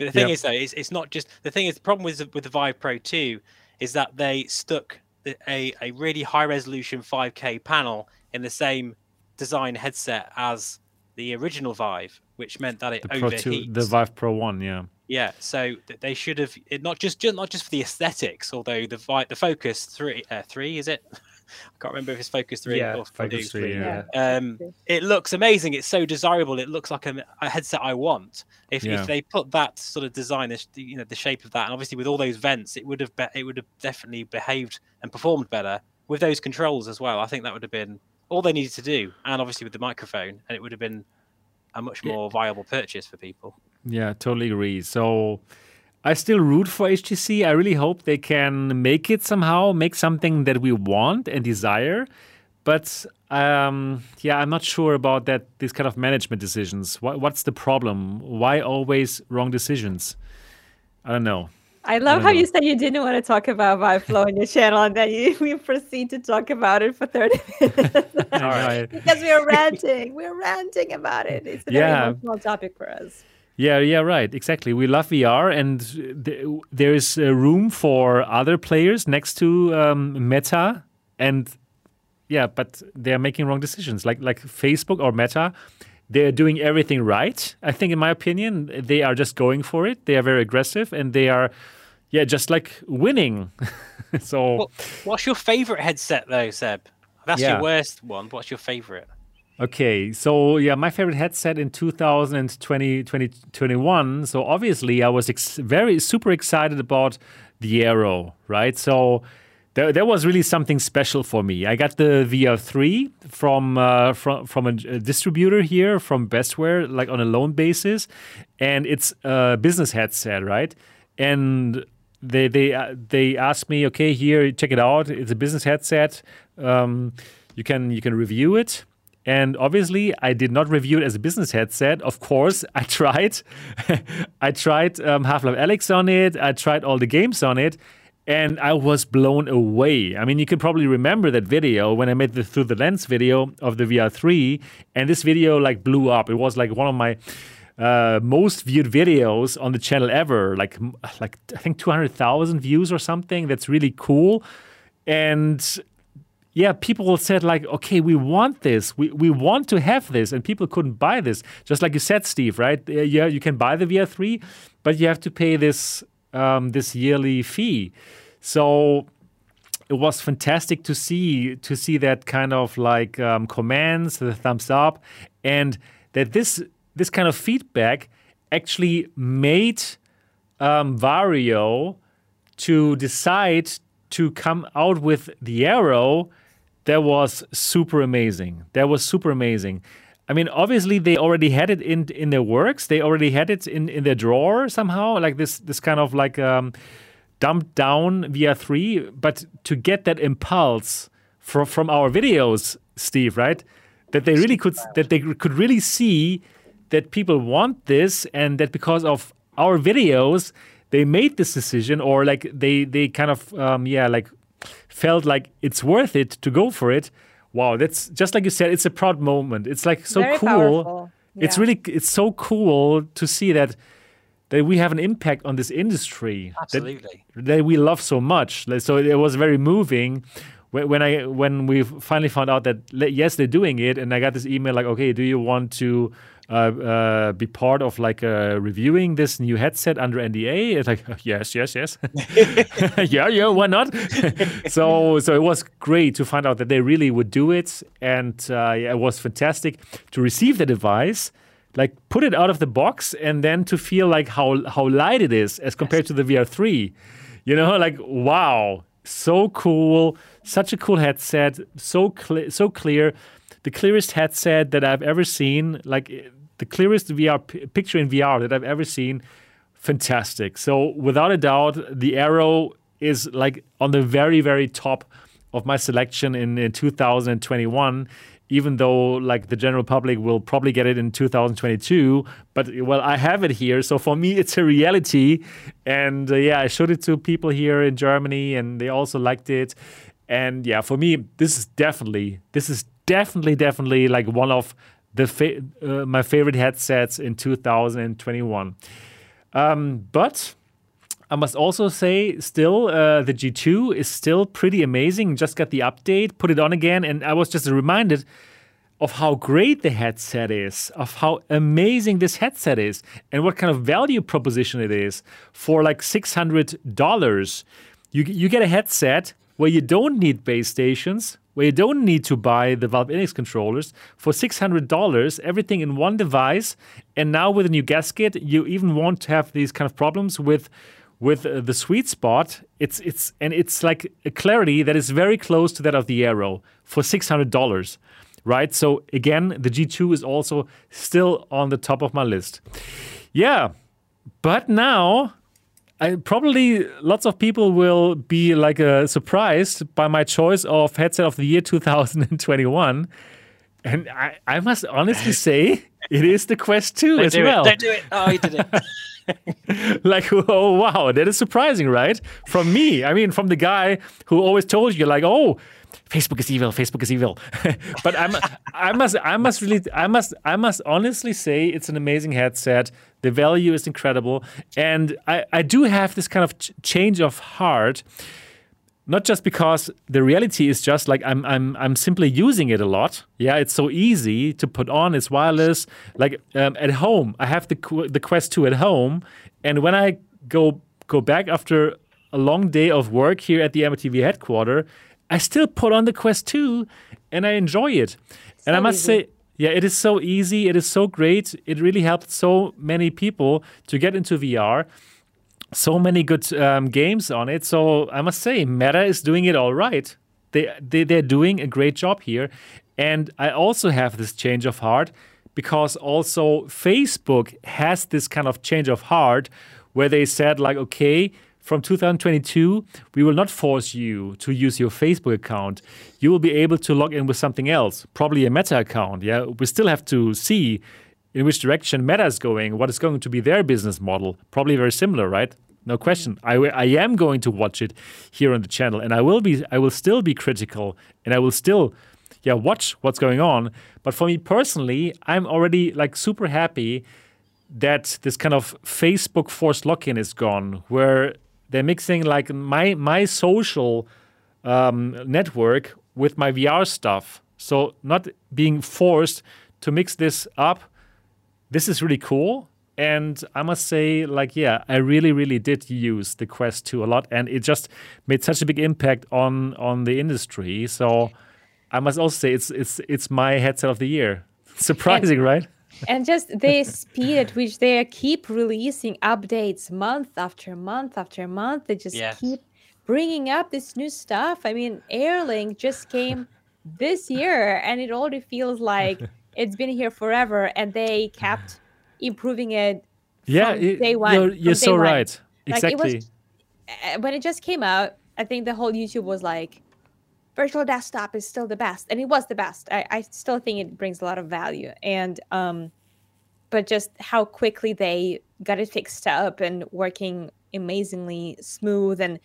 But the thing Yep. is, though, it's, it's not just the thing is the problem with the, with the Vive Pro 2 is that they stuck a a really high resolution 5K panel in the same design headset as the original Vive, which meant that it the Pro overheats. 2, the Vive Pro 1, yeah. Yeah, so they should have it not just, just not just for the aesthetics, although the the Focus three uh, three is it I can't remember if it's Focus Three Yeah, or Focus 3, yeah. Um, it looks amazing. It's so desirable. It looks like a, a headset I want. If, Yeah. if they put that sort of design, this- you know, the shape of that, and obviously with all those vents, it would have be, it would have definitely behaved and performed better with those controls as well. I think that would have been all they needed to do, and obviously with the microphone, and it would have been a much more viable purchase for people. Yeah, totally agree. So I still root for HTC. I really hope they can make it somehow, make something that we want and desire. But um, yeah, I'm not sure about that. These kind of management decisions. What, what's the problem? Why always wrong decisions? I don't know. I love don't how know. you said you didn't want to talk about Viveflow on your channel, and then you, we proceed to talk about it for 30 minutes. I know, I- because we are ranting. We're ranting about it. It's a Yeah. very emotional topic for us. Yeah, yeah, right. Exactly. We love VR, and th- there is uh, room for other players next to um, Meta, and yeah, but they're making wrong decisions. Like like Facebook or Meta, they're doing everything right. I think, in my opinion, they are just going for it. They are very aggressive, and they are, yeah, just like winning. so. What, what's your favorite headset though, Seb? That's Yeah. your worst one. What's your favorite? Okay, so yeah, my favorite headset in 2020, 2021. So obviously, I was ex- very super excited about the Aero, right? So there, there was really something special for me. I got the VR3 from uh, from from a, a distributor here from Bestware, like on a loan basis, and it's a business headset, right? And they they uh, they asked me, okay, here, check it out. It's a business headset. Um, you can you can review it. And obviously, I did not review it as a business headset. Of course, I tried. I tried um, Half Life Alyx on it. I tried all the games on it, and I was blown away. I mean, you can probably remember that video when I made the through the lens video of the VR3, and this video like blew up. It was like one of my uh, most viewed videos on the channel ever. Like, like I think two hundred thousand views or something. That's really cool, and yeah, people said like, okay, we want this, we, we want to have this, and people couldn't buy this. Just like you said, Steve, right? Yeah, you can buy the VR3, but you have to pay this um, this yearly fee. So it was fantastic to see to see that kind of like um, commands, the thumbs up, and that this this kind of feedback actually made um, Varjo to decide to come out with the Aero that was super amazing. That was super amazing. I mean, obviously they already had it in in their works. They already had it in, in their drawer somehow, like this this kind of like um, dumped down VR3. But to get that impulse from from our videos, Steve, right? That they really could that they could really see that people want this, and that because of our videos, they made this decision, or like they they kind of um, yeah like felt like it's worth it to go for it. Wow, that's just like you said. It's a proud moment. It's like so Very cool. powerful. It's really it's so cool to see that that we have an impact on this industry that, Absolutely. that we love so much. So it was very moving when when I when we finally found out that yes they're doing it, and I got this email like, okay, do you want to uh, uh, be part of like uh, reviewing this new headset under NDA? It's like yes, yes, yes, yeah, yeah, why not? so so it was great to find out that they really would do it, and uh, yeah, it was fantastic to receive the device. Like put it out of the box and then to feel like how how light it is as compared to the VR3. You know, like wow, so cool, such a cool headset, so clear, so clear, the clearest headset that I've ever seen, like the clearest VR p- picture in VR that I've ever seen. Fantastic. So without a doubt, the Aero is like on the very very top of my selection in, in 2021 even though like the general public will probably get it in 2022 but well i have it here so for me it's a reality and uh, yeah i showed it to people here in germany and they also liked it and yeah for me this is definitely this is definitely definitely like one of the fa- uh, my favorite headsets in 2021 um, but I must also say, still, uh, the G2 is still pretty amazing. Just got the update, put it on again, and I was just reminded of how great the headset is, of how amazing this headset is, and what kind of value proposition it is for like $600. You, you get a headset where you don't need base stations, where you don't need to buy the Valve Index controllers for $600, everything in one device. And now with a new gasket, you even won't have these kind of problems with with uh, the sweet spot. It's it's and it's like a clarity that is very close to that of the Aero for $600 right? So again, the G2 is also still on the top of my list. Yeah, but now I, probably lots of people will be like uh, surprised by my choice of headset of the year 2021. And I, I must honestly say, it is the Quest 2 Don't as do well. it. Don't do it. Oh, you did it. like, oh, wow, that is surprising, right? From me. I mean, from the guy who always told you, like, oh, Facebook is evil. Facebook is evil. but I'm, I must, I must really, I must, I must honestly say it's an amazing headset. The value is incredible, and I, I do have this kind of ch- change of heart. Not just because the reality is just like I'm, I'm, I'm simply using it a lot. Yeah, it's so easy to put on. It's wireless. Like um, at home, I have the the Quest 2 at home, and when I go go back after a long day of work here at the MRTV headquarters, I still put on the Quest 2 and I enjoy it. and I must easy. say, yeah, it is so easy. It is so great. It really helped so many people to get into VR. So many good um, games on it. So I must say, Meta is doing it all right. They, they, they're doing a great job here. And I also have this change of heart because also Facebook has this kind of change of heart where they said, like, okay, from 2022, we will not force you to use your Facebook account. You will be able to log in with something else, probably a Meta account. Yeah, we still have to see in which direction Meta is going, what is going to be their business model. Probably very similar, right? No question. I, I am going to watch it here on the channel, and I will be. I will still be critical, and I will still, yeah, watch what's going on. But for me personally, I'm already like super happy that this kind of Facebook forced lock-in is gone, where they're mixing like my my social um, network with my VR stuff. So not being forced to mix this up. This is really cool. And I must say, like, yeah, I really, really did use the Quest 2 a lot, and it just made such a big impact on on the industry. So I must also say, it's it's it's my headset of the year. Surprising, right? And just the speed at which they keep releasing updates month after month after month they just Yes. keep bringing up this new stuff i mean airlink just came this year and it already feels like it's been here forever and they kept improving it Yeah, it- day one, you're, you're day so one. right. Like, it was- Exactly. when it just came out, I think the whole YouTube was like, virtual desktop is still the best, and it was the best. I, I still think it brings a lot of value, and um, but just how quickly they got it fixed up and working amazingly smooth, and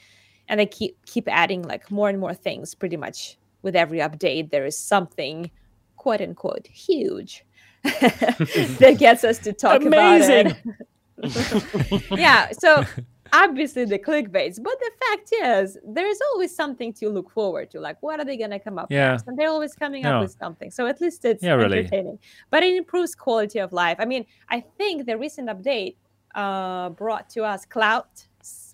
and they keep keep adding like more and more things. Pretty much with every update, there is something, quote unquote, huge. that gets us to talk Amazing. about it yeah so obviously the clickbaits but the fact is there's always something to look forward to like what are they going to come up Yeah. next and they're always coming Yeah. up with something so at least it's Yeah, really. entertaining but it improves quality of life i mean i think the recent update uh brought to us cloud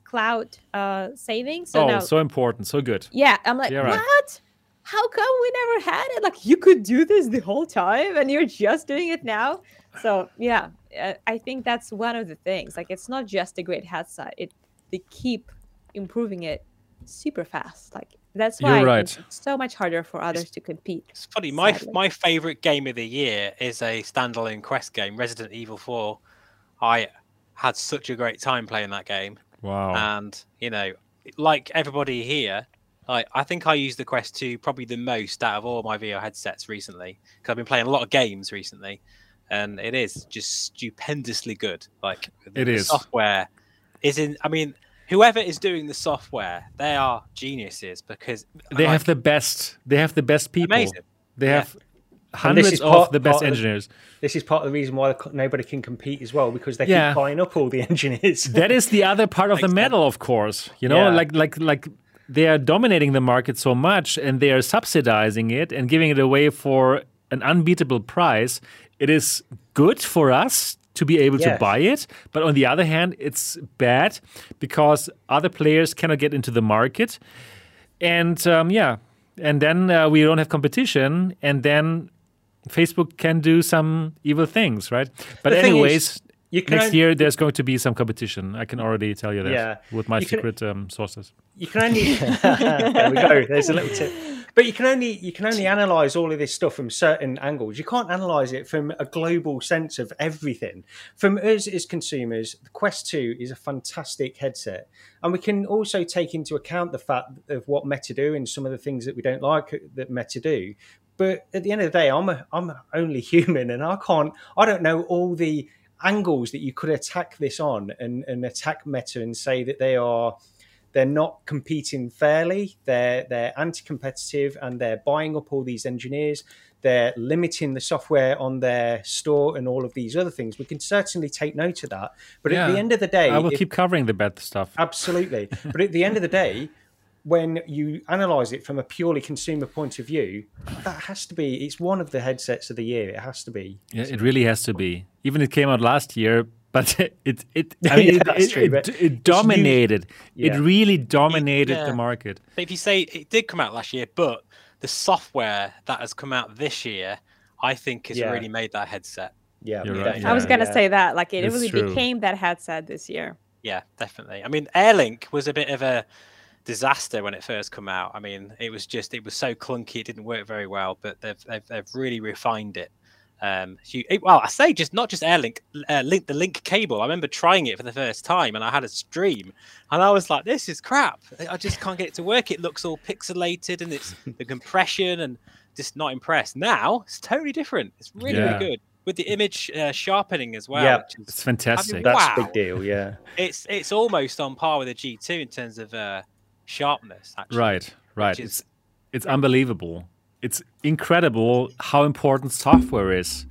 cloud uh saving so oh, now so important, so good. yeah i'm like Yeah, right. what how come we never had it like you could do this the whole time and you're just doing it now so yeah uh, i think that's one of the things like it's not just a great headset it they keep improving it super fast like that's You're why right. it's so much harder for others to compete It's funny. My Sadly. my favorite game of the year is a standalone Quest game, Resident Evil Four. I had such a great time playing that game, Wow. and you know, like everybody here, I I think I use the Quest Two probably the most out of all my VR headsets recently because I've been playing a lot of games recently, and it is just stupendously good. Like the, It the software is in. I mean. Whoever is doing the software, they are geniuses because they like, have the best. They have the best people. Amazing. They Yeah. have hundreds is of part- the best part of the- engineers. This is part of the reason why nobody can compete as well because they Yeah. keep buying up all the engineers. that is the other part of the Makes medal, of course. You know, Yeah. like like like they are dominating the market so much, and they are subsidizing it and giving it away for an unbeatable price. It is good for us to be able to buy it, but on the other hand, it's bad because other players cannot get into the market. and um, yeah, and then uh, we don't have competition, and then Facebook can do some evil things, right? But The anyways, is, you can next only- year there's going to be some competition. I can already tell you that Yeah. with my You can- secret um, sources. you can only there we go there's a little tip but you can only you can only analyze all of this stuff from certain angles. You can't analyze it from a global sense of everything. From us as consumers the quest 2 is a fantastic headset. And we can also take into account the fact of what meta do and some of the things that we don't like that meta do. But at the end of the day i'm a, i'm only human and i can't i don't know all the angles that you could attack this on and, and attack meta and say that they are they're not competing fairly. They're they're anti-competitive and they're buying up all these engineers. They're limiting the software on their store and all of these other things. We can certainly take note of that. But at the end of the day, I will if- keep covering the bad stuff. absolutely. but at the end of the day, when you analyze it from a purely consumer point of view, that has to be. It's one of the headsets of the year. It has to be. Yeah, it really has to be. Even it came out last year, but it it I mean, Yeah, it, it, true, it, it it's used- dominated. Yeah. It really dominated Yeah. the market. But if you say it did come out last year, but the software that has come out this year, I think has Yeah. really made that headset. Yeah, You're yeah, right, I was gonna yeah. say that, like it It's really true. became that headset this year. Yeah, definitely. I mean, Airlink was a bit of a disaster when it first came out. I mean, it was just it was so clunky, it didn't work very well. But they've they've, they've really refined it. Um, it- well, I say just not just Airlink, uh, link the link cable. I remember trying it for the first time, and I had a stream, and I was like, "This is crap. I just can't get it to work. It looks all pixelated, and it's the compression, and just not impressed." Now it's totally different. It's really Yeah. really good with the image uh, sharpening as well. Yeah. It's fantastic. That's Wow. a big deal. Yeah. it's it's almost on par with a G2 in terms of uh, sharpness. Actually, Right, right. It's it's unbelievable. It's incredible how important software is,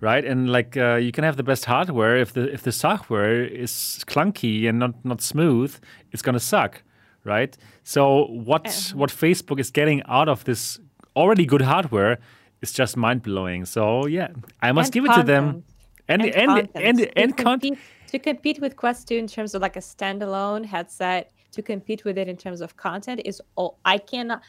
right? And like uh, you can have the best hardware if the if the software is clunky and not not smooth, it's gonna suck, right? So what what Facebook is getting out of this already good hardware is just mind blowing. So yeah, I must And give it to them. content. And and and and, To and, content. compete, to compete with Quest 2 in terms of like a standalone headset, to compete with it in terms of content is all I cannot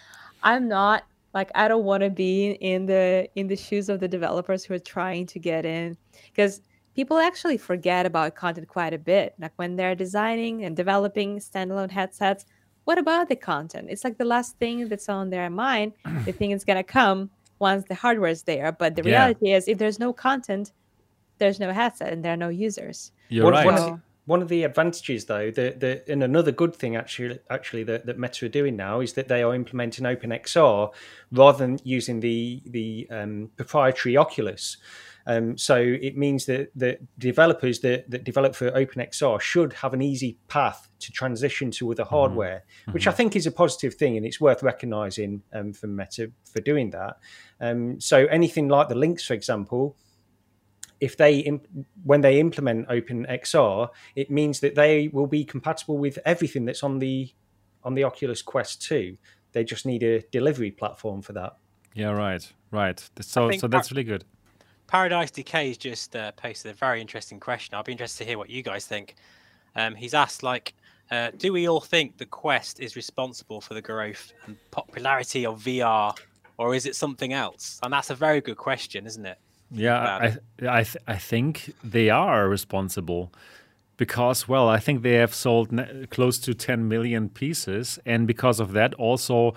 I'm not like I don't want to be in the in the shoes of the developers who are trying to get in because people actually forget about content quite a bit. Like when they're designing and developing standalone headsets, what about the content? It's like the last thing that's on their mind. they think it's gonna come once the hardware is there. But the Yeah. reality is if there's no content, there's no headset and there are no users. You're one, right. One So- the, one of the advantages, though, that that and another good thing actually, actually that, that Meta are doing now is that they are implementing OpenXR rather than using the the um, proprietary Oculus. Um, so it means that the developers that, that develop for OpenXR should have an easy path to transition to other hardware, which I think is a positive thing, and it's worth recognizing um, for Meta for doing that. Um, so anything like the Lynx, for example, if they imp- when they implement OpenXR, it means that they will be compatible with everything that's on the on the Oculus Quest 2. They just need a delivery platform for that. Yeah, right, right. So so that's par- really good. Paradise Decay's just uh, posted a very interesting question. I'll be interested to hear what you guys think. Um, he's asked, like, uh, do we all think the Quest is responsible for the growth and popularity of VR, or is it something else? And that's a very good question, isn't it? Yeah, I I th- I think they are responsible because well, I think they have sold ne- close to 10 million pieces and because of that also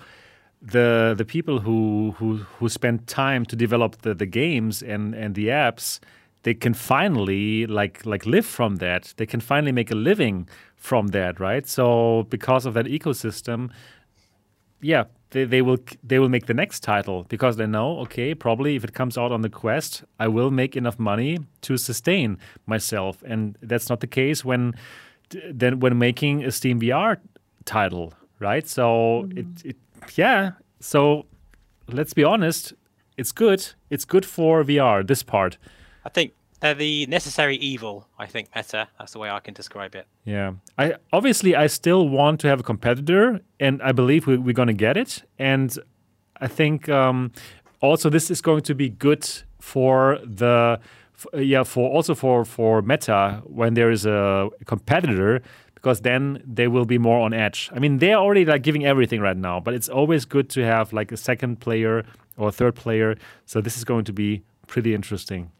the the people who who who spend time to develop the, the games and and the apps they can finally like like live from that. They can finally make a living from that, right? So because of that ecosystem, yeah, they, they will they will make the next title because they know okay probably if it comes out on the quest I will make enough money to sustain myself. And that's not the case when then when making a Steam VR title right? So mm-hmm. it, it yeah. So let's be honest. It's good. It's good for VR this part. I think they're the necessary evil. I think Meta. That's the way I can describe it. Yeah, I obviously I still want to have a competitor, and I believe we, we're going to get it. And I think um, also this is going to be good for the uh, yeah for also for for Meta when there is a competitor because then they will be more on edge. I mean, they're already like giving everything right now, but it's always good to have like a second player or a third player. So this is going to be pretty interesting.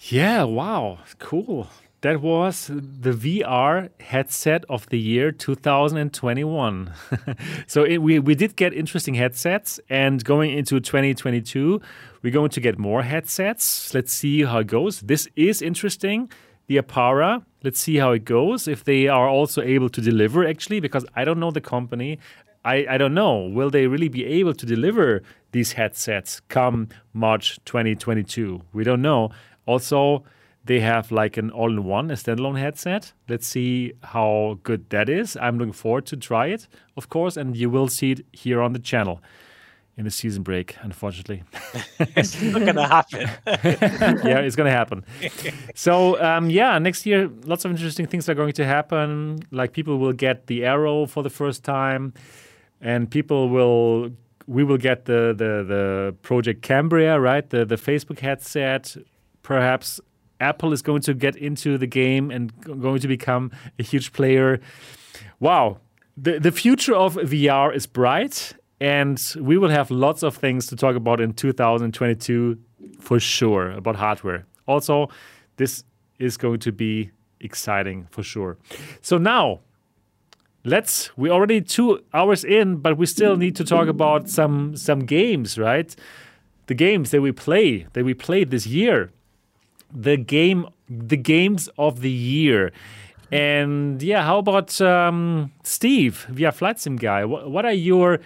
Yeah, wow, cool. That was the VR headset of the year 2021. so it, we, we did get interesting headsets, and going into 2022, we're going to get more headsets. Let's see how it goes. This is interesting. The Arpara, let's see how it goes. If they are also able to deliver, actually, because I don't know the company. I, I don't know. Will they really be able to deliver these headsets come March 2022? We don't know. Also, they have like an all in one, a standalone headset. Let's see how good that is. I'm looking forward to try it, of course, and you will see it here on the channel in the season break, unfortunately. it's not going to happen. yeah, it's going to happen. So, um, yeah, next year, lots of interesting things are going to happen. Like people will get the Aero for the first time, and people will. We will get the, the, the Project Cambria, right? The, the Facebook headset. Perhaps Apple is going to get into the game and going to become a huge player. Wow. The, the future of VR is bright, and we will have lots of things to talk about in 2022 for sure about hardware. Also, this is going to be exciting for sure. So now, let's we're already 2 hours in, but we still need to talk about some some games, right? The games that we play, that we played this year the game the games of the year. And yeah, how about um, Steve, via Flight Sim guy? What, what, are your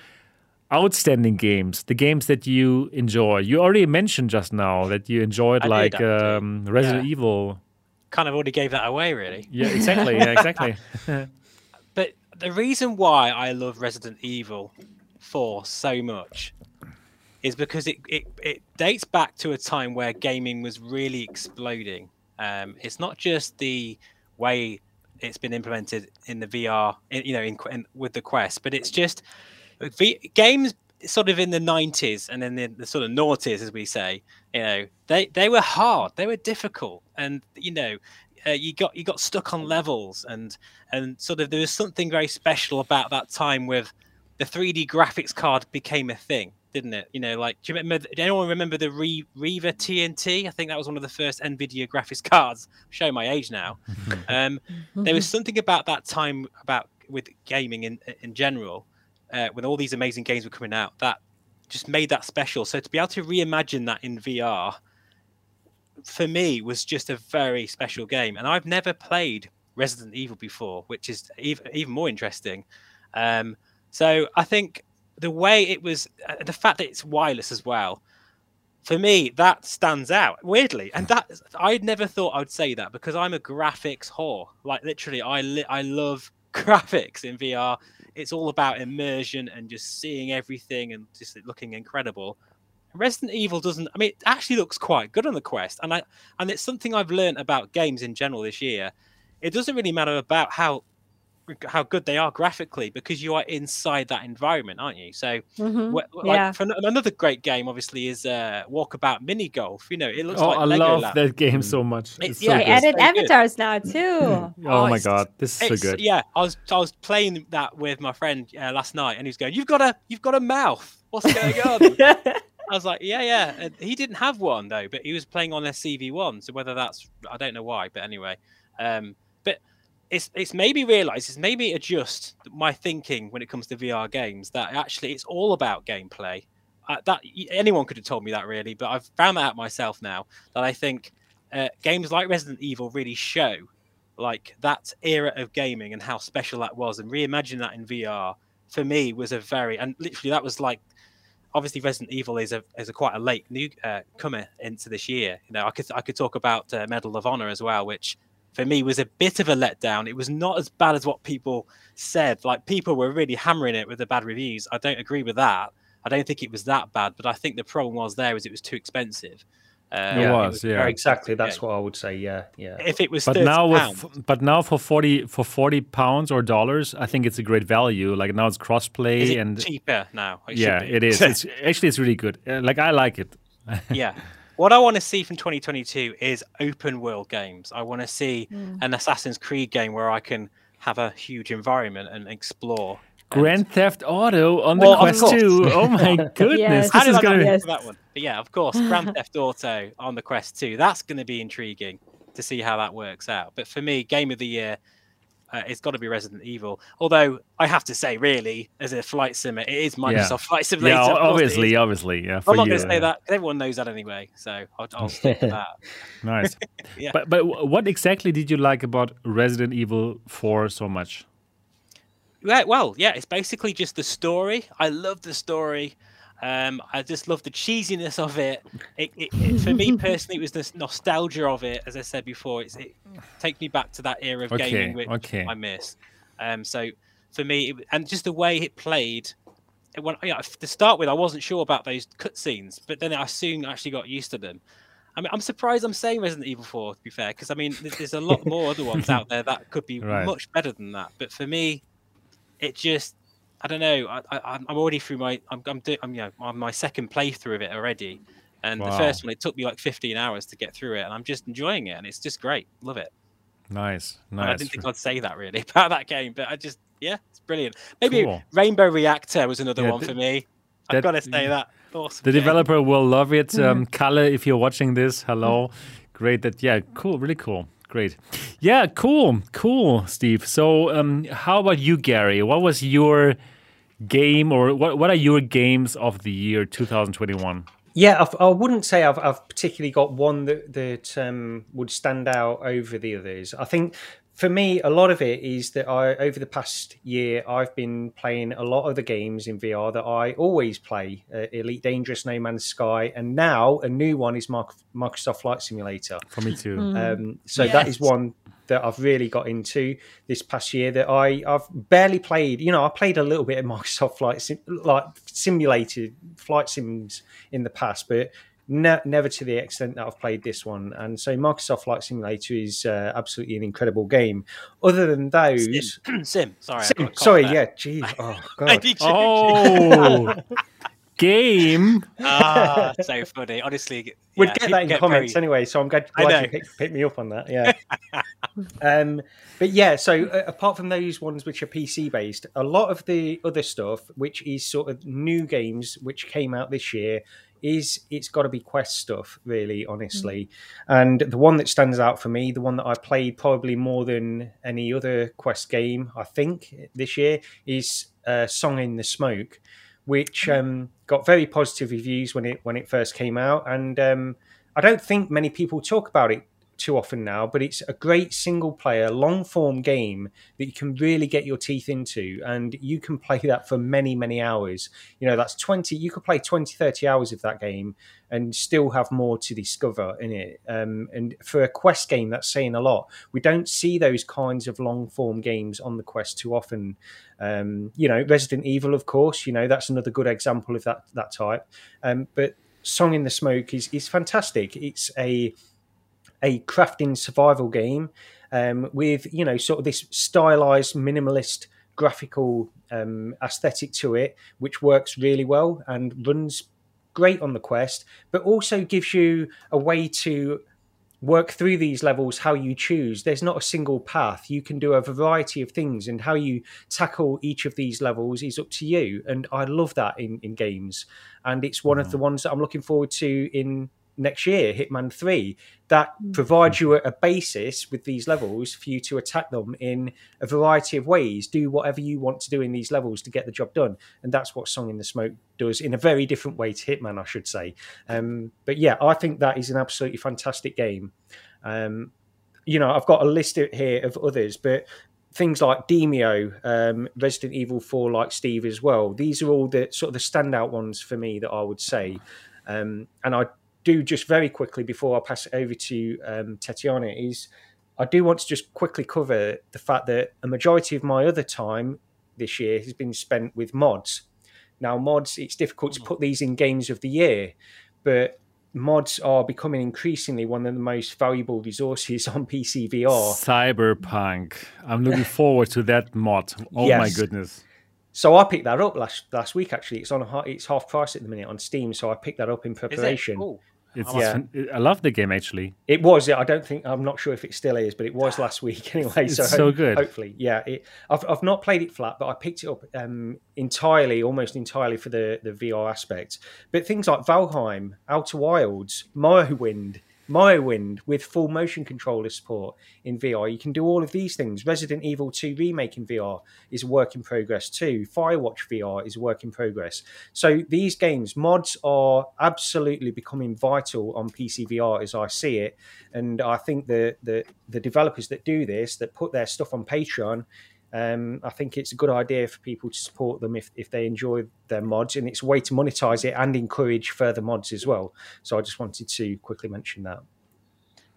outstanding games? The games that you enjoy? You already mentioned just now that you enjoyed I like did, um, Resident Yeah. Evil. kind of already gave that away, really. Yeah, exactly. yeah, exactly. The reason why I love Resident Evil 4 so much is because it, it, it dates back to a time where gaming was really exploding. Um, it's not just the way it's been implemented in the VR, in, you know, in, in, with the Quest, but it's just v, games sort of in the 90s and then the, the sort of noughties, as we say, you know, they, they were hard, they were difficult, and you know, uh, you got you got stuck on levels, and and sort of there was something very special about that time with the 3D graphics card became a thing, didn't it? You know, like do you remember? Do anyone remember the Re- Riva TNT? I think that was one of the first NVIDIA graphics cards. I'm showing my age now. um, there was something about that time about with gaming in in general, uh, when all these amazing games were coming out, that just made that special. So to be able to reimagine that in VR, for me, was just a very special game. And I've never played Resident Evil before, which is even more interesting. Um, so I think the way it was, uh, the fact that it's wireless as well, for me that stands out weirdly. And that I'd never thought I'd say that because I'm a graphics whore. Like literally, I li- I love graphics in VR. It's all about immersion and just seeing everything and just looking incredible. Resident Evil doesn't. I mean, it actually looks quite good on the Quest, and I and it's something I've learned about games in general this year. It doesn't really matter about how how good they are graphically because you are inside that environment, aren't you? So, Mhm. like Yeah. for another great game, obviously, is uh, Walkabout Mini Golf. You know, it looks oh, like I Lego love Land. that game so much. It- It's yeah, so They good. added so good. avatars now too. Oh, Oh, my god, this is so good. Yeah, I was I was playing that with my friend uh, last night, and he was going, "You've got a you've got a mouth. What's going on?" I was like, "Yeah, yeah." He didn't have one though, but he was playing on a CV1. So whether that's I don't know why, but anyway, um, but it's it's made me realise, it's made me adjust my thinking when it comes to VR games. That actually it's all about gameplay. Uh, that anyone could have told me that really, but I've found that out myself now. That I think uh, games like Resident Evil really show like that era of gaming and how special that was and reimagine that in VR for me was a very and literally that was like obviously Resident Evil is a is a quite a late new uh, comer into this year. You know, I could I could talk about uh, Medal of Honor as well, which for me was a bit of a letdown. It was not as bad as what people said. Like people were really hammering it with the bad reviews. I don't agree with that. I don't think it was that bad, but I think the problem was there was it was too expensive. Uh, It Yeah, was, yeah. Exactly. That's yeah. what I would say. Yeah. Yeah. If it was, But 30 now pounds, with but now for forty for forty pounds or dollars, I think it's a great value. Like now it's crossplay it and cheaper now? It yeah, it is. It's actually it's really good. Uh, Like I like it. yeah. what I want to see from 2022 is open world games. I want to see Mm. an Assassin's Creed game where I can have a huge environment and explore. And Grand Theft Auto on Well, the Quest course. 2. Oh my goodness. Yes. This is going to think Yes. that one? But yeah, of course, Grand Theft Auto on the Quest 2. That's going to be intriguing to see how that works out. But for me, game of the year, uh, it's got to be Resident Evil. Although I have to say, really, as a flight simmer, it is Microsoft Flight Simulator. Yeah, of course it obviously, obviously. Yeah, for I'm not going to say that that 'cause everyone knows that anyway. So I'll, I'll stick with that. Nice. Yeah. But but what exactly did you like about Resident Evil 4 so much? Yeah, well, yeah, it's basically just the story. I love the story. Um, I just love the cheesiness of it. It, it, it. For me personally, it was this nostalgia of it. As I said before, it's, it takes me back to that era of Okay, gaming which okay. I miss. Um, so for me, it, and just the way it played. it- When, yeah, to start with, I wasn't sure about those cutscenes, but then I soon actually got used to them. I mean, I'm surprised I'm saying Resident Evil 4, to be fair, because I mean, th- there's a lot more other ones out there that could be Right. much better than that. But for me, it just I don't know. I, I I'm I'm already through my I'm I'm, do, I'm you know on my second playthrough of it already, and the first one it took me like 15 hours to get through it, and I'm just enjoying it, and it's just great. Love it. Nice, And I didn't think I'd say that really about that game, but I just yeah, it's brilliant. Maybe Cool. Rainbow Reactor was another Yeah, one th- for me. that- I've got to say that. Awesome The game. developer will love it. Um, Kalle, if you're watching this, hello. Great. That yeah, cool. Really cool. Great. Yeah, cool, cool, Steve. So, um, how about you, Gary? What was your game, or what? What are your games of the year 2021? Yeah, I've, I wouldn't say I've, I've particularly got one that that um, would stand out over the others. I think for me, a lot of it is that I over the past year I've been playing a lot of the games in VR that I always play: uh, Elite Dangerous, No Man's Sky, and now a new one is Mark, Microsoft Flight Simulator. For me too. Um, so that is one that I've really got into this past year that I I've barely played. You know, I played a little bit of Microsoft Flight Sim, like simulated flight sims in the past, but ne- never to the extent that I've played this one. And so Microsoft Flight Simulator is uh, absolutely an incredible game. Other than those, Sim. Sim. Sorry. Sim- got a cough sorry, there. yeah, gee, oh god. Oh, game. ah, so funny. Honestly, We'd yeah, get that in comments very- anyway, so I'm glad, glad you picked, picked me up on that. Yeah. um, but yeah, so uh, apart from those ones which are PC based, a lot of the other stuff, which is sort of new games which came out this year, is it's got to be Quest stuff, really, honestly. And the one that stands out for me, the one that I played probably more than any other Quest game, I think, this year, is uh, Song in the Smoke which um, got very positive reviews when it when it first came out, and um, I don't think many people talk about it too often now. But it's a great single player, long form game that you can really get your teeth into, and you can play that for many many hours. You know, that's twenty. You could play 20, 30 hours of that game and still have more to discover in it. Um, and for a quest game, that's saying a lot. We don't see those kinds of long form games on the quest too often. Um, you know, Resident Evil, of course, you know, that's another good example of that that type. Um, but Song in the Smoke is is fantastic. It's a a crafting survival game um, with you know sort of this stylized minimalist graphical um, aesthetic to it, which works really well and runs great on the quest, but also gives you a way to work through these levels how you choose. There's not a single path. You can do a variety of things, and how you tackle each of these levels is up to you. And I love that in, in games. And it's one of the ones that I'm looking forward to in next year, Hitman 3, that provides you a, a basis with these levels for you to attack them in a variety of ways. Do whatever you want to do in these levels to get the job done. And that's what Song in the Smoke does in a very different way to Hitman, I should say. Um, but yeah, I think that is an absolutely fantastic game. Um, you know, I've got a list here of others, but things like Demeo, um, Resident Evil 4, like Steve as well. These are all the sort of the standout ones for me that I would say. Um, and I do just very quickly before I pass it over to um, Tatiana is I do want to just quickly cover the fact that a majority of my other time this year has been spent with mods. Now, mods, it's difficult to put these in games of the year, but mods are becoming increasingly one of the most valuable resources on PC VR. Cyberpunk. I'm looking forward to that mod. Oh my goodness. So I picked that up last last week. Actually, it's on a, it's half price at the minute on Steam. So I picked that up in preparation. Cool. It's, Yeah. I love the game actually. It was. I don't think. I'm not sure if it still is, but it was last week anyway. It's so so hope- good. Hopefully, yeah. It, I've I've not played it flat, but I picked it up um, entirely, almost entirely for the the VR aspect. But things like Valheim, Outer Wilds, Morrowind. Morrowind with full motion controller support in VR. You can do all of these things. Resident Evil 2 Remake in VR is work in progress too. Firewatch VR is work in progress. So these games, mods are absolutely becoming vital on PC VR as I see it. And I think the the, the developers that do this, that put their stuff on Patreon, um, I think it's a good idea for people to support them if, if they enjoy their mods, and it's a way to monetize it and encourage further mods as well. So I just wanted to quickly mention that.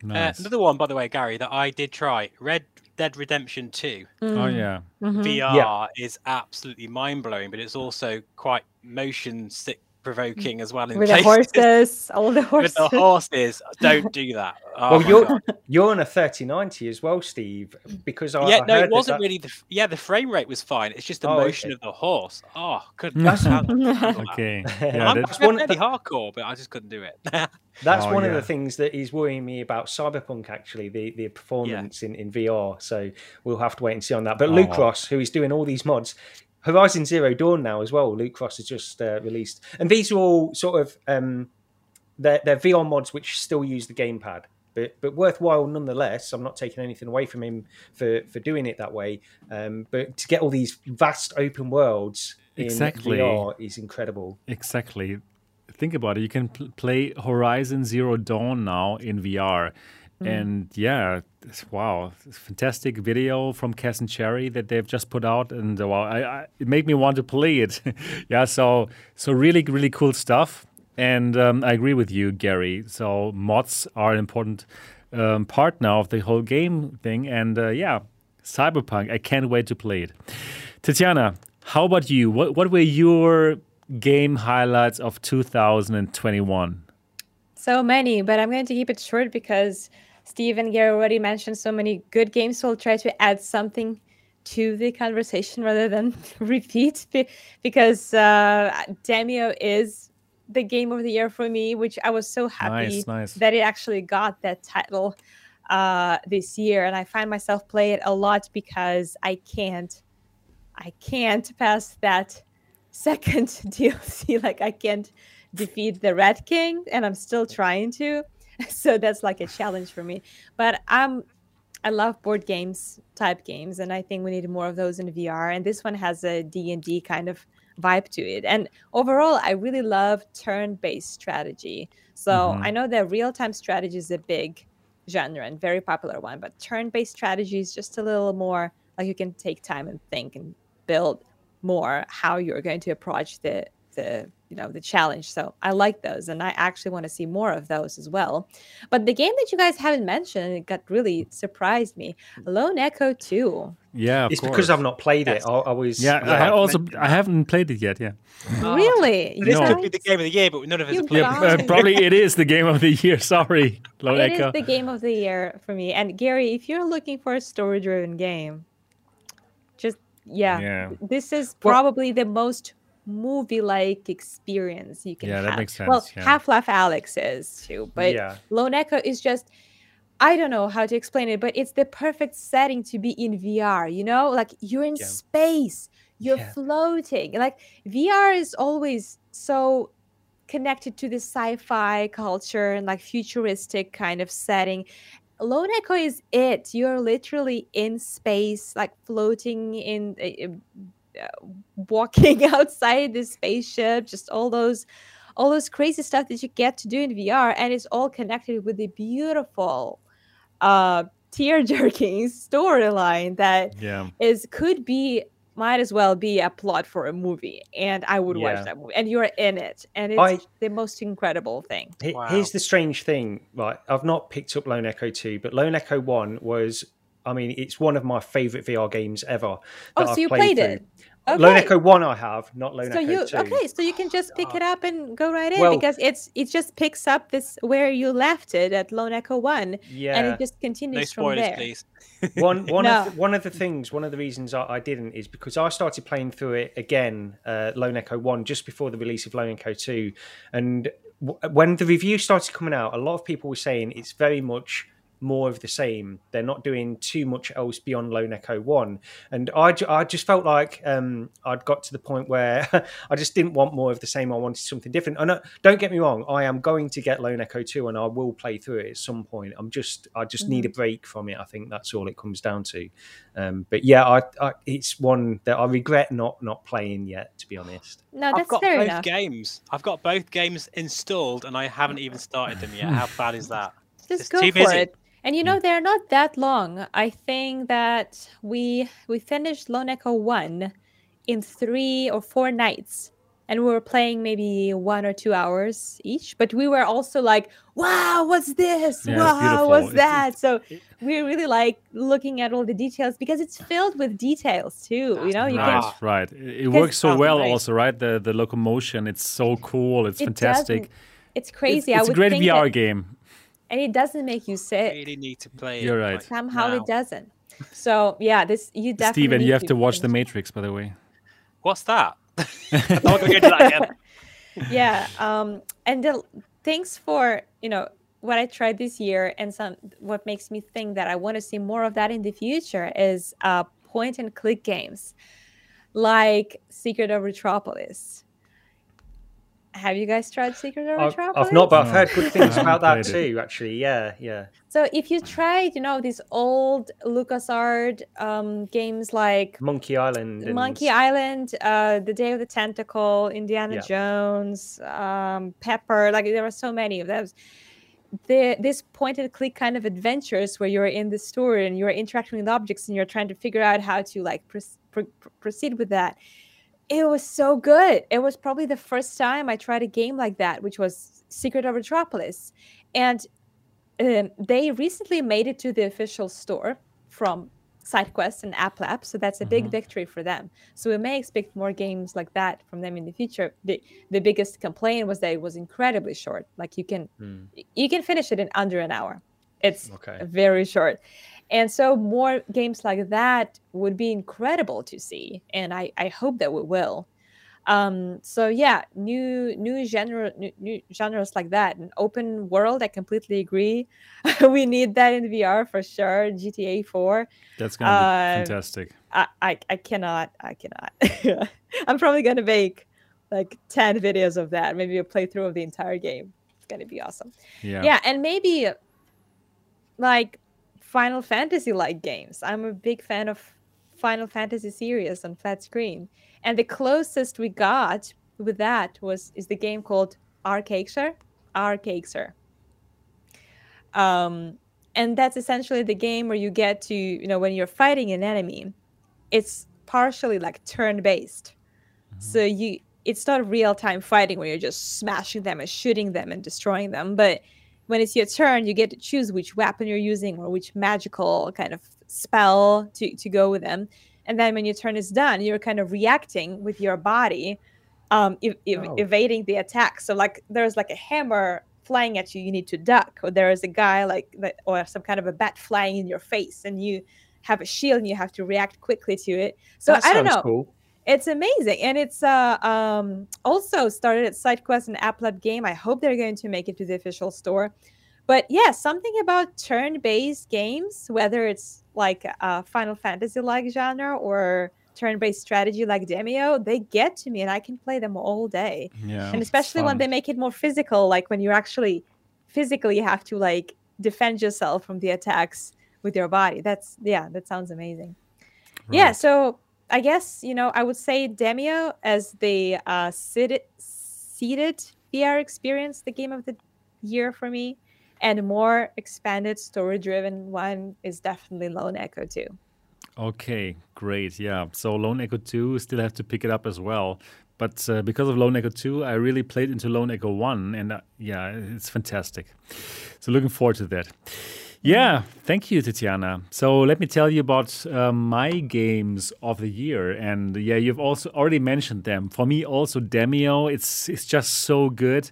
Nice. Uh, another one, by the way, Gary, that I did try Red Dead Redemption 2 oh Mm. yeah. Mhm. VR is absolutely mind blowing, but it's also quite motion sick provoking as well. In With the horses, all the With horses. the horses, don't do that. Oh well, you're God. you're on a 3090 as well, Steve, because I yeah, I no, heard it wasn't that, that- really the yeah the frame rate was fine. It's just the Oh, motion okay. of the horse. Oh, couldn't. That's- Okay. Yeah, I'm that, That's one- fairly hardcore, but I just couldn't do it. That's Oh, one of the things that is worrying me about Cyberpunk, actually, the, the performance in, in VR. So we'll have to wait and see on that. But Luke Oh. Ross, who is doing all these mods, Horizon Zero Dawn now as well, Luke Ross has just uh, released. And these are all sort of um, they're, they're VR mods which still use the gamepad. But, but worthwhile nonetheless. I'm not taking anything away from him for, for doing it that way. Um, but to get all these vast open worlds in Exactly. VR is incredible. exactly. Think about it. You can pl- play Horizon Zero Dawn now in VR. And yeah, it's- wow, it's fantastic video from Cas and Chary that they've just put out, and uh, wow, I, I, it made me want to play it. yeah, so so really really cool stuff, and um, I agree with you, Gary. So mods are an important um, part now of the whole game thing, and uh, yeah, Cyberpunk, I can't wait to play it. Tatiana, how about you? What what were your game highlights of 2021? So many, but I'm going to keep it short because Steve and Gary already mentioned so many good games. So I'll try to add something to the conversation rather than repeat because uh, Demeo is the game of the year for me, which I was so happy Nice, nice. that it actually got that title uh, this year. And I find myself play it a lot because I can't, I can't pass that second DLC. Like I can't defeat the Red King, and I'm still trying to. So that's like a challenge for me. But I'm I love board games type games, and I think we need more of those in VR. And this one has a D and D kind of vibe to it. And overall, I really love turn-based strategy. So Mhm. I know that real-time strategy is a big genre and very popular one, but turn-based strategy is just a little more like you can take time and think and build more how you're going to approach the the you know the challenge so i like those and i actually want to see more of those as well but the game that you guys haven't mentioned it got really surprised me lone echo 2 Yeah, of it's course. because I've not played it. Yes. I, I was Yeah, I also I haven't played it yet. Yeah, really This No. could be the game of the year, but none of us You have played yeah. it. uh, probably it is the game of the year. Sorry, Lone It is Echo. the game of the year for me and gary if you're looking for a story driven game just yeah, Yeah. this is Well- probably the most movie like experience you can Yeah, have that makes well sense, yeah. half-life alyx is too but Yeah. Lone Echo is just I don't know how to explain it, but it's the perfect setting to be in VR, you know? Like you're in Yeah. space, you're Yeah. floating. Like VR is always so connected to the sci-fi culture and like futuristic kind of setting. Lone Echo is it. You're literally in space, like floating in uh, walking outside the spaceship, just all those all those crazy stuff that you get to do in VR, and it's all connected with the beautiful, uh, tear-jerking storyline that Yeah, is could be might as well be a plot for a movie, and I would Yeah. watch that movie, and you're in it, and it's I- the most incredible thing. He- Wow. Here's the strange thing, right? I've not picked up Lone Echo 2, but Lone Echo 1 was, I mean, it's one of my favorite VR games ever. Oh, that so I've you played through. it? Okay. Lone Echo 1 I have, not Lone so Echo you 2. okay? So you can just pick it up and go right in Well- because it's it just picks up this where you left it at Lone Echo One, yeah, and it just No continues from there. please. one one No. of the, one of the things, one of the reasons I, I didn't is because I started playing through it again, uh, Lone Echo One, just before the release of Lone Echo Two, and when the review started coming out, a lot of people were saying it's very much more of the same. They're not doing too much else beyond Lone Echo One, and I, I just felt like um, I'd got to the point where I just didn't want more of the same. I wanted something different. And uh, don't get me wrong, I am going to get Lone Echo Two, and I will play through it at some point. I'm just I just mm-hmm. need a mm-hmm. break from it. I think that's all it comes down to. Um, but yeah, I, I, it's one that I regret not not playing yet. To be honest, no, that's I've got fair both enough. games. I've got both games installed, and I haven't even started them yet. How bad is that? Just it's go for busy. it. And you know they're not that long. I think that we we finished Lone Echo one in three or four nights, and we were playing maybe one or two hours each. But we were also like, "Wow, what's this? Yeah, wow, what's that?" so we really like looking at all the details because it's filled with details too. You know, you right, can, right. It works so oh, well, nice. also, right? The the locomotion, it's so cool. It's it fantastic. It's crazy. It's, it's a great VR that, game and it doesn't make you sick. Really need to play. You're right. Somehow now. it doesn't. So yeah, this you definitely. Steven, you have to watch The Matrix, by the way. What's that? I'm not gonna get to that again. yeah, um, and the, thanks for you know what I tried this year, and some what makes me think that I want to see more of that in the future is uh, point and click games, like Secret of Retropolis have you guys tried Secret of Retropolis? I've not, but I've heard good things about that too. Actually, yeah, yeah. So if you tried, you know, these old LucasArts um, games like Monkey Island, and... Monkey Island, uh, The Day of the Tentacle, Indiana yeah. Jones, um, Pepper, like there are so many of those. The, this point and click kind of adventures where you're in the story and you're interacting with objects and you're trying to figure out how to like pr- pr- proceed with that it was so good. It was probably the first time I tried a game like that, which was Secret of Retropolis. And um, they recently made it to the official store from SideQuest and AppLab, so that's a big mm-hmm. victory for them. So we may expect more games like that from them in the future. The the biggest complaint was that it was incredibly short. Like you can mm. you can finish it in under an hour. It's okay. very short. And so more games like that would be incredible to see, and I, I hope that we will. Um, so yeah, new new genre new, new genres like that, an open world. I completely agree. we need that in VR for sure. GTA Four. That's gonna be uh, fantastic. I, I I cannot I cannot. I'm probably gonna make like ten videos of that. Maybe a playthrough of the entire game. It's gonna be awesome. Yeah. Yeah, and maybe like Final Fantasy like games. I'm a big fan of Final Fantasy series on flat screen. And the closest we got with that was is the game called Arcaxer. Arcaxer. Um, and that's essentially the game where you get to, you know, when you're fighting an enemy, it's partially like turn-based. Mm-hmm. So you it's not real-time fighting where you're just smashing them and shooting them and destroying them, but when it's your turn, you get to choose which weapon you're using or which magical kind of spell to, to go with them. And then when your turn is done, you're kind of reacting with your body, um, ev- ev- oh. evading the attack. So like there's like a hammer flying at you, you need to duck, or there is a guy like that, or some kind of a bat flying in your face, and you have a shield and you have to react quickly to it. So that I don't know. Cool. It's amazing, and it's uh, um, also started at SideQuest and AppLab Game. I hope they're going to make it to the official store. But yeah, something about turn-based games, whether it's like a Final Fantasy-like genre or turn-based strategy like demeo they get to me, and I can play them all day. Yeah, and especially when they make it more physical, like when you actually physically have to like defend yourself from the attacks with your body. That's yeah, that sounds amazing. Right. Yeah, so I guess you know I would say Demeo as the uh, seated seated VR experience, the game of the year for me, and a more expanded story driven one is definitely Lone Echo 2. Okay, great. Yeah, so Lone Echo 2 still have to pick it up as well. But uh, because of Lone Echo 2, I really played into Lone Echo 1, and uh, yeah, it's fantastic. So looking forward to that. Yeah, thank you, Tatiana. So let me tell you about uh, my games of the year, and yeah, you've also already mentioned them. For me, also Demeo. It's it's just so good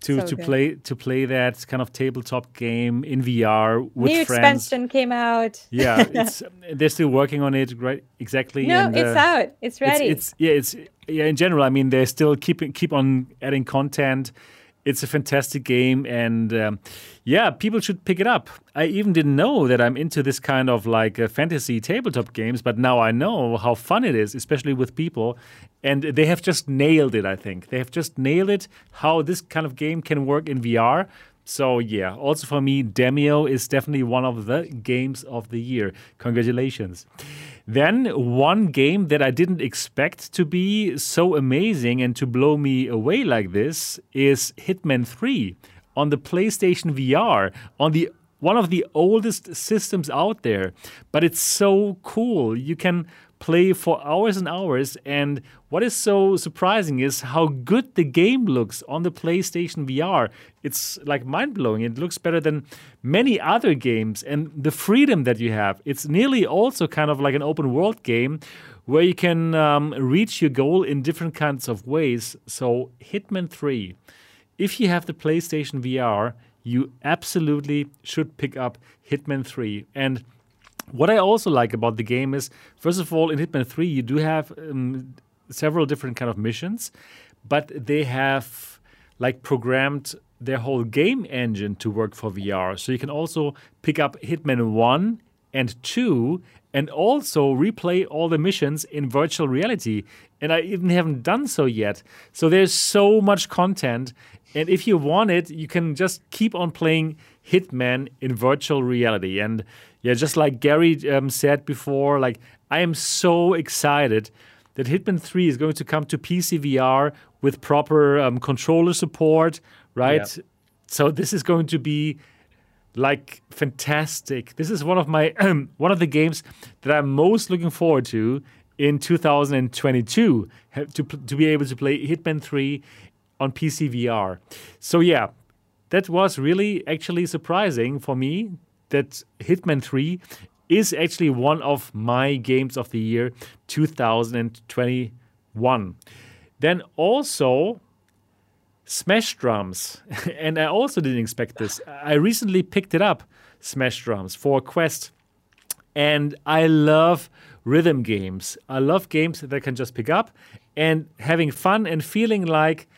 to so to good. play to play that kind of tabletop game in VR with New friends. expansion came out. yeah, it's they're still working on it, right? Exactly. No, and, it's uh, out. It's ready. It's, it's, yeah, it's yeah. In general, I mean, they're still keeping keep on adding content It's a fantastic game, and um, yeah, people should pick it up. I even didn't know that I'm into this kind of like uh, fantasy tabletop games, but now I know how fun it is, especially with people. And they have just nailed it, I think. They have just nailed it how this kind of game can work in VR. So, yeah, also for me, Demeo is definitely one of the games of the year. Congratulations. Then, one game that I didn't expect to be so amazing and to blow me away like this is Hitman 3 on the PlayStation VR, on the one of the oldest systems out there. But it's so cool. You can play for hours and hours. And what is so surprising is how good the game looks on the PlayStation VR. It's like mind blowing. It looks better than many other games. And the freedom that you have, it's nearly also kind of like an open world game where you can um, reach your goal in different kinds of ways. So, Hitman 3, if you have the PlayStation VR, you absolutely should pick up Hitman 3. And what I also like about the game is, first of all, in Hitman 3, you do have um, several different kind of missions, but they have like programmed their whole game engine to work for VR. So you can also pick up Hitman 1 and 2 and also replay all the missions in virtual reality. And I even haven't done so yet. So there's so much content. And if you want it, you can just keep on playing Hitman in virtual reality. And yeah, just like Gary um, said before, like I am so excited that Hitman 3 is going to come to PC VR with proper um, controller support, right? Yep. So this is going to be like fantastic. This is one of my one of the games that I'm most looking forward to in 2022 to to be able to play Hitman 3 on PC VR. So yeah, that was really actually surprising for me that Hitman 3 is actually one of my games of the year 2021. Then also Smash Drums. and I also didn't expect this. I recently picked it up, Smash Drums, for Quest. And I love rhythm games. I love games that I can just pick up and having fun and feeling like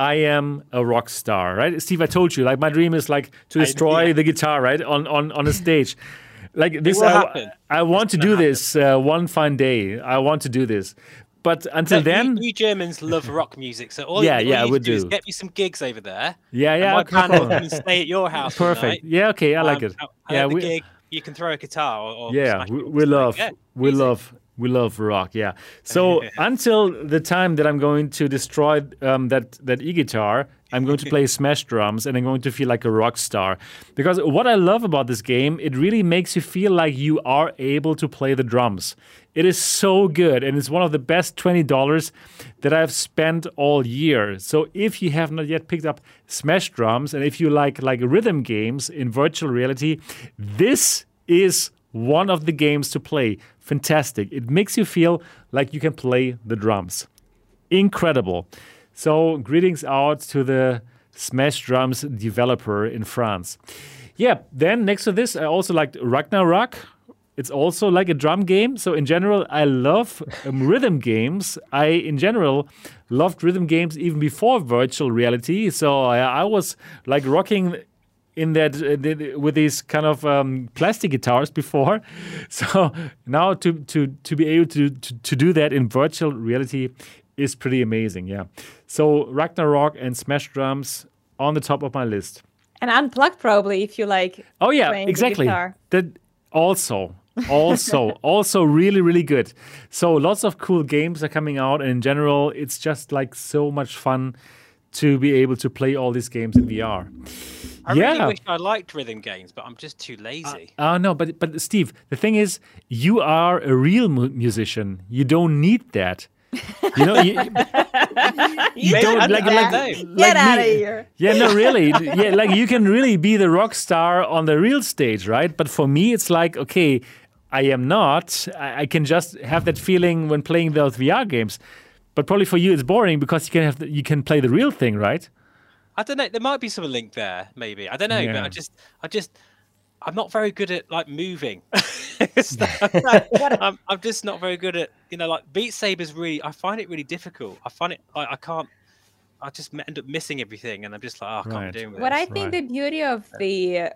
I am a rock star, right? Steve, I told you, like my dream is like to destroy yeah. the guitar, right, on on on a stage. Like this, I, I, want to do happen. this uh, one fine day. I want to do this, but until then, you, you, Germans love rock music, so all yeah, you, all yeah, you we do, do is get me some gigs over there. Yeah, yeah, and okay, can stay at your house. Perfect. Yeah, okay, I like um, it. yeah, we, gig, you can throw a guitar. Or, or yeah, we, we love, yeah, we love we love rock, yeah. So until the time that I'm going to destroy um, that that e-guitar, I'm going to play Smash drums and I'm going to feel like a rock star. Because what I love about this game, it really makes you feel like you are able to play the drums. It is so good and it's one of the best $20 that I've spent all year. So if you have not yet picked up Smash drums and if you like like rhythm games in virtual reality, this is one of the games to play fantastic. It makes you feel like you can play the drums. Incredible. So, greetings out to the Smash Drums developer in France. Yeah, then next to this, I also liked Ragnarock. It's also like a drum game. So, in general, I love um, rhythm games. I, in general, loved rhythm games even before virtual reality. So, I, I was like rocking in that uh, with these kind of um, plastic guitars before. So now to to to be able to, to to do that in virtual reality is pretty amazing. Yeah. So Ragnarock and Smash Drums on the top of my list. And unplugged probably if you like. Oh yeah, exactly. That also also also really really good so lots of cool games are coming out and in general it's just like so much fun to be able to play all these games in VR. I yeah. really wish I liked rhythm games, but I'm just too lazy. Uh, uh, no, but but Steve, the thing is, you are a real mu- musician. You don't need that. You know, you, you don't like, like, like get out of here. Yeah, no, really. Yeah, like you can really be the rock star on the real stage, right? But for me, it's like okay, I am not. I, I can just have that feeling when playing those VR games. But probably for you, it's boring because you can have the, you can play the real thing, right? I don't know. There might be some link there, maybe. I don't know, yeah. but I just, I just, I'm not very good at like moving. I'm, I'm just not very good at, you know, like Beat Saber's really. I find it really difficult. I find it, I, I can't. I just end up missing everything, and I'm just like, oh, I can't Right. be doing with What I think Right. the beauty of the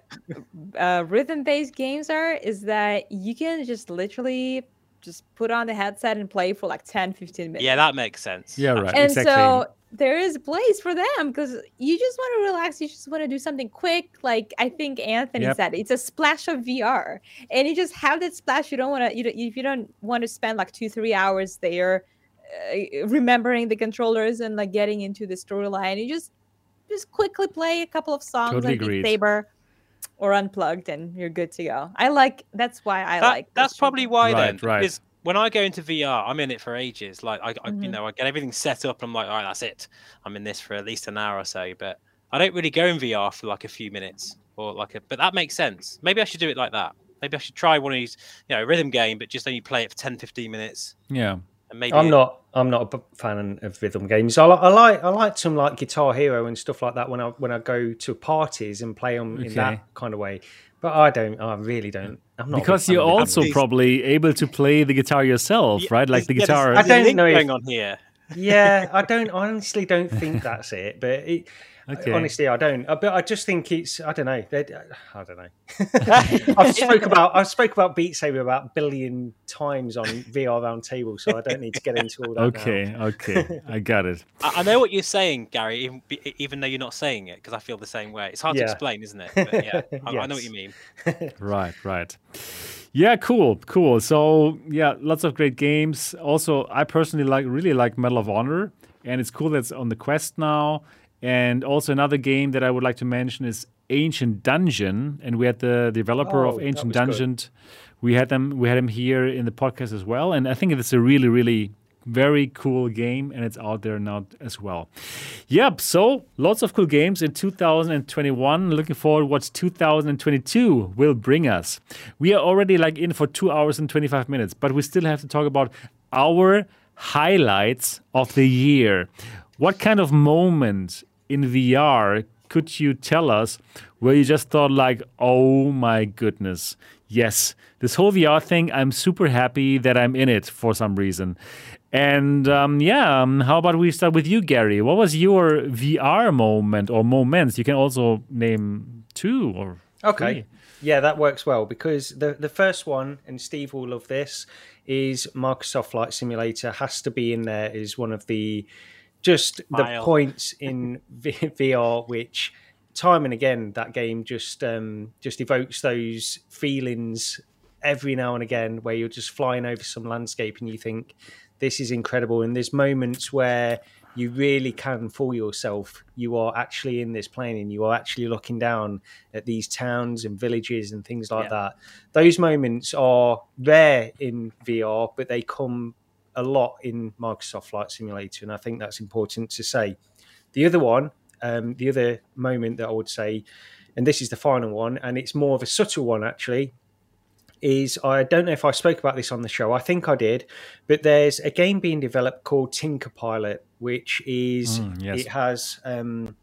uh, rhythm-based games are is that you can just literally just put on the headset and play for like 10, 15 minutes. Yeah, that makes sense. Yeah, right. and exactly. so there is a place for them because you just want to relax you just want to do something quick like i think anthony Yep. said it's a splash of vr and you just have that splash you don't want to you don't, if you don't want to spend like two three hours there uh, remembering the controllers and like getting into the storyline you just just quickly play a couple of songs Totally on Beat agreed. saber or unplugged and you're good to go i like that's why i That- like that's probably why Right, then. right. Because when I go into VR, I'm in it for ages. Like I, I you mm-hmm. know, I get everything set up. And I'm like, all right, that's it. I'm in this for at least an hour or so. But I don't really go in VR for like a few minutes or like a. But that makes sense. Maybe I should do it like that. Maybe I should try one of these, you know, rhythm game, but just only play it for 10, 15 minutes. yeah. And maybe I'm not. I'm not a b- fan of rhythm games. I, I like. I like some like Guitar Hero and stuff like that when I when I go to parties and play them in that kind of way. But I don't. I really don't. I'm not Because you're also games. probably able to play the guitar yourself, Yeah, right? Like the there's- yeah, guitar. there's- I don't link know if- going on here. yeah, I don't. I honestly don't think that's it. But it, Okay. honestly, I don't. Uh, But I just think it's. I don't know. They- I don't know. I've spoke about. I've spoke about Beat Saber about a billion times on VR Roundtable, so I don't need to get into all that. now. Okay, okay, I got it. I, I know what you're saying, Gary, even, be- even though you're not saying it, because I feel the same way. It's hard Yeah. to explain, isn't it? But yeah, I, I know what you mean. Right, right. Yeah, cool, cool. So yeah, lots of great games. Also, I personally like really like Medal of Honor, and it's cool that's on the Quest now. And also another game that I would like to mention is Ancient Dungeon, and we had the developer Oh, of Ancient was good. Dungeon. We had them. We had him here in the podcast as well, and I think it's a really, really very cool game, and it's out there now as well. Yep. So lots of cool games in 2021. Looking forward what 2022 will bring us. We are already like in for two hours and 25 minutes, but we still have to talk about our highlights of the year. What kind of moment in VR could you tell us where you just thought like, oh my goodness, yes, this whole VR thing, I'm super happy that I'm in it for some reason. And um, yeah, um, how about we start with you, Gary? What was your VR moment or moments? You can also name two or Okay. three. Yeah, that works well because the the first one, and Steve will love this, is Microsoft Flight Simulator has to be in there is one of the just the points in VR which time and again that game just um just evokes those feelings every now and again where you're just flying over some landscape and you think this is incredible. And there's moments where you really can fool yourself. You are actually in this plane and you are actually looking down at these towns and villages and things like Yeah. that. Those moments are rare in vr but they come a lot in microsoft flight simulator and i think that's important to say the other one um, the other moment that i would say and this is the final one and it's more of a subtle one actually is I don't know if I spoke about this on the show. I think I did, but there's a game being developed called Tinker Pilot, which is Mm, yes. it has um,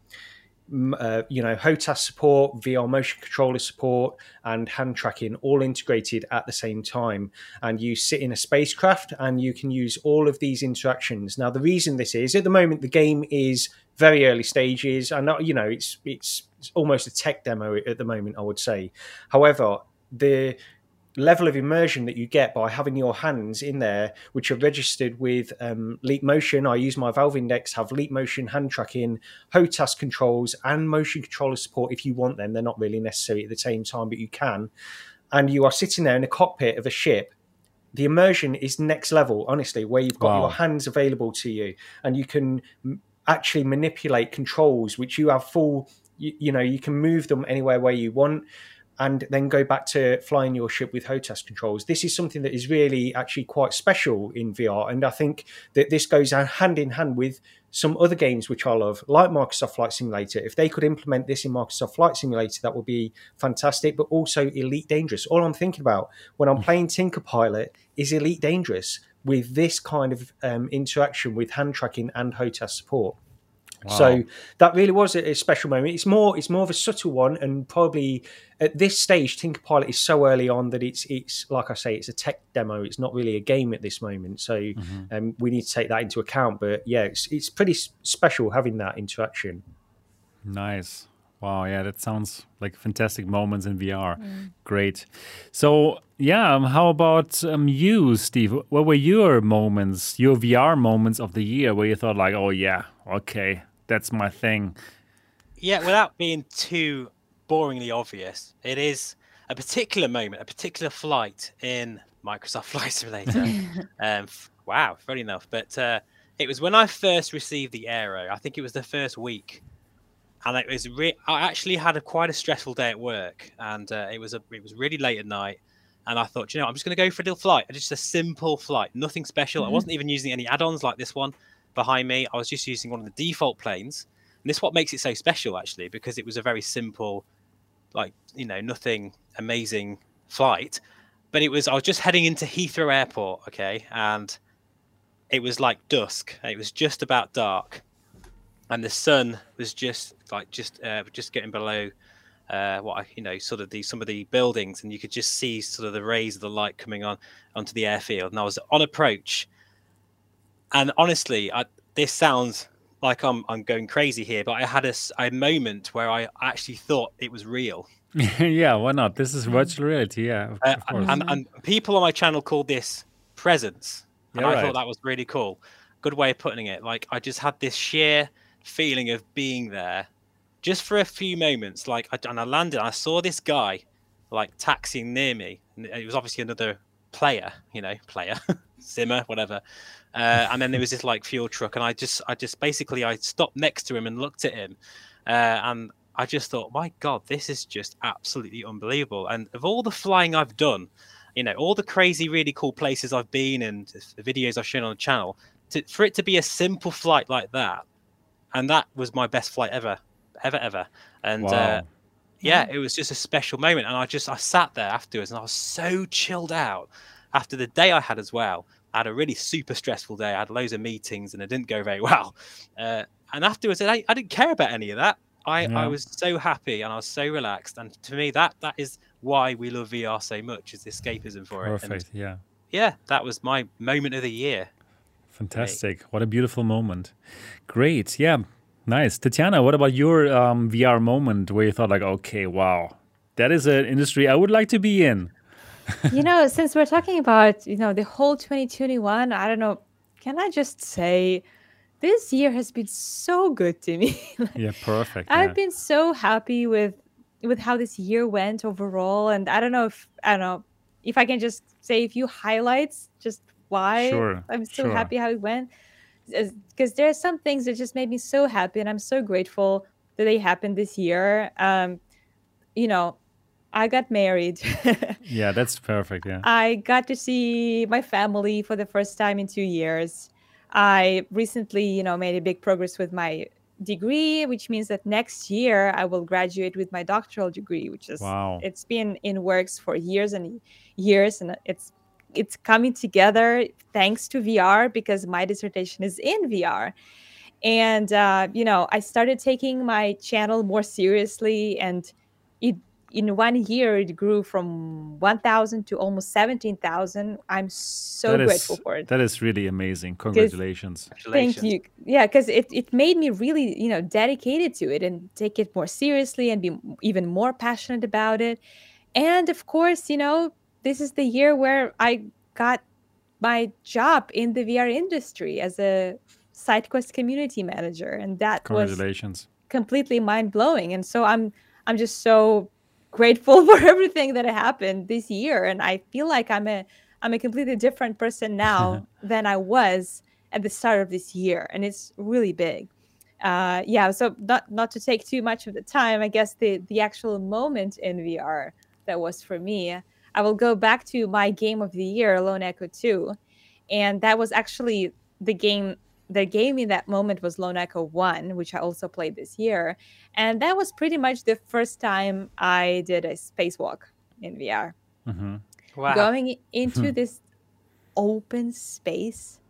uh, you know HOTAS support, VR motion controller support, and hand tracking all integrated at the same time. And you sit in a spacecraft and you can use all of these interactions. Now, the reason this is at the moment the game is very early stages, and uh, you know it's it's, it's almost a tech demo at the moment. I would say, however, the level of immersion that you get by having your hands in there, which are registered with um, Leap Motion. I use my Valve Index, have Leap Motion hand tracking, HOTAS controls, and motion controller support if you want them. They're not really necessary at the same time, but you can. And you are sitting there in a cockpit of a ship. The immersion is next level, honestly, where you've got Wow. your hands available to you and you can actually manipulate controls, which you have full, you, you know, you can move them anywhere where you want and then go back to flying your ship with HOTAS controls. This is something that is really actually quite special in VR, and I think that this goes hand in hand with some other games which I love, like Microsoft Flight Simulator. If they could implement this in Microsoft Flight Simulator, that would be fantastic. But also Elite Dangerous. All I'm thinking about when I'm playing Tinker Pilot is Elite Dangerous with this kind of um, interaction with hand tracking and HOTAS support. So that really was a, a, special moment. It's more it's more of a subtle one, and probably at this stage, Tinker Pilot is so early on that it's it's like I say, it's a tech demo. It's not really a game at this moment, so mm-hmm. um, we need to take that into account. But yeah, it's it's pretty special having that interaction. Nice. Wow, yeah, that sounds like fantastic moments in VR. Mm. Great. So, yeah, um, how about um, you, Steve? What were your moments, your VR moments of the year where you thought, like, oh, yeah, okay, that's my thing? Yeah, without being too boringly obvious, it is a particular moment, a particular flight in Microsoft Flight Simulator. um, wow, funny enough. But uh, it was when I first received the Aero, I think it was the first week and it was re- I actually had a quite a stressful day at work, and uh, it was a it was really late at night, and I thought, you know, I'm just going to go for a little flight, just a simple flight, nothing special. Mm-hmm. I wasn't even using any add-ons like this one behind me. I was just using one of the default planes, and this is what makes it so special actually, because it was a very simple, like you know, nothing amazing flight, but it was I was just heading into Heathrow Airport, okay, and it was like dusk. It was just about dark and the sun was just like just uh, just getting below uh, what I, you know, sort of the some of the buildings, and you could just see sort of the rays of the light coming on onto the airfield. And I was on approach, and honestly, I, this sounds like I'm I'm going crazy here, but I had a, a moment where I actually thought it was real. yeah, why not? This is virtual reality. Yeah, uh, and, and, people on my channel called this presence, and yeah, I right. thought that was really cool. Good way of putting it. Like I just had this sheer feeling of being there just for a few moments. Like, I, and I landed, I saw this guy like taxiing near me. And it was obviously another player, you know, player, simmer, whatever. Uh, and then there was this like fuel truck, and I just, I just basically, I stopped next to him and looked at him, uh, and I just thought, my God, this is just absolutely unbelievable. And of all the flying I've done, you know, all the crazy, really cool places I've been and the videos I've shown on the channel, to, for it to be a simple flight like that and that was my best flight ever, ever, ever. And uh, wow. uh, yeah, it was just a special moment. And I just I sat there afterwards, and I was so chilled out after the day I had as well. I had a really super stressful day. I had loads of meetings, and it didn't go very well. Uh, and afterwards, I, I didn't care about any of that. I, yeah. I was so happy and I was so relaxed. And to me, that that is why we love VR so much is escapism for Perfect, it. Perfect. Yeah. Yeah, that was my moment of the year. Fantastic. What a beautiful moment. Great. Yeah. Nice. Tatiana, what about your um, VR moment where you thought, like, okay, wow, that is an industry I would like to be in? You know, since we're talking about, you know, the whole 2021, I don't know, can I just say this year has been so good to me. like, yeah, perfect. I've yeah. been so happy with with how this year went overall and I don't know if I don't know if I can just say a few highlights just why sure, I'm so sure. happy how it went. Because there are some things that just made me so happy, and I'm so grateful that they happened this year. Um, you know, I got married. yeah, that's perfect. Yeah. I got to see my family for the first time in two years. I recently, you know, made a big progress with my degree, which means that next year I will graduate with my doctoral degree, which is wow. It's been in works for years and years, and it's it's coming together thanks to VR because my dissertation is in VR. And uh, you know, I started taking my channel more seriously, and it in one year it grew from 1,000 to almost 17,000. I'm so that grateful is, for it. That is really amazing. Congratulations. Thank you. Yeah, because it, it made me really, you know, dedicated to it and take it more seriously and be even more passionate about it. And of course, you know, this is the year where I got my job in the VR industry as a SideQuest community manager, and that congratulations. was completely mind blowing. And so I'm I'm just so grateful for everything that happened this year, and I feel like I'm a I'm a completely different person now than I was at the start of this year, and it's really big. Uh, yeah, so not not to take too much of the time, I guess the the actual moment in VR that was for me I will go back to my game of the year, Lone Echo 2. And that was actually the game that gave me that moment was Lone Echo 1, which I also played this year. And that was pretty much the first time I did a spacewalk in VR. Mm-hmm. Wow. Going into this open space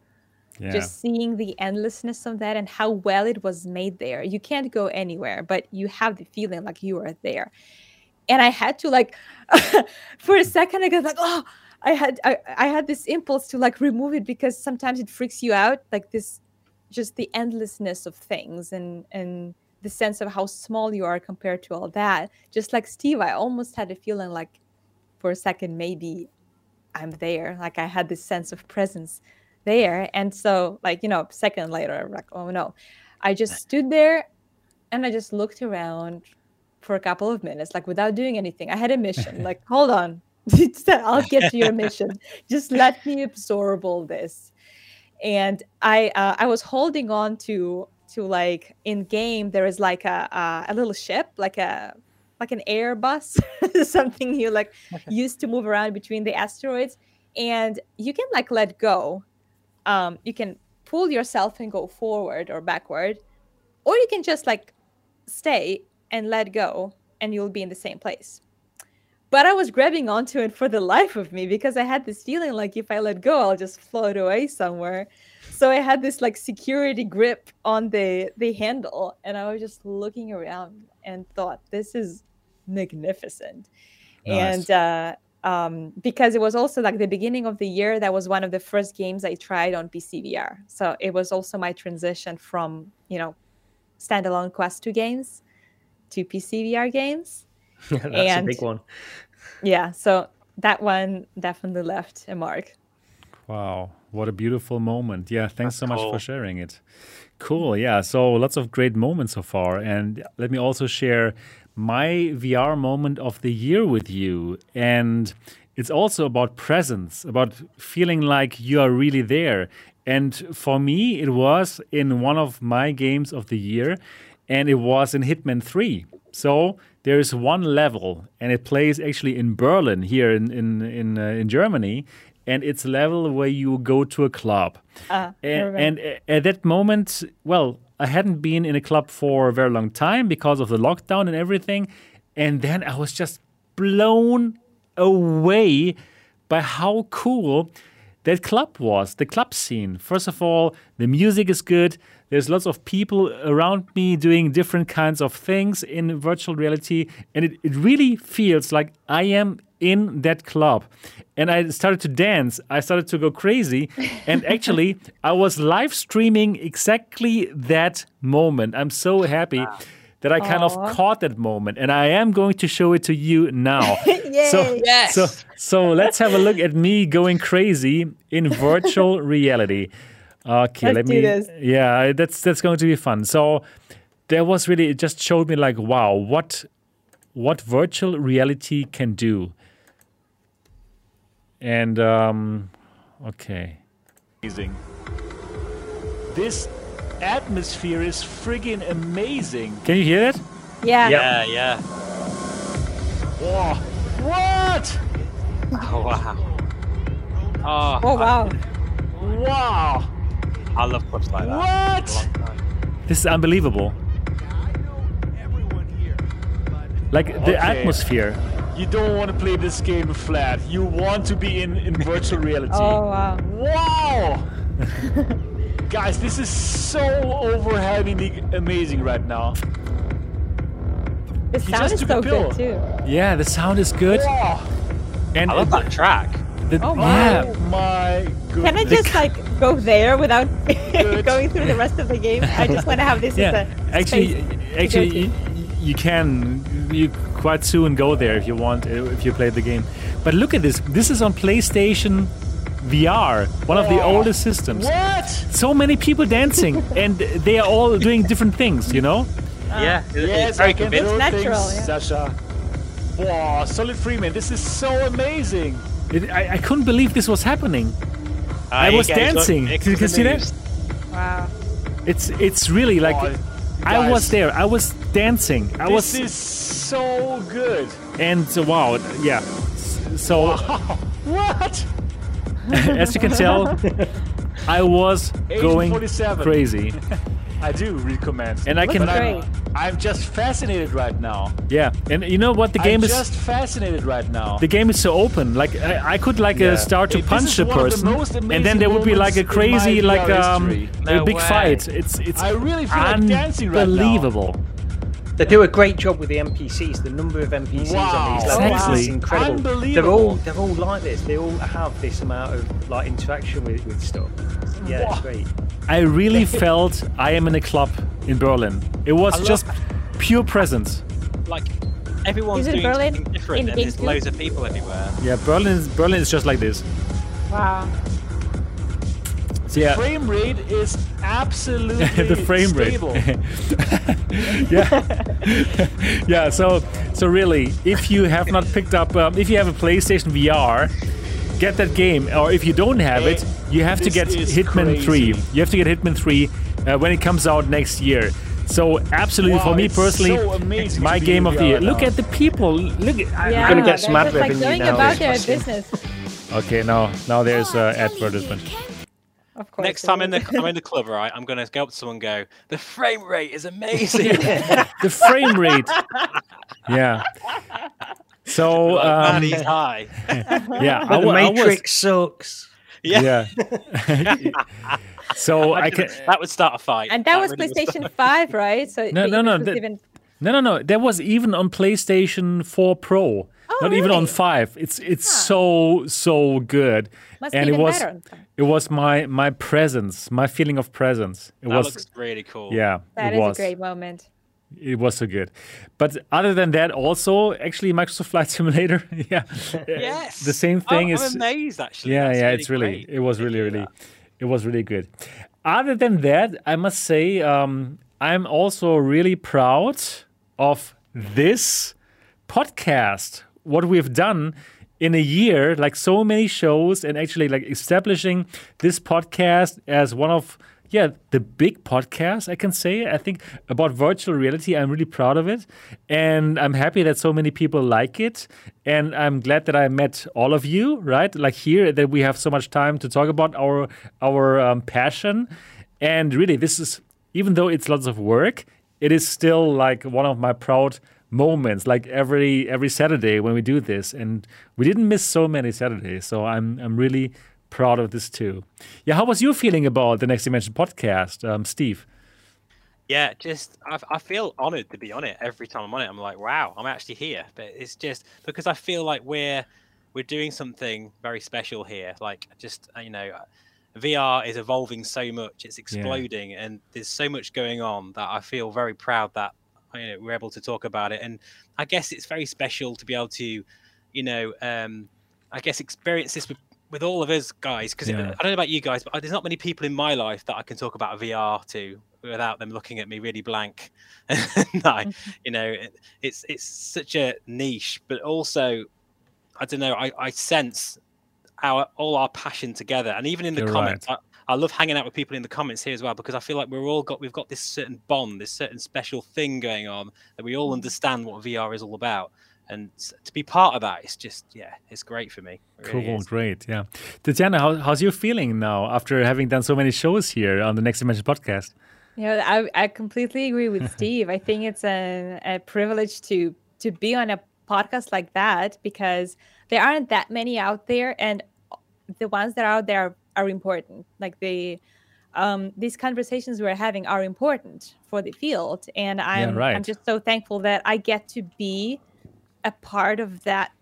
Yeah. just seeing the endlessness of that and how well it was made there. You can't go anywhere, but you have the feeling like you are there. And I had to like for a second I got like, oh, I had I, I had this impulse to like remove it because sometimes it freaks you out, like this just the endlessness of things and and the sense of how small you are compared to all that. Just like Steve, I almost had a feeling like for a second maybe I'm there. Like I had this sense of presence there. And so like, you know, a second later, I'm like, oh no. I just stood there and I just looked around for a couple of minutes, like without doing anything. I had a mission. like, hold on. I'll get to your mission. Just let me absorb all this. And I uh, I was holding on to to like in game there is like a a, a little ship like a like an airbus something you like used to move around between the asteroids. And you can like let go. Um you can pull yourself and go forward or backward or you can just like stay and let go and you'll be in the same place but i was grabbing onto it for the life of me because i had this feeling like if i let go i'll just float away somewhere. So i had this like security grip on the the handle and i was just looking around and thought this is magnificent. Nice. and uh um, because it was also like the beginning of the year that was one of the first games i tried on pcvr so it was also my transition from you know standalone quest 2 games to pc vr games That's And- a big one. yeah so that one definitely left a mark Wow, what a beautiful moment. Yeah, thanks so much for sharing it. Cool. Yeah, so lots of great moments so far. And let me also share my VR moment of the year with you. And it's also about presence, about feeling like you are really there. And for me, it was in one of my games of the year, and it was in Hitman 3. So there is one level, and it plays actually in Berlin here in in in, uh, in Germany, and it's a level where you go to a club. Ah, I and, and at that moment, well, I hadn't been in a club for a very long time because of the lockdown and everything, and then I was just blown away by how cool that club was, the club scene. First of all, the music is good. There's lots of people around me doing different kinds of things in virtual reality. And it, it really feels like I am in that club. And I started to dance. I started to go crazy. And actually, I was live streaming exactly that moment. I'm so happy that I kind of caught that moment. And I am going to show it to you now. So, Yes. so, so let's have a look at me going crazy in virtual reality. Okay, Let's let do me. this. Yeah, that's that's going to be fun. So, there was really it just showed me like wow, what what virtual reality can do. And um, okay, amazing. This atmosphere is friggin' amazing. can you hear that? yeah Yeah, yeah. Whoa. What? Oh wow. Oh, oh wow Wow. I, I love push like that. What? A long time. This is unbelievable. Like the Okay. atmosphere. You don't want to play this game flat. You want to be in, in virtual reality. oh wow Wow! Guys, this is so overwhelmingly amazing right now. the He sound is so good too Yeah, the sound is good. Wow! And I love it- that track. The- Oh, wow. yeah, Oh my goodness. can i just like go there without going through the rest of the game i just want to have this yeah. as a Actually, space to go actually, to. you, you can you quite soon go there if you want uh, if you play the game. But look at this. This is on PlayStation VR, one of the Wow. oldest systems. What? So many people dancing, and they are all doing different things. You know. yeah, it- Yes, it's very I convincing. do natural, things, yeah. Sasha. Wow, Solid Freeman, this is so amazing. It, I, I couldn't believe this was happening. Ah, I was dancing. it You see that? wow It's it's really like Oh, I was there. I was dancing. I This was is so good. and uh, wow, yeah. S- So What? as you can tell, I was Agent going crazy. I do recommend. And I can I'm- I'm just fascinated right now. Yeah, and you know what? The game I'm is just fascinated right now. the game is so open. Like I, I could like Yeah. uh, start to This punch a the one of the person, most and then there would be like a moments in my crazy like um a big way. fight. It's it's I really feel like dancing right now. unbelievable. They do a great job with the NPCs. The number of NPCs on these levels Exactly. is incredible. They're all they're all like this. They all have this amount of like interaction with, with stuff. Yeah, it's great. I really felt I am in a club in Berlin. It was love- just pure presence. Like everyone's doing Berlin something different, in and there's loads of people everywhere. Yeah, Berlin is Berlin is just like this. Wow. So yeah, Frame rate is absolutely the frame rate. yeah, yeah. So, so really, if you have not picked up, um, if you have a PlayStation VR, get that game. Or if you don't have it, you have to get Hitman crazy. 3. You have to get Hitman 3 uh, when it comes out next year. So, absolutely, Wow, for me personally, so my game of the year. VR Look at the people. Look. At, Yeah, gonna get they're some ad just like going now, about their business. Okay, now now there's uh, advertisement. Of course. Next it time in the I'm in the club, right? I'm gonna go up to someone and go, the frame rate is amazing. The frame rate. Yeah. So like, man, um, he's high. yeah, I, the wa- I was- Matrix sucks. Yeah, yeah. so I can. that would start a fight. and that was really would PlayStation 5, right? So No, but no, no, that- even- No, no, no. That was even on PlayStation 4 Pro. Oh, Not even on 5. It's it's so so good. Must and it was better it was my my presence, my feeling of presence. It That was looks really cool. yeah, That it is was. a great moment. It was so good. But other than that also actually Microsoft Flight Simulator, yeah. Yes. The same thing I'm, is I'm amazed actually. yeah That's yeah really it's really great it was really really that. it was really good other than that i must say um, i'm also really proud of this podcast what we've done in a year like so many shows and actually like establishing this podcast as one of yeah the big podcasts i can say. I think about virtual reality i'm really proud of it. And i'm happy that so many people like it. And i'm glad that i met all of you right? Like here that we have so much time to talk about our our um, passion. And really this is even though it's lots of work it is still like one of my proud moments like every every saturday when we do this and we didn't miss so many saturdays so i'm i'm really proud of this too yeah how was you feeling about the next dimension podcast um, steve Yeah, just I, I feel honored to be on it every time I'm on it. I'm like, wow, I'm actually here. But it's just because I feel like we're we're doing something very special here. Like just uh, you know, VR is evolving so much, it's exploding, and there's so much going on that I feel very proud that you know we're able to talk about it. And I guess it's very special to be able to, you know, um, I guess experience this with with all of us guys because Yeah. I don't know about you guys, but there's not many people in my life that I can talk about VR to without them looking at me really blank. and I, you know, it, it's it's such a niche, but also, I don't know. I, I sense our all our passion together, and even in the You're comments, I, I love hanging out with people in the comments here as well because I feel like we're all got we've got this certain bond, this certain special thing going on that we all mm. understand what VR is all about. And to be part of that, it's just yeah, it's great for me. Really cool is. great yeah tatiana how, how's your feeling now after having done so many shows here on the next dimension podcast You know, I, I completely agree with Steve. I think it's a, a privilege to to be on a podcast like that because there aren't that many out there, and the ones that are out there are, are important. Like the um, these conversations we're having are important for the field, and I'm right. I'm just so thankful that I get to be a part of that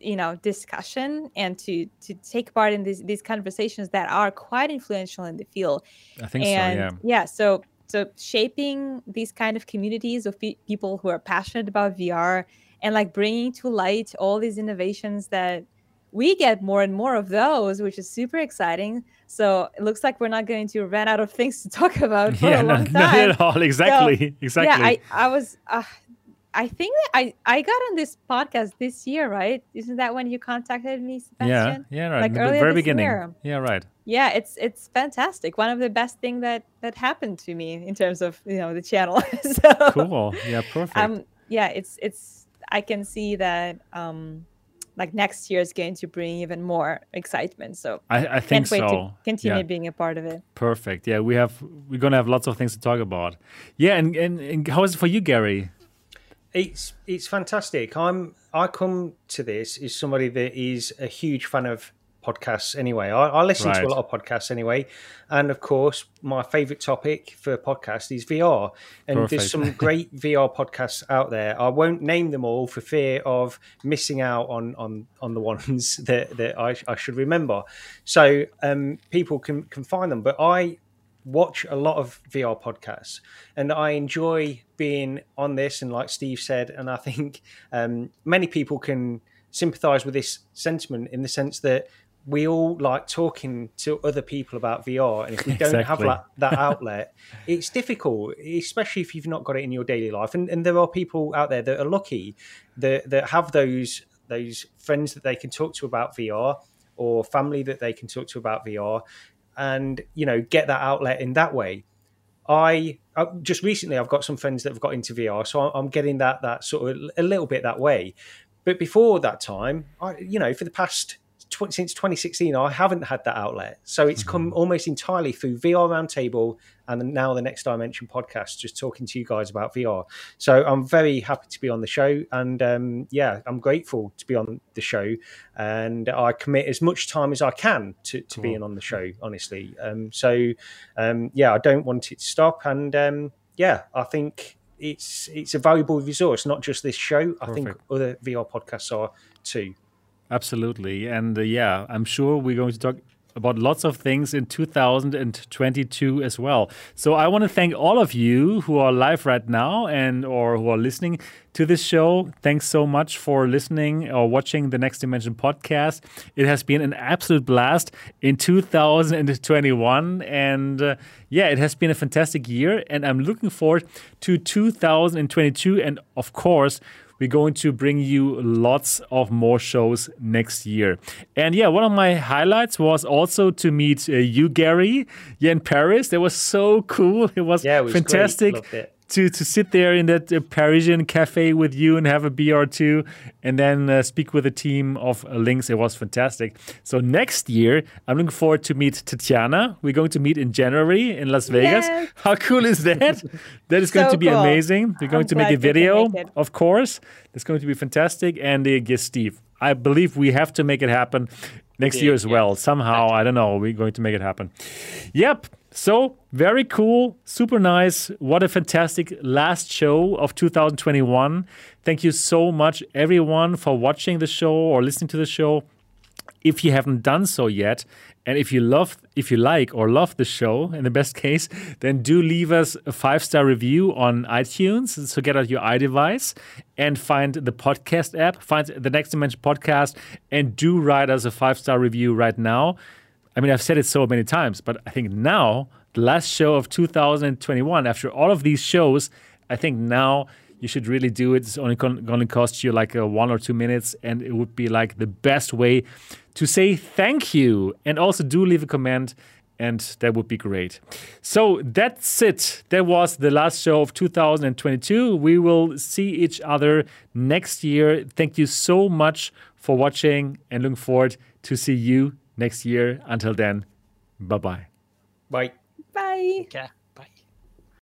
you know discussion and to to take part in these these conversations that are quite influential in the field i think and so yeah so so shaping these kind of communities of pe- people who are passionate about vr and like bringing to light all these innovations that we get more and more of those which is super exciting. So it looks like we're not going to run out of things to talk about for yeah a no, long not time. at all. Exactly exactly yeah i i was uh, i think that i i got on this podcast this year right? Isn't that when you contacted me yeah sebastian? yeah right Like the earlier very beginning. year. yeah right. Yeah it's it's fantastic. One of the best thing that that happened to me in terms of you know the channel. So cool. Yeah perfect. um yeah it's it's i can see that um like next year is going to bring even more excitement. So I, I think can't wait so. to continue Yeah. being a part of it. Perfect. Yeah, we have we're gonna have lots of things to talk about. Yeah, and, and, and how is it for you, Gary? It's it's fantastic. I'm I come to this as somebody that is a huge fan of podcasts anyway. I, I listen to a lot of podcasts anyway, and of course, my favorite topic for podcast is VR. And Perfect. there's some great VR podcasts out there. I won't name them all for fear of missing out on on on the ones that that I, I should remember. So um, people can can find them, but I watch a lot of VR podcasts and I enjoy being on this. And like Steve said, and I think um, many people can sympathize with this sentiment in the sense that we all like talking to other people about VR. And if we don't have Exactly. that, that outlet, it's difficult, especially if you've not got it in your daily life. And, and there are people out there that are lucky that, that have those those friends that they can talk to about VR or family that they can talk to about VR and you know get that outlet in that way i uh, just recently i've got some friends that have got into vr so I'm- i'm getting that that sort of a little bit that way but before that time i you know for the past tw- since 2016 i haven't had that outlet. So it's come almost entirely through vr roundtable and now the next dimension podcast just talking to you guys about vr so i'm very happy to be on the show and um, yeah i'm grateful to be on the show and i commit as much time as i can to, to being on the show honestly. Um, so um, yeah i don't want it to stop and um, yeah i think it's it's a valuable resource not just this show. I think other vr podcasts are too Absolutely. And uh, yeah, I'm sure we're going to talk about lots of things in 2022 as well. So I want to thank all of you who are live right now and or who are listening to this show. Thanks so much for listening or watching the Next Dimension podcast. It has been an absolute blast in 2021 and uh, yeah, it has been a fantastic year and I'm looking forward to 2022 and of course we're going to bring you lots of more shows next year. And yeah, one of my highlights was also to meet uh, you, Gary, yeah, in Paris. That was so cool. It was, Yeah, it was fantastic. To to sit there in that uh, Parisian cafe with you and have a beer or two, and then uh, speak with a team of uh, Lynx. It was fantastic. So next year, I'm looking forward to meet Tatiana. We're going to meet in January in Las Vegas. Yes. How cool is that? that is going to be cool. amazing. We're going I'm to make a glad we can video, make of course. It's going to be fantastic. And uh, yes, Steve, I believe we have to make it happen next Indeed, year as yeah. well. Somehow, I don't know. We're going to make it happen. Yep. So very cool, super nice. What a fantastic last show of 2021. Thank you so much, everyone, for watching the show or listening to the show. If you haven't done so yet, and if you love, if you like or love the show, in the best case, then do leave us a five star review on iTunes. So get out your iDevice and find the podcast app, find the Next Dimension podcast, and do write us a five star review right now. I mean, I've said it so many times, but I think now, the last show of 2021, after all of these shows, I think now you should really do it. It's only going to cost you like a one or two minutes, and it would be like the best way to say thank you. And also, do leave a comment, and that would be great. So that's it. That was the last show of 2022. We will see each other next year. Thank you so much for watching, and looking forward to see you next year. Until then, bye bye. bye Bye. Okay.